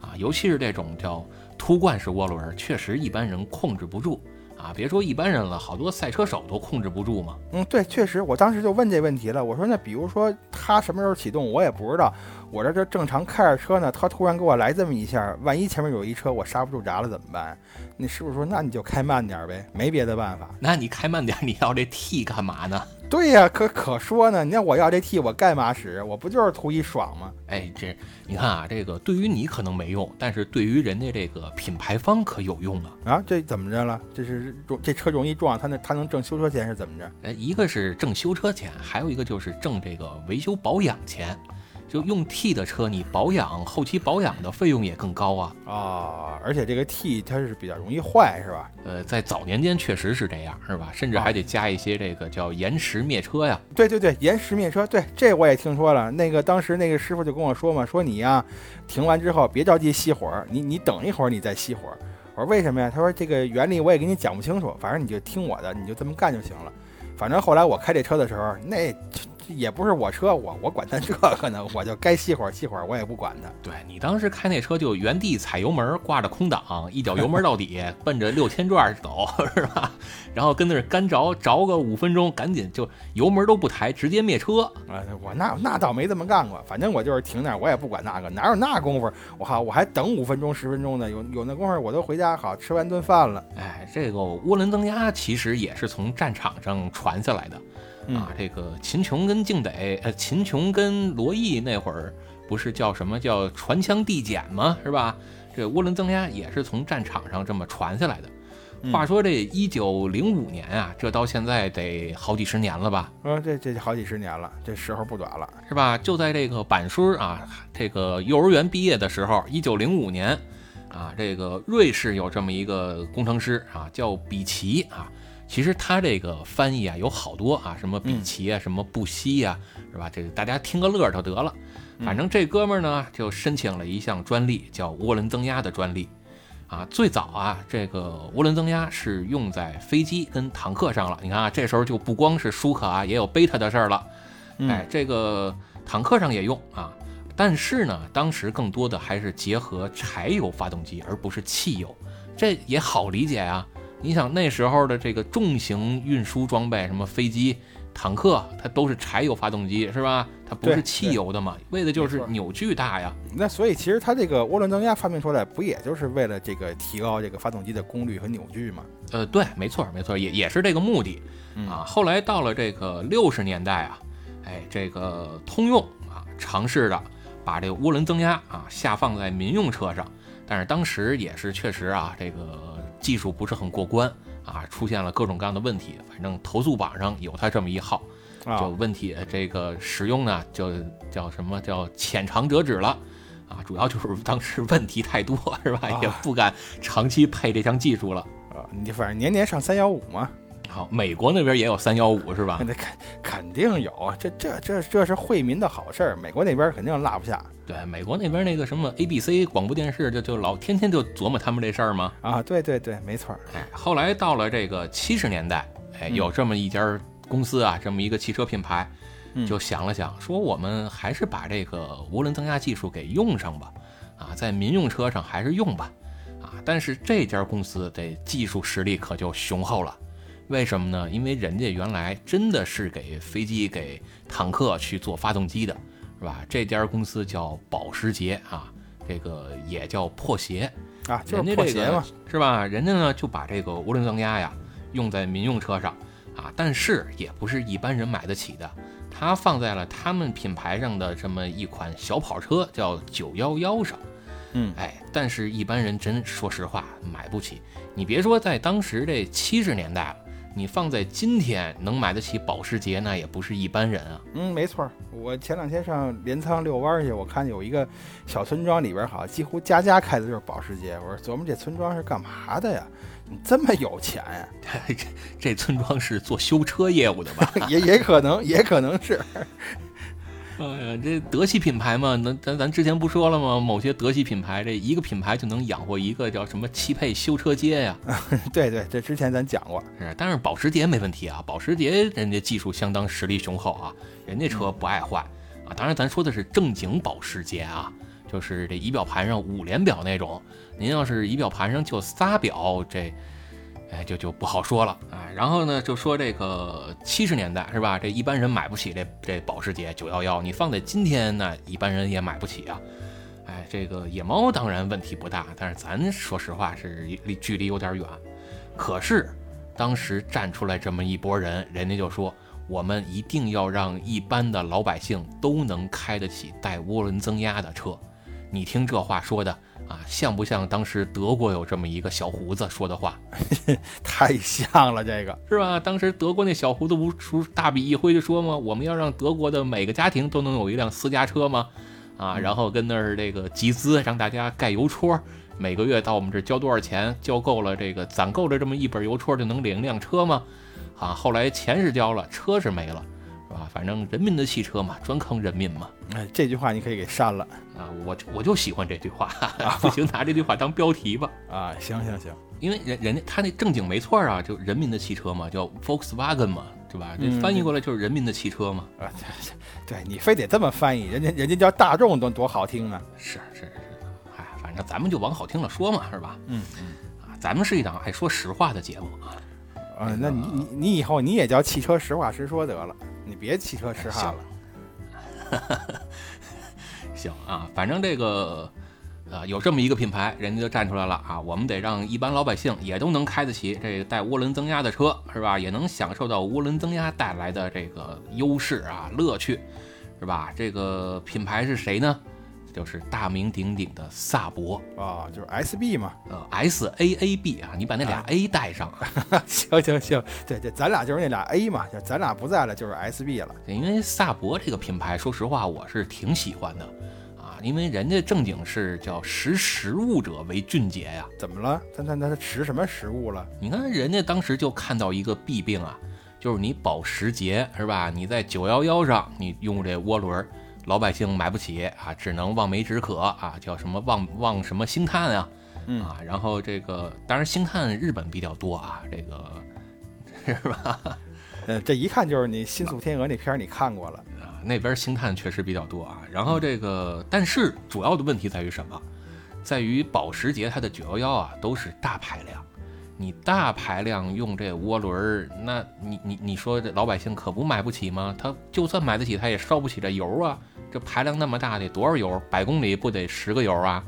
啊，尤其是这种叫突冠式涡轮，确实一般人控制不住啊！别说一般人了，好多赛车手都控制不住嘛。嗯，对，确实，我当时就问这问题了。我说，那比如说它什么时候启动，我也不知道。我这这正常开着车呢，他突然给我来这么一下，万一前面有一车，我刹不住闸了怎么办？那师傅说，那你就开慢点呗，没别的办法。那你开慢点，你要这 T 干嘛呢？对呀，可可说呢。你看我要这 T，我干嘛使？我不就是图一爽吗？哎，这你看啊，这个对于你可能没用，但是对于人家这个品牌方可有用啊！啊，这怎么着了？这是这车容易撞，他那他能挣修车钱是怎么着？哎，一个是挣修车钱，还有一个就是挣这个维修保养钱。就用 T 的车，你保养后期保养的费用也更高啊啊！而且这个 T 它是比较容易坏，是吧？呃，在早年间确实是这样，是吧？甚至还得加一些这个叫延时灭车呀。对对对，延时灭车，对这我也听说了。那个当时那个师傅就跟我说嘛，说你呀停完之后别着急熄火，你你等一会儿你再熄火。我说为什么呀？他说这个原理我也给你讲不清楚，反正你就听我的，你就这么干就行了。反正后来我开这车的时候，那。也不是我车，我我管他这个呢，我就该熄火熄火，我也不管他。对你当时开那车就原地踩油门，挂着空挡，一脚油门到底，奔着六千转走，是吧？<laughs> 然后跟那儿干着着个五分钟，赶紧就油门都不抬，直接灭车。啊，我那那倒没这么干过，反正我就是停那儿，我也不管那个，哪有那功夫？我好，我还等五分钟十分钟呢，有有那功夫我都回家好吃完顿饭了。哎，这个涡轮增压其实也是从战场上传下来的。啊，这个秦琼跟敬得，呃，秦琼跟罗毅那会儿不是叫什么叫传枪递减吗？是吧？这涡轮增压也是从战场上这么传下来的。话说这一九零五年啊，这到现在得好几十年了吧？嗯，这这好几十年了，这时候不短了，是吧？就在这个板叔啊，这个幼儿园毕业的时候，一九零五年啊，这个瑞士有这么一个工程师啊，叫比奇啊。其实他这个翻译啊有好多啊，什么比奇啊，什么布希呀，是吧？这个大家听个乐就得了。反正这哥们儿呢就申请了一项专利，叫涡轮增压的专利。啊，最早啊，这个涡轮增压是用在飞机跟坦克上了。你看啊，这时候就不光是舒克啊，也有贝塔的事儿了。哎，这个坦克上也用啊，但是呢，当时更多的还是结合柴油发动机，而不是汽油。这也好理解啊。你想那时候的这个重型运输装备，什么飞机、坦克，它都是柴油发动机，是吧？它不是汽油的嘛，为的就是扭矩大呀。那所以其实它这个涡轮增压发明出来，不也就是为了这个提高这个发动机的功率和扭矩吗？呃，对，没错，没错，也也是这个目的啊。后来到了这个六十年代啊，哎，这个通用啊尝试着把这个涡轮增压啊下放在民用车上，但是当时也是确实啊这个。技术不是很过关啊，出现了各种各样的问题。反正投诉榜上有他这么一号，就问题这个使用呢，就叫什么叫浅尝辄止了啊。主要就是当时问题太多，是吧？也不敢长期配这项技术了啊。你反正年年上三幺五嘛。好，美国那边也有三幺五是吧？<laughs> 那肯肯定有，这这这这是惠民的好事儿，美国那边肯定落不下。对，美国那边那个什么 ABC 广播电视就就老天天就琢磨他们这事儿吗？啊，对对对，没错。哎，后来到了这个七十年代，哎，有这么一家公司啊，这么一个汽车品牌，就想了想，说我们还是把这个涡轮增压技术给用上吧，啊，在民用车上还是用吧，啊，但是这家公司的技术实力可就雄厚了。为什么呢？因为人家原来真的是给飞机、给坦克去做发动机的，是吧？这家公司叫保时捷啊，这个也叫破鞋啊，就是破鞋嘛，是吧？人家呢就把这个涡轮增压呀用在民用车上啊，但是也不是一般人买得起的，它放在了他们品牌上的这么一款小跑车，叫九幺幺上。嗯，哎，但是一般人真说实话买不起。你别说在当时这七十年代了。你放在今天能买得起保时捷，那也不是一般人啊。嗯，没错。我前两天上镰仓遛弯去，我看有一个小村庄里边，好像几乎家家开的就是保时捷。我说琢磨这村庄是干嘛的呀？你这么有钱呀？这 <laughs> 这村庄是做修车业务的吧？<laughs> 也也可能，也可能是。哎呀，这德系品牌嘛，那咱咱之前不说了吗？某些德系品牌，这一个品牌就能养活一个叫什么汽配修车街呀？对 <laughs> 对，这之前咱讲过。是，但是保时捷没问题啊，保时捷人家技术相当，实力雄厚啊，人家车不爱坏啊。当然，咱说的是正经保时捷啊，就是这仪表盘上五连表那种。您要是仪表盘上就仨表，这。哎，就就不好说了啊。然后呢，就说这个七十年代是吧？这一般人买不起这这保时捷九幺幺，你放在今天呢，一般人也买不起啊。哎，这个野猫当然问题不大，但是咱说实话是离距离有点远。可是当时站出来这么一拨人，人家就说我们一定要让一般的老百姓都能开得起带涡轮增压的车。你听这话说的。啊，像不像当时德国有这么一个小胡子说的话？<laughs> 太像了，这个是吧？当时德国那小胡子不出大笔一挥就说嘛，我们要让德国的每个家庭都能有一辆私家车吗？啊，然后跟那儿这个集资，让大家盖邮戳，每个月到我们这交多少钱，交够了这个攒够了这么一本邮戳就能领一辆车吗？啊，后来钱是交了，车是没了。是吧？反正人民的汽车嘛，专坑人民嘛。哎，这句话你可以给删了啊！我我就喜欢这句话，<laughs> <laughs> 不行拿这句话当标题吧。啊，行行行，因为人人家他那正经没错啊，就人民的汽车嘛，叫 Volkswagen 嘛，对吧？这嗯翻译过来就是人民的汽车嘛。啊，对对你非得这么翻译，人家人家叫大众多多好听啊！是是是，哎，反正咱们就往好听了说嘛，是吧？嗯啊，咱们是一档爱说实话的节目啊。啊，那你你你以后你也叫汽车实话实说得了，你别骑车吃哈了。<laughs> 行啊，反正这个，呃，有这么一个品牌，人家就站出来了啊，我们得让一般老百姓也都能开得起这个带涡轮增压的车，是吧？也能享受到涡轮增压带来的这个优势啊、乐趣，是吧？这个品牌是谁呢？就是大名鼎鼎的萨博，啊，就是 SB 嘛。呃，S A A B 啊，你把那俩 A 带上，<laughs> 行行行，对对，咱俩就是那俩 A 嘛，就咱俩不在了就是 SB 了。因为萨博这个品牌，说实话我是挺喜欢的啊，因为人家正经是叫识时务者为俊杰呀。怎么了？他他他识什么食物了？你看人家当时就看到一个弊病啊，就是你保时捷是吧？你在九幺幺上你用这涡轮，老百姓买不起啊，只能望梅止渴啊，叫什么望望什么星探啊，嗯啊，然后这个当然星探日本比较多啊，这个 <laughs> 是吧？呃，这一看就是你《新宿天鹅》那片儿你看过了。啊，那边星探确实比较多啊。然后这个，但是主要的问题在于什么？在于保时捷它的911啊都是大排量，你大排量用这涡轮儿，那你你你说这老百姓可不买不起吗？他就算买得起，他也烧不起这油啊。这排量那么大，得多少油？百公里不得十个油啊，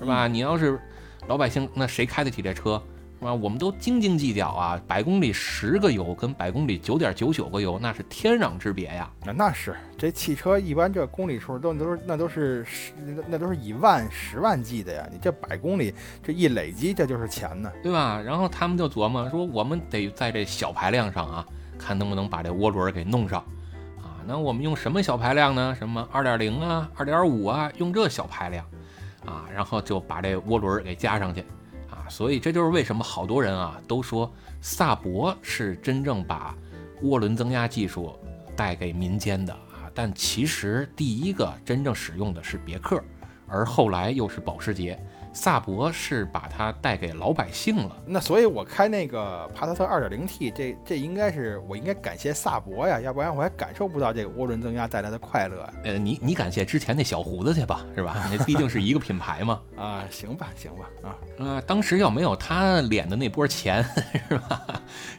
是吧？你要是老百姓，那谁开得起这车？是吧？我们都斤斤计较啊，百公里十个油跟百公里九点九九个油，那是天壤之别呀。那那是这汽车一般这公里数都都是那都是十那那都是以万十万计的呀，你这百公里这一累积这就是钱呢。对吧？然后他们就琢磨说，我们得在这小排量上啊，看能不能把这涡轮给弄上啊。那我们用什么小排量呢？什么二点零啊、二点五啊，用这小排量啊，然后就把这涡轮给加上去啊。所以这就是为什么好多人啊都说萨博是真正把涡轮增压技术带给民间的啊。但其实第一个真正使用的是别克，而后来又是保时捷。萨博是把它带给老百姓了。那所以，我开那个帕萨特 2.0T，这这应该是我应该感谢萨博呀，要不然我还感受不到这个涡轮增压带来的快乐呃，你你感谢之前那小胡子去吧，是吧？<laughs> 那毕竟是一个品牌嘛。啊。行吧，行吧，啊，呃，当时要没有他敛的那波钱，是吧？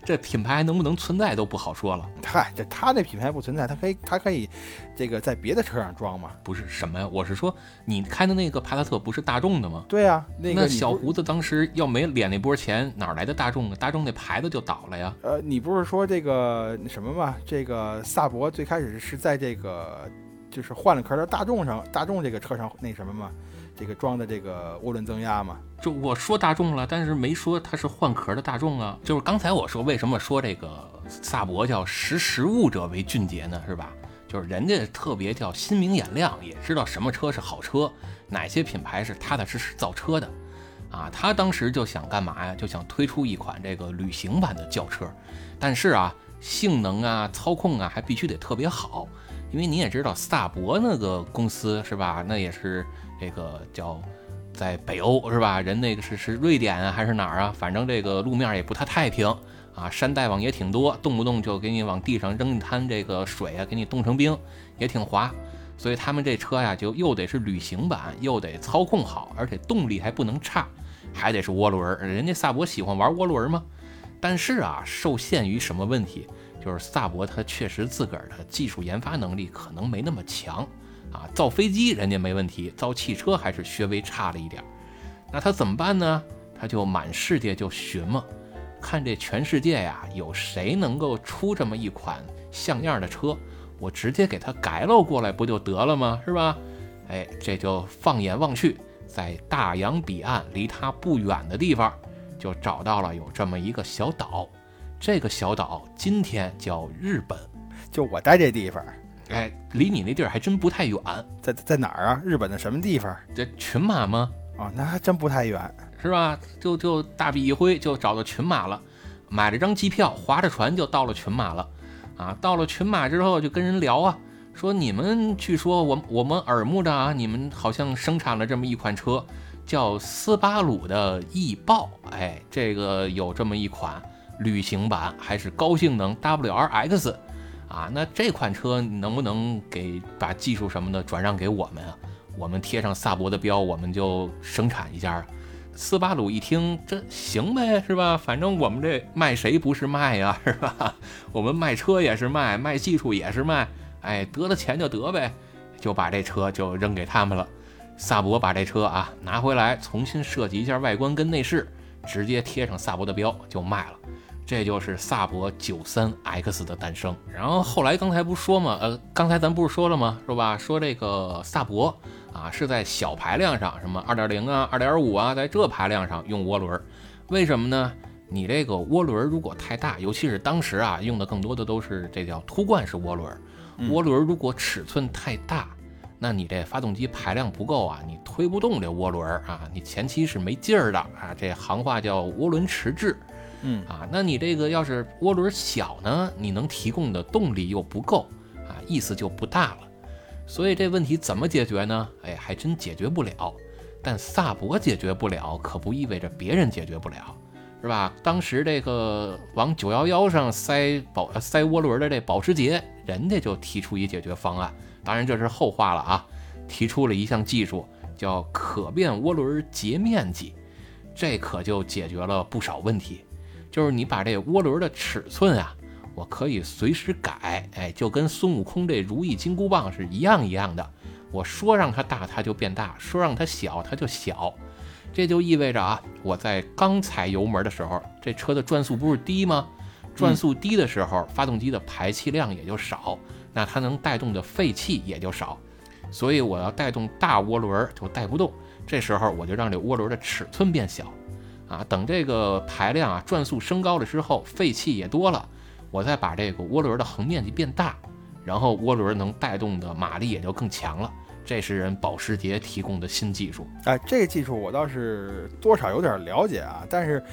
这品牌还能不能存在都不好说了。嗨，这他那品牌不存在，他可以他可以这个在别的车上装嘛。不是什么呀？我是说，你开的那个帕萨特不是大众的吗？对呀、那个那小胡子当时要没敛那波钱，哪来的大众啊？大众那牌子就倒了呀。呃，你不是说这个什么吗？这个萨博最开始是在这个就是换了壳的大众上，大众这个车上那什么吗？这个装的这个涡轮增压嘛。就我说大众了，但是没说它是换壳的大众啊。就是刚才我说为什么说这个萨博叫识时务者为俊杰呢？是吧？就是人家特别叫心明眼亮，也知道什么车是好车，哪些品牌是踏踏实实造车的。啊，他当时就想干嘛呀？就想推出一款这个旅行版的轿车，但是啊，性能啊、操控啊，还必须得特别好，因为你也知道萨博那个公司是吧？那也是这个叫在北欧是吧？人那个是是瑞典啊还是哪儿啊？反正这个路面也不太太平啊，山大王也挺多，动不动就给你往地上扔一滩这个水啊，给你冻成冰，也挺滑。所以他们这车呀，就又得是旅行版，又得操控好，而且动力还不能差，还得是涡轮。人家萨博喜欢玩涡轮吗？但是啊，受限于什么问题？就是萨博它确实自个儿的技术研发能力可能没那么强啊。造飞机人家没问题，造汽车还是稍微差了一点儿。那他怎么办呢？他就满世界就寻嘛，看这全世界呀，有谁能够出这么一款像样的车，我直接给它改喽过来不就得了吗？是吧？哎，这就放眼望去，在大洋彼岸离它不远的地方，就找到了有这么一个小岛。这个小岛今天叫日本，就我待这地方，哎，离你那地儿还真不太远。在在哪儿啊？日本的什么地方？这群马吗？哦，那还真不太远。是吧？就就大笔一挥就找到群马了，买了张机票，划着船就到了群马了。啊，到了群马之后就跟人聊啊，说你们据说我我们耳目的啊，你们好像生产了这么一款车，叫斯巴鲁的翼豹。哎，这个有这么一款旅行版还是高性能 WRX 啊？那这款车能不能给把技术什么的转让给我们啊？我们贴上萨博的标，我们就生产一下。斯巴鲁一听，这行呗，是吧？反正我们这卖谁不是卖呀，是吧？我们卖车也是卖，卖技术也是卖，哎，得了钱就得呗，就把这车就扔给他们了。萨博把这车啊拿回来，重新设计一下外观跟内饰，直接贴上萨博的标就卖了。这就是萨博九三 X 的诞生。然后后来刚才不说吗？呃，刚才咱不是说了吗？是吧？说这个萨博。啊，是在小排量上，什么二点零啊、二点五啊，在这排量上用涡轮，为什么呢？你这个涡轮如果太大，尤其是当时啊，用的更多的都是这叫凸冠式涡轮。涡轮如果尺寸太大，那你这发动机排量不够啊，你推不动这涡轮啊，你前期是没劲儿的啊。这行话叫涡轮迟滞。嗯啊，那你这个要是涡轮小呢，你能提供的动力又不够啊，意思就不大了。所以这问题怎么解决呢？哎，还真解决不了。但萨博解决不了，可不意味着别人解决不了，是吧？当时这个往九幺幺上塞保塞涡轮的这保时捷，人家就提出一解决方案。当然这是后话了啊，提出了一项技术叫可变涡轮截面积，这可就解决了不少问题。就是你把这涡轮的尺寸啊。我可以随时改，哎，就跟孙悟空这如意金箍棒是一样一样的。我说让它大，它就变大；说让它小，它就小。这就意味着啊，我在刚踩油门的时候，这车的转速不是低吗？转速低的时候，发动机的排气量也就少，那它能带动的废气也就少。所以我要带动大涡轮就带不动。这时候我就让这涡轮的尺寸变小，啊，等这个排量啊转速升高了之后，废气也多了。我再把这个涡轮的横面积变大，然后涡轮能带动的马力也就更强了。这是人保时捷提供的新技术。哎，这个技术我倒是多少有点了解啊，但是。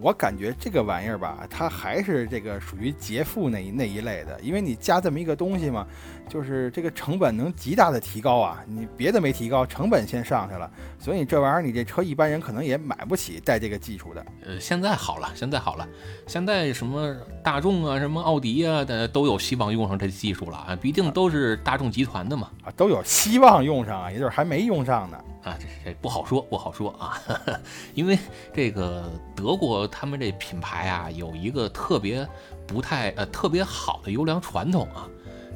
我感觉这个玩意儿吧，它还是这个属于捷富那一那一类的，因为你加这么一个东西嘛，就是这个成本能极大的提高啊。你别的没提高，成本先上去了，所以这玩意儿你这车一般人可能也买不起带这个技术的。呃，现在好了，现在好了，现在什么大众啊，什么奥迪啊的都有希望用上这技术了啊，毕竟都是大众集团的嘛，啊，都有希望用上啊，也就是还没用上呢。啊，这这不好说，不好说啊，<laughs> 因为这个德国他们这品牌啊，有一个特别不太呃特别好的优良传统啊，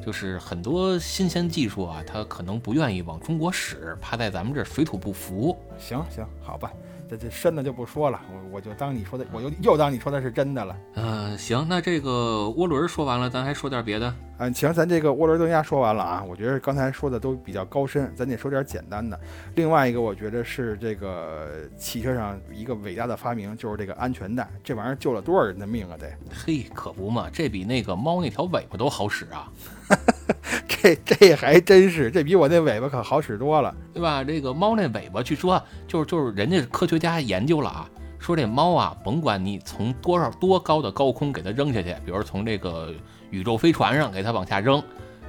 就是很多新鲜技术啊，他可能不愿意往中国使，怕在咱们这儿水土不服。行行，好吧。这这深的就不说了，我我就当你说的，我又又当你说的是真的了。嗯，行，那这个涡轮说完了，咱还说点别的。嗯，行，咱这个涡轮增压说完了啊。我觉得刚才说的都比较高深，咱得说点简单的。另外一个，我觉得是这个汽车上一个伟大的发明，就是这个安全带。这玩意儿救了多少人的命啊！得，嘿，可不嘛，这比那个猫那条尾巴都好使啊。<laughs> 这这还真是，这比我那尾巴可好使多了，对吧？这个猫那尾巴，据说就是就是人家科学家研究了啊，说这猫啊，甭管你从多少多高的高空给它扔下去，比如从这个宇宙飞船上给它往下扔，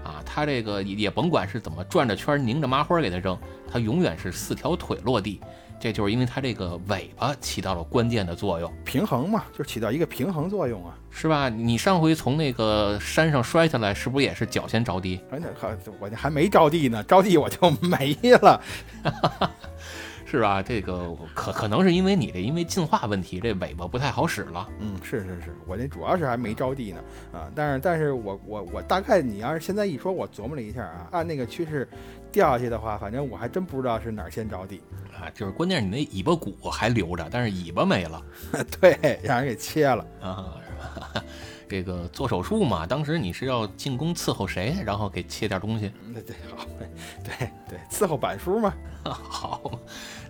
啊，它这个也甭管是怎么转着圈拧着麻花给它扔，它永远是四条腿落地。这就是因为它这个尾巴起到了关键的作用，平衡嘛，就起到一个平衡作用啊，是吧？你上回从那个山上摔下来，是不是也是脚先着地？哎，那可我这还没着地呢，着地我就没了，<laughs> 是吧？这个可可能是因为你这因为进化问题，这尾巴不太好使了。嗯，是是是，我这主要是还没着地呢啊，但是但是我我我大概你要是现在一说，我琢磨了一下啊，按那个趋势掉下去的话，反正我还真不知道是哪儿先着地。啊，就是关键，你那尾巴骨还留着，但是尾巴没了，<laughs> 对，让人给切了啊？<laughs> 这个做手术嘛，当时你是要进宫伺候谁，然后给切点东西？<laughs> 那对，好，对对，伺候板叔嘛。<laughs> 好，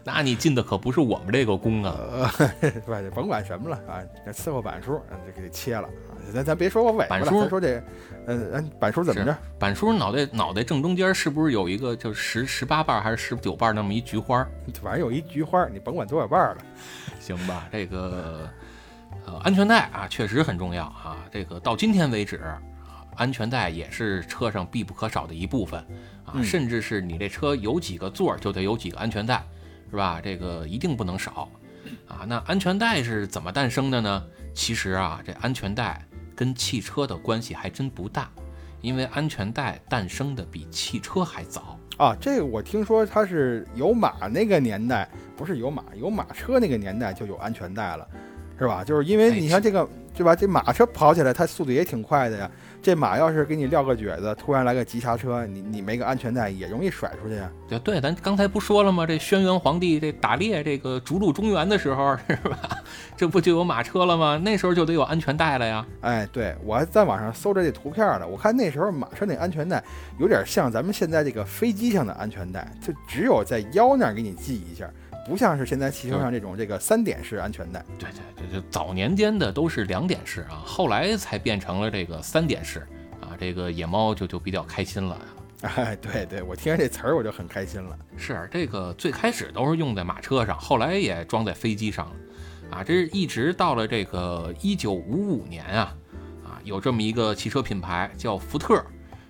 那你进的可不是我们这个宫啊，不，甭管什么了啊，伺候板叔，就给切了。咱咱别说我尾巴了，咱说这，嗯嗯，板叔怎么着？板叔脑袋脑袋正中间是不是有一个就十十八瓣还是十九瓣那么一菊花？反正有一菊花，你甭管多少瓣了，行吧？这个呃安全带啊，确实很重要啊。这个到今天为止，安全带也是车上必不可少的一部分啊，甚至是你这车有几个座就得有几个安全带，是吧？这个一定不能少啊。那安全带是怎么诞生的呢？其实啊，这安全带跟汽车的关系还真不大，因为安全带诞生的比汽车还早。啊，这个我听说它是有马那个年代，不是有马有马车那个年代就有安全带了，是吧？就是因为哎你像这个，对吧？这马车跑起来，它速度也挺快的呀。这马要是给你撂个蹶子，突然来个急刹车，你你没个安全带也容易甩出去呀。对对，咱刚才不说了吗？这轩辕皇帝这打猎这个逐鹿中原的时候，是吧？<laughs> 这不就有马车了吗？那时候就得有安全带了呀。哎，对我还在网上搜着这图片了，我看那时候马车那安全带有点像咱们现在这个飞机上的安全带，就只有在腰那儿给你系一下，不像是现在汽车上这种这个三点式安全带。对对对，就早年间的都是两点式啊，后来才变成了这个三点式啊。这个野猫就就比较开心了。<laughs> 哎，对对，我听着这词儿我就很开心了。是这个最开始都是用在马车上，后来也装在飞机上了啊。这是一直到了这个一九五五年啊啊，有这么一个汽车品牌叫福特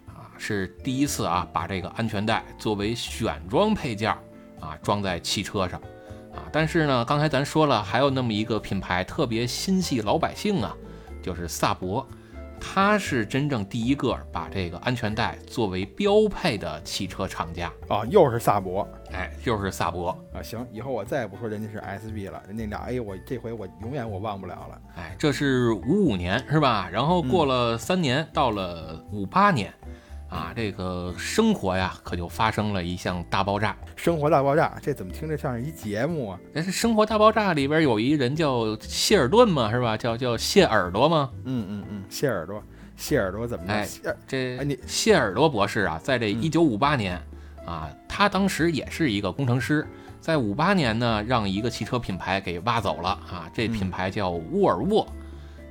啊，是第一次啊把这个安全带作为选装配件啊装在汽车上啊。但是呢，刚才咱说了，还有那么一个品牌特别心系老百姓啊，就是萨博。它是真正第一个把这个安全带作为标配的汽车厂家，啊，又是萨博哎，又是萨博。啊！行，以后我再也不说人家是 SB 了，人家俩 A 我这回我永远我忘不了了。哎，这是五五年是吧？然后过了三年，到了五八年，啊，这个生活呀，可就发生了一项大爆炸。生活大爆炸，这怎么听着像是一节目啊？但是《生活大爆炸》里边有一人叫谢尔顿嘛，是吧？叫叫谢耳朵吗。嗯嗯嗯，谢耳朵，谢耳朵怎么着？哎谢这哎你谢耳朵博士啊，在这嗯一九五八年啊，他当时也是一个工程师，在五八年呢，让一个汽车品牌给挖走了啊，这品牌叫沃尔沃。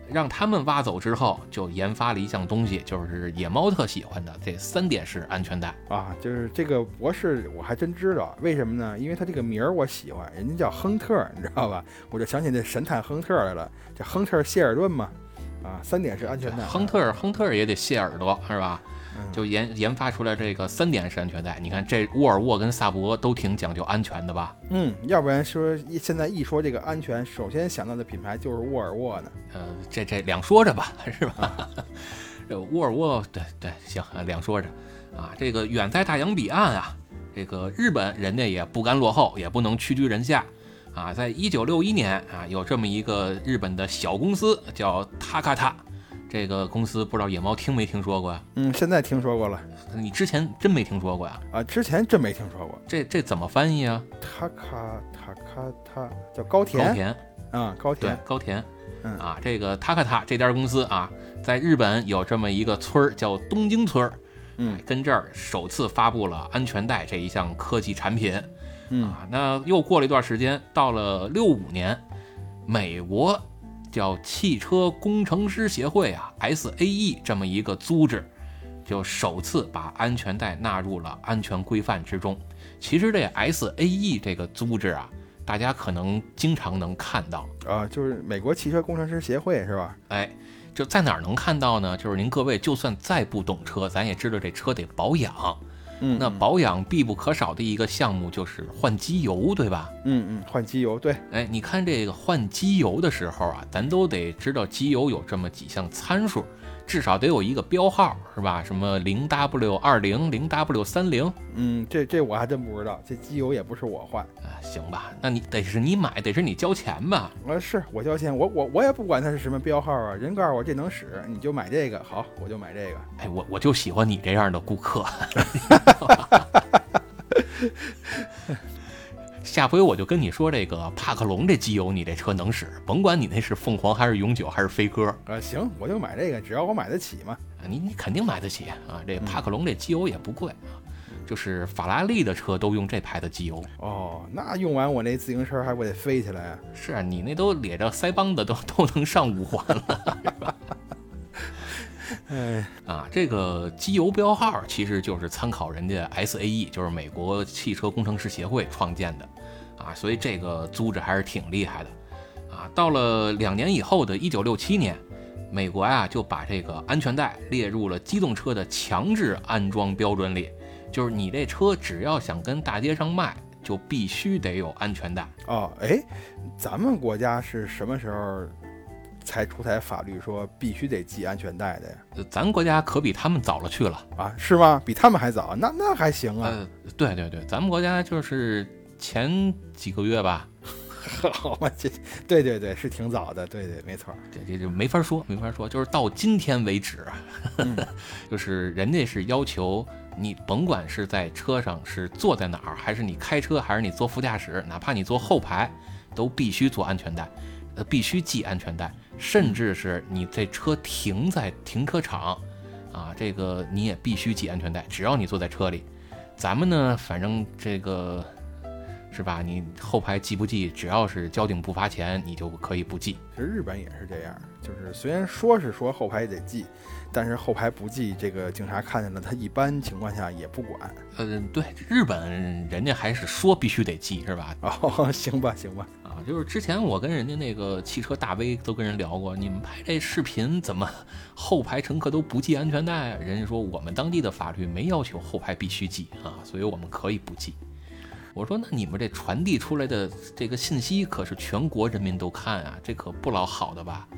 让他们挖走之后，就研发了一项东西，就是野猫特喜欢的这三点式安全带。啊，就是这个博士，我还真知道，为什么呢？因为他这个名儿我喜欢，人家叫亨特，你知道吧？<laughs> 我就想起那神探亨特来了，这亨特谢尔顿嘛，啊，三点式安全带，亨特儿，亨特儿也得谢耳朵是吧？嗯就研研发出来这个三点式安全带。你看这沃尔沃跟萨博都挺讲究安全的吧？嗯，要不然说现在一说这个安全，首先想到的品牌就是沃尔沃呢。呃，这这两说着吧，是吧？<laughs> 这沃尔沃，对对，行，啊两说着啊。这个远在大洋彼岸啊，这个日本人家也不甘落后，也不能屈居人下啊。在一九六一年啊，有这么一个日本的小公司叫 Takata，这个公司不知道野猫听没听说过呀？嗯，现在听说过了你之前真没听说过呀？啊，之前真没听说过。这这怎么翻译啊？塔卡塔卡塔叫高田高田田。啊，高对田，高田，嗯啊，这个塔卡塔这家公司啊，在日本有这么一个村儿叫东京村儿，嗯跟这儿首次发布了安全带这一项科技产品嗯啊。那又过了一段时间，到了六五年，美国叫汽车工程师协会啊 （SAE） 这么一个组织，就首次把安全带纳入了安全规范之中。其实这 SAE 这个组织啊，大家可能经常能看到。啊，就是美国汽车工程师协会是吧？哎，就在哪儿能看到呢？就是您各位就算再不懂车，咱也知道这车得保养。嗯，那嗯保养必不可少的一个项目就是换机油，对吧？嗯嗯换机油，对，哎，你看这个换机油的时候啊，咱都得知道机油有这么几项参数，至少得有一个标号，是吧？什么零 W 二零、零 W 三零嗯，这这我还真不知道，这机油也不是我换，啊，行吧？那你得是你买，得是你交钱吧？呃，是我交钱，我我我也不管它是什么标号啊，人告诉我这能使，你就买这个，好，我就买这个。哎，我我就喜欢你这样的顾客。<laughs> 下回我就跟你说这个帕克龙这机油，你这车能使，甭管你那是凤凰还是永久还是飞鸽，啊，行，我就买这个，只要我买得起嘛。啊你你肯定买得起啊。这帕克龙这机油也不贵啊，就是法拉利的车都用这牌的机油。哦，那用完我那自行车还不得飞起来啊？是啊，你那都咧着腮帮子都 <laughs> 都能上五环了。<laughs> 哎，啊，这个机油标号其实就是参考人家 SAE，就是美国汽车工程师协会创建的，啊，所以这个租着还是挺厉害的，啊，到了两年以后的一九六七年，美国呀就把这个安全带列入了机动车的强制安装标准里，就是你这车只要想跟大街上卖，就必须得有安全带。哦，哎，咱们国家是什么时候才出台法律说必须得系安全带的呀？呃咱国家可比他们早了去了。啊，是吗？比他们还早？那那还行啊。呃，对对对，咱们国家就是前几个月吧，<laughs> 好吧，这对对对，是挺早的，对对，没错。这这就没法说，没法说，就是到今天为止，<laughs> 就是人家是要求你甭管是在车上是坐在哪儿，还是你开车，还是你坐副驾驶，哪怕你坐后排，都必须做安全带，呃，必须系安全带，甚至是你这车停在停车场，啊，这个你也必须系安全带，只要你坐在车里。咱们呢，反正这个是吧？你后排系不系，只要是交警不罚钱，你就可以不系。其实日本也是这样，就是虽然说是说后排得系，但是后排不系，这个警察看见了，他一般情况下也不管。嗯，对，日本人家还是说必须得系，是吧？哦，<laughs> 行吧，行吧。啊，就是之前我跟人家那个汽车大 V 都跟人聊过，你们拍这视频怎么后排乘客都不系安全带啊？人家说我们当地的法律没要求后排必须系啊，所以我们可以不系。我说那你们这传递出来的这个信息可是全国人民都看啊，这可不老好的吧？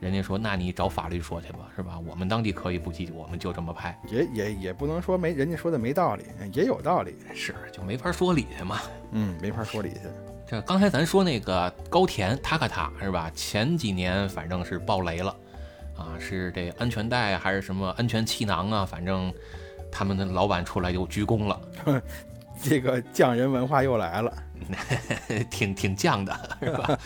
人家说那你找法律说去吧，是吧？我们当地可以不记，我们就这么拍，也也也不能说没人家说的没道理，也有道理。是就没法说理去嘛。嗯，没法说理去。这刚才咱说那个高田塔卡塔是吧？前几年反正是爆雷了，啊，是这安全带啊还是什么安全气囊啊？反正他们的老板出来就鞠躬了，<laughs> 这个匠人文化又来了。<laughs> 挺挺犟的是吧？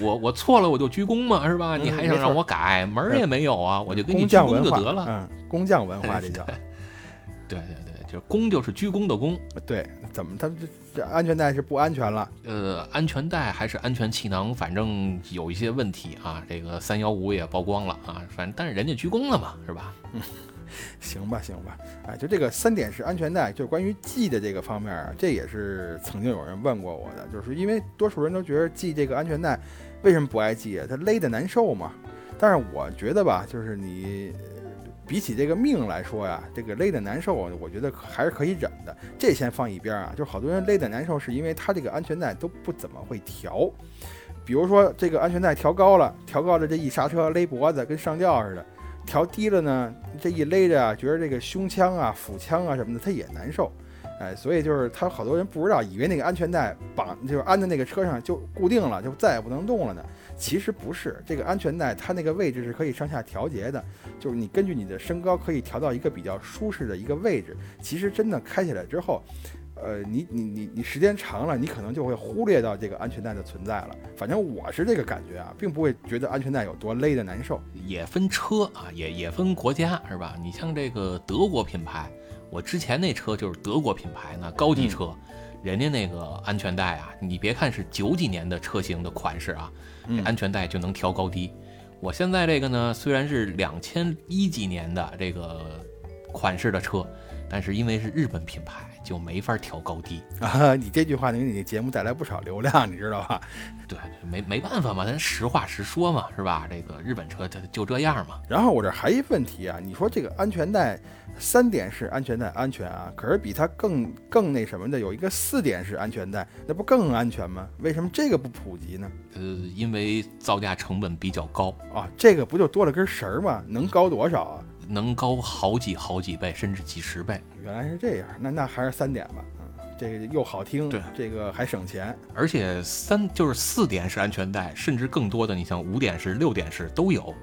我我错了我就鞠躬嘛是吧？你还想让我改门儿也没有啊？我就给你工鞠躬就得了。嗯，工匠文化 <laughs> 这叫。<laughs> 对对对，就是躬就是鞠躬的躬。对，怎么他们这这安全带是不安全了？呃，安全带还是安全气囊，反正有一些问题啊。这个三幺五也曝光了啊，反正但是人家鞠躬了嘛，是吧？<laughs> 行吧，行吧，哎，就这个三点式安全带，就关于系的这个方面啊，这也是曾经有人问过我的，就是因为多数人都觉得系这个安全带为什么不爱系啊？它勒得难受嘛。但是我觉得吧，就是你比起这个命来说呀，这个勒得难受，我觉得还是可以忍的。这先放一边啊，就好多人勒得难受，是因为他这个安全带都不怎么会调。比如说这个安全带调高了，调高了这一刹车勒脖子，跟上吊似的。调低了呢，这一勒着啊，觉得这个胸腔啊、腹腔啊什么的，它也难受，哎，所以就是他好多人不知道，以为那个安全带绑就是安在那个车上就固定了，就再也不能动了呢。其实不是，这个安全带它那个位置是可以上下调节的，就是你根据你的身高可以调到一个比较舒适的一个位置。其实真的开起来之后，呃，你你你你时间长了，你可能就会忽略到这个安全带的存在了。反正我是这个感觉啊，并不会觉得安全带有多勒的难受。也分车啊，也也分国家是吧？你像这个德国品牌，我之前那车就是德国品牌呢，高级车，人家那个安全带啊，你别看是九几年的车型的款式啊，安全带就能调高低。我现在这个呢，虽然是两千一几年的这个款式的车，但是因为是日本品牌，就没法调高低。啊，<laughs> 你这句话能给你的节目带来不少流量，你知道吧？对，没没办法嘛，咱实话实说嘛，是吧？这个日本车它就这样嘛。然后我这还一问题啊，你说这个安全带三点式安全带安全啊，可是比它更更那什么的有一个四点式安全带，那不更安全吗？为什么这个不普及呢？呃，因为造价成本比较高，啊，这个不就多了根绳儿吗？能高多少啊？能高好几好几倍，甚至几十倍。原来是这样，那那还是三点吧。嗯，这个又好听，对这个还省钱。而且三就是四点式安全带，甚至更多的，你像五点式、六点式都有，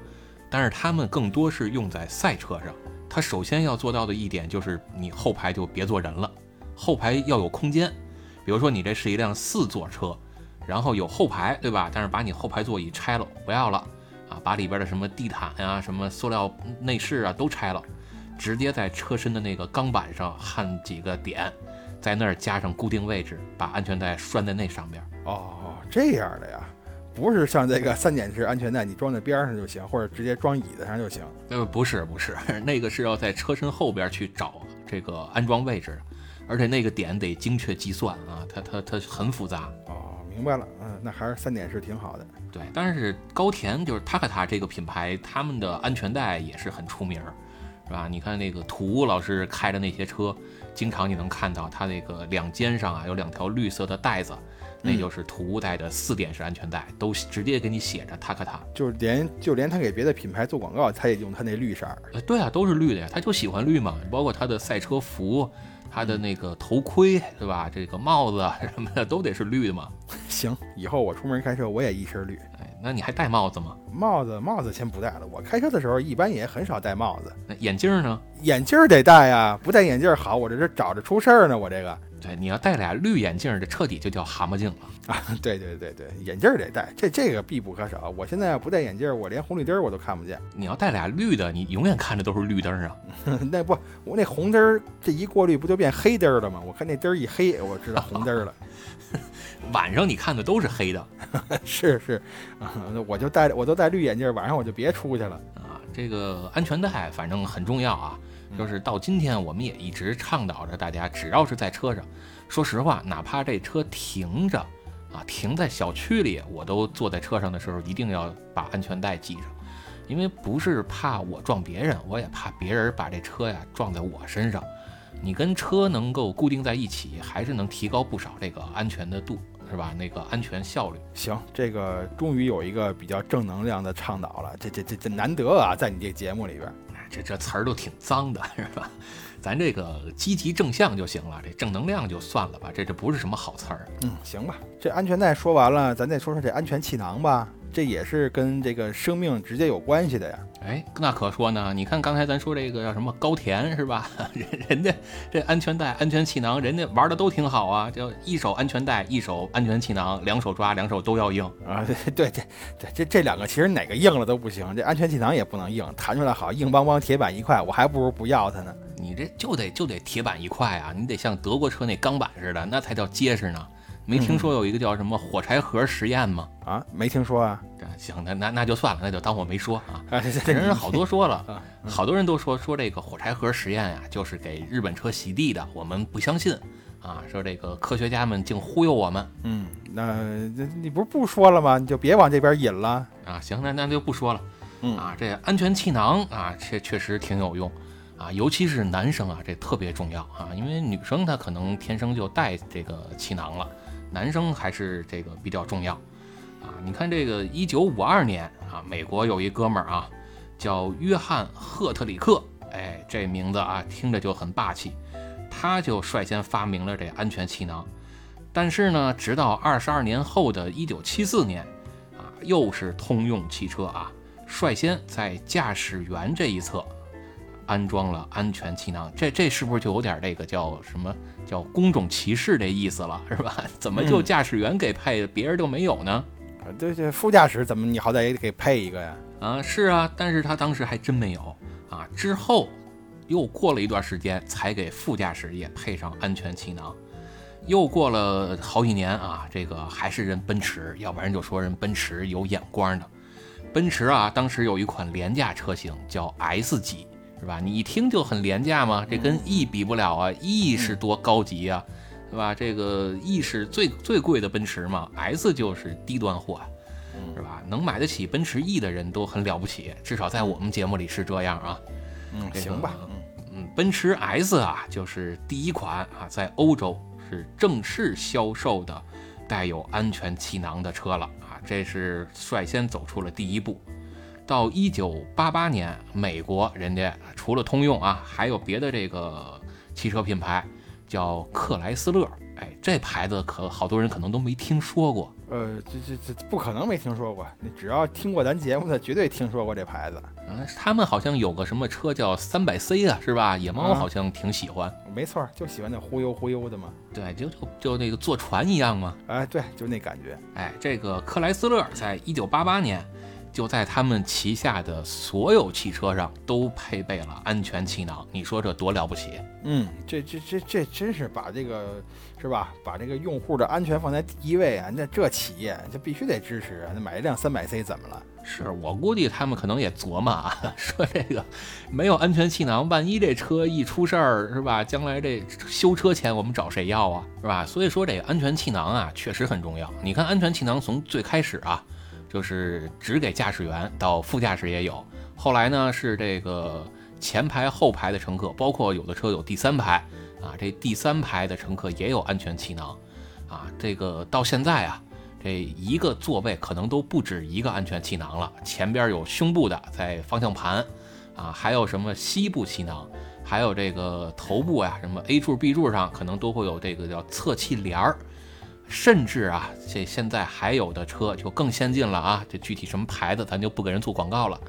但是它们更多是用在赛车上。它首先要做到的一点就是，你后排就别坐人了，后排要有空间。比如说你这是一辆四座车，然后有后排，对吧？但是把你后排座椅拆了，不要了啊，把里边的什么地毯呀、什么塑料内饰啊都拆了，直接在车身的那个钢板上焊几个点，在那儿加上固定位置，把安全带拴在那上边。哦，这样的呀，不是像这个三点式安全带，你装在边上就行，或者直接装椅子上就行。呃，不是不是，<laughs> 那个是要在车身后边去找这个安装位置，而且那个点得精确计算啊，它它它很复杂。哦，明白了，嗯，那还是三点式挺好的。对，但是高田就是 Takata 这个品牌，他们的安全带也是很出名儿，是吧？你看那个土老师开的那些车，经常你能看到它那个两肩上啊有两条绿色的带子，那就是土屋带的四点式安全带，都直接给你写着塔克塔。就是连就连他给别的品牌做广告，他也用他那绿色对啊，都是绿的呀，他就喜欢绿嘛，包括他的赛车服。他的那个头盔，对吧？这个帽子 <laughs> 什么的都得是绿的嘛。<laughs> 行，以后我出门开车我也一身绿。哎，那你还戴帽子吗？帽子，帽子先不戴了。我开车的时候一般也很少戴帽子。那眼镜呢？眼镜得戴呀，不戴眼镜好，我这是找着出事儿呢。我这个。对，你要戴俩绿眼镜，这彻底就叫蛤蟆镜了啊！<laughs> 对对对对，眼镜得戴，这这个必不可少。我现在要不戴眼镜，我连红绿灯我都看不见。你要戴俩绿的，你永远看着都是绿灯啊。<laughs> 那不，我那红灯这一过滤不就变黑灯了吗？我看那灯一黑，我知道红灯了。<laughs> 晚上你看的都是黑的。是是，那我就戴，我都戴绿眼镜，晚上我就别出去了啊。这个安全带反正很重要啊。就是到今天，我们也一直倡导着大家，只要是在车上，说实话，哪怕这车停着，啊，停在小区里，我都坐在车上的时候一定要把安全带系上，因为不是怕我撞别人，我也怕别人把这车呀撞在我身上。你跟车能够固定在一起，还是能提高不少这个安全的度，是吧？那个安全效率。行，这个终于有一个比较正能量的倡导了，这这这这难得啊，在你这节目里边。这这词儿都挺脏的，是吧？咱这个积极正向就行了，这正能量就算了吧，这这不是什么好词儿。嗯，行吧，这安全带说完了，咱再说说这安全气囊吧。这也是跟这个生命直接有关系的呀。哎，那可说呢。你看刚才咱说这个叫什么高田是吧？<laughs> 人人家这安全带、安全气囊，人家玩的都挺好啊。就一手安全带，一手安全气囊，两手抓，两手都要硬啊。<laughs> 对对对对，这这两个其实哪个硬了都不行。这安全气囊也不能硬，弹出来好硬邦邦铁板一块，我还不如不要它呢。你这就得就得铁板一块啊，你得像德国车那钢板似的，那才叫结实呢。没听说有一个叫什么火柴盒实验吗？啊，没听说啊。行，那那那就算了，那就当我没说啊。这人好多说了，<laughs> 好多人都说说这个火柴盒实验呀，就是给日本车洗地的。我们不相信啊，说这个科学家们净忽悠我们。嗯，那你不是不说了吗？你就别往这边引了啊。行，那那就不说了。嗯啊，这安全气囊啊，确确实挺有用啊，尤其是男生啊，这特别重要啊，因为女生她可能天生就带这个气囊了。男生还是这个比较重要，啊，你看这个一九五二年啊，美国有一哥们儿啊，叫约翰赫特里克，哎，这名字啊听着就很霸气，他就率先发明了这安全气囊。但是呢，直到二十二年后的一九七四年，啊，又是通用汽车啊，率先在驾驶员这一侧。安装了安全气囊，这这是不是就有点这个叫什么叫工种歧视这意思了，是吧？<laughs> 怎么就驾驶员给配，别人就没有呢？啊，对对，副驾驶怎么你好歹也得给配一个呀？啊，是啊，但是他当时还真没有啊。之后又过了一段时间，才给副驾驶也配上安全气囊。又过了好几年啊，这个还是人奔驰，要不然就说人奔驰有眼光的。奔驰啊，当时有一款廉价车型叫 S 级。是吧？你一听就很廉价嘛，这跟 E 比不了啊，E 是多高级啊，是吧？这个 E 是最最贵的奔驰嘛，S 就是低端货，是吧？能买得起奔驰 E 的人都很了不起，至少在我们节目里是这样啊。嗯，行吧。嗯嗯，奔驰 S 啊，就是第一款啊，在欧洲是正式销售的带有安全气囊的车了啊，这是率先走出了第一步。到一九八八年，美国人家除了通用啊，还有别的这个汽车品牌，叫克莱斯勒。哎，这牌子可好多人可能都没听说过。呃，这这这不可能没听说过，你只要听过咱节目的，绝对听说过这牌子。嗯，他们好像有个什么车叫三百 C 啊，是吧？野猫好像挺喜欢。没错，就喜欢那忽悠忽悠的嘛。对，就就就那个坐船一样嘛。哎，对，就那感觉。哎，这个克莱斯勒在一九八八年。就在他们旗下的所有汽车上都配备了安全气囊，你说这多了不起？嗯，这这这这真是把这个是吧？把这个用户的安全放在第一位啊！那这企业就必须得支持啊！那买一辆三百 C 怎么了？是我估计他们可能也琢磨啊，<laughs> 说这个没有安全气囊，万一这车一出事儿是吧？将来这修车钱我们找谁要啊？是吧？所以说这个安全气囊啊确实很重要。你看安全气囊从最开始啊。就是只给驾驶员，到副驾驶也有。后来呢，是这个前排、后排的乘客，包括有的车有第三排啊，这第三排的乘客也有安全气囊啊，这个到现在啊，这一个座位可能都不止一个安全气囊了，前边有胸部的，在方向盘，啊，还有什么膝部气囊，还有这个头部呀，什么 A 柱、B 柱上可能都会有这个叫侧气帘儿，甚至啊，这现在还有的车就更先进了啊，这具体什么牌子咱就不给人做广告了，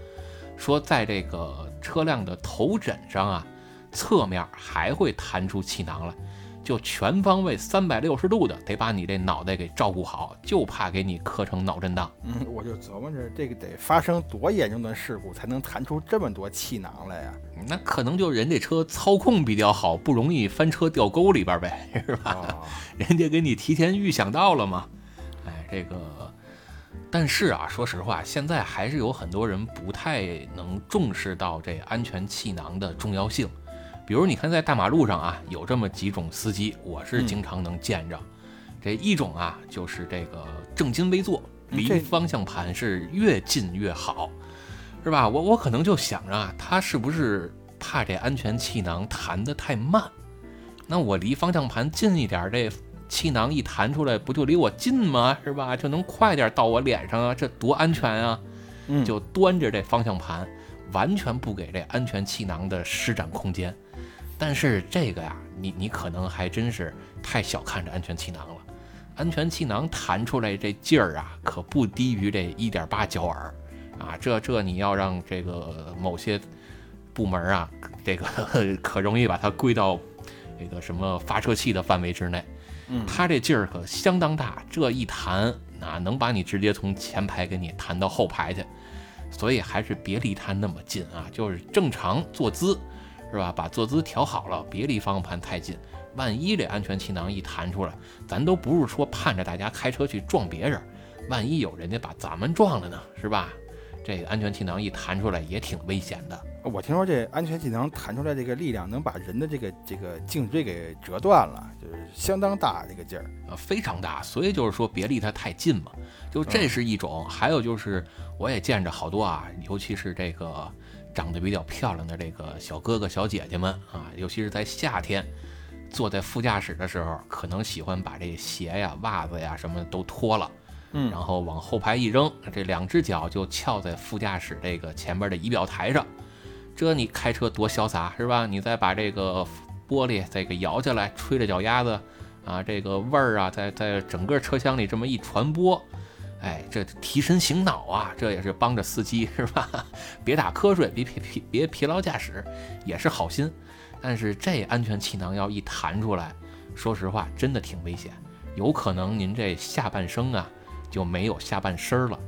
说在这个车辆的头枕上啊，侧面还会弹出气囊来。就全方位三百六十度的得把你这脑袋给照顾好，就怕给你磕成脑震荡。嗯，我就琢磨着这个得发生多严重的事故才能弹出这么多气囊来呀？那可能就人这车操控比较好，不容易翻车掉沟里边呗，<laughs> 是吧？人家给你提前预想到了嘛。哎，这个，但是啊，说实话，现在还是有很多人不太能重视到这安全气囊的重要性。比如你看，在大马路上啊，有这么几种司机，我是经常能见着。这一种啊，就是这个正襟危坐，离方向盘是越近越好，是吧？我我可能就想着啊，他是不是怕这安全气囊弹得太慢？那我离方向盘近一点，这气囊一弹出来，不就离我近吗？是吧？就能快点到我脸上啊，这多安全啊！就端着这方向盘，完全不给这安全气囊的施展空间。但是这个呀，你你可能还真是太小看这安全气囊了。安全气囊弹出来这劲儿啊，可不低于这一点八焦耳啊！这这你要让这个某些部门啊，这个 <laughs> 可容易把它归到这个什么发射器的范围之内。嗯，它这劲儿可相当大，这一弹啊，能把你直接从前排给你弹到后排去。所以还是别离它那么近啊，就是正常坐姿。是吧？把坐姿调好了，别离方向盘太近。万一这安全气囊一弹出来，咱都不是说盼着大家开车去撞别人，万一有人家把咱们撞了呢？是吧？这个安全气囊一弹出来也挺危险的。我听说这安全气囊弹出来这个力量能把人的这个这个颈椎给折断了，就是相当大这个劲儿啊，非常大。所以就是说别离它太近嘛。就这是一种，还有就是我也见着好多啊，尤其是这个。长得比较漂亮的这个小哥哥小姐姐们啊，尤其是在夏天，坐在副驾驶的时候，可能喜欢把这鞋呀、袜子呀什么都脱了，嗯，然后往后排一扔，这两只脚就翘在副驾驶这个前边的仪表台上，这你开车多潇洒是吧？你再把这个玻璃再给摇下来，吹着脚丫子啊，这个味儿啊，在在整个车厢里这么一传播。哎，这提神醒脑啊，这也是帮着司机是吧？<laughs> 别打瞌睡，别疲疲别疲劳驾驶，也是好心。但是这安全气囊要一弹出来，说实话真的挺危险，有可能您这下半生啊就没有下半身了。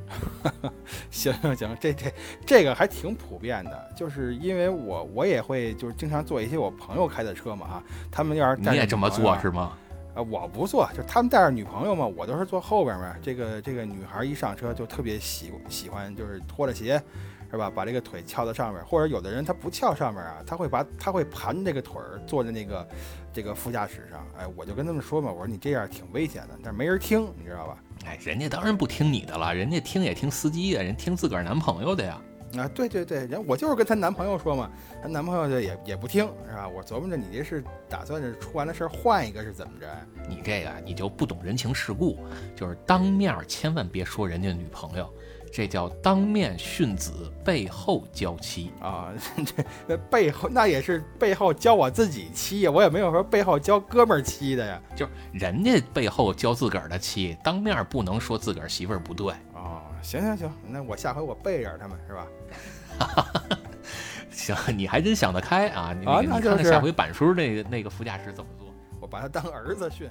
<laughs> 行行行，这这这个还挺普遍的，就是因为我我也会就是经常坐一些我朋友开的车嘛哈，他们要是你也这么做是吗？啊，我不坐，就他们带着女朋友嘛，我都是坐后边嘛。这个这个女孩一上车就特别喜喜欢，就是脱了鞋，是吧？把这个腿翘在上面，或者有的人他不翘上面啊，他会把他会盘这个腿儿坐在那个这个副驾驶上。哎，我就跟他们说嘛，我说你这样挺危险的，但是没人听，你知道吧？哎，人家当然不听你的了，人家听也听司机的，人听自个儿男朋友的呀。啊，对对对，人我就是跟她男朋友说嘛，她男朋友就也也不听，是吧？我琢磨着你这是打算是出完了事儿换一个是怎么着？你这个你就不懂人情世故，就是当面千万别说人家女朋友，这叫当面训子，背后教妻啊！<laughs> 这背后那也是背后教我自己妻呀，我也没有说背后教哥们儿妻的呀，就人家背后教自个儿的妻，当面不能说自个儿媳妇儿不对啊。行行行，那我下回我背着他们是吧？<laughs> 行，你还真想得开啊！啊，你看看下回板叔那个那个副驾驶怎么做？我把他当儿子训。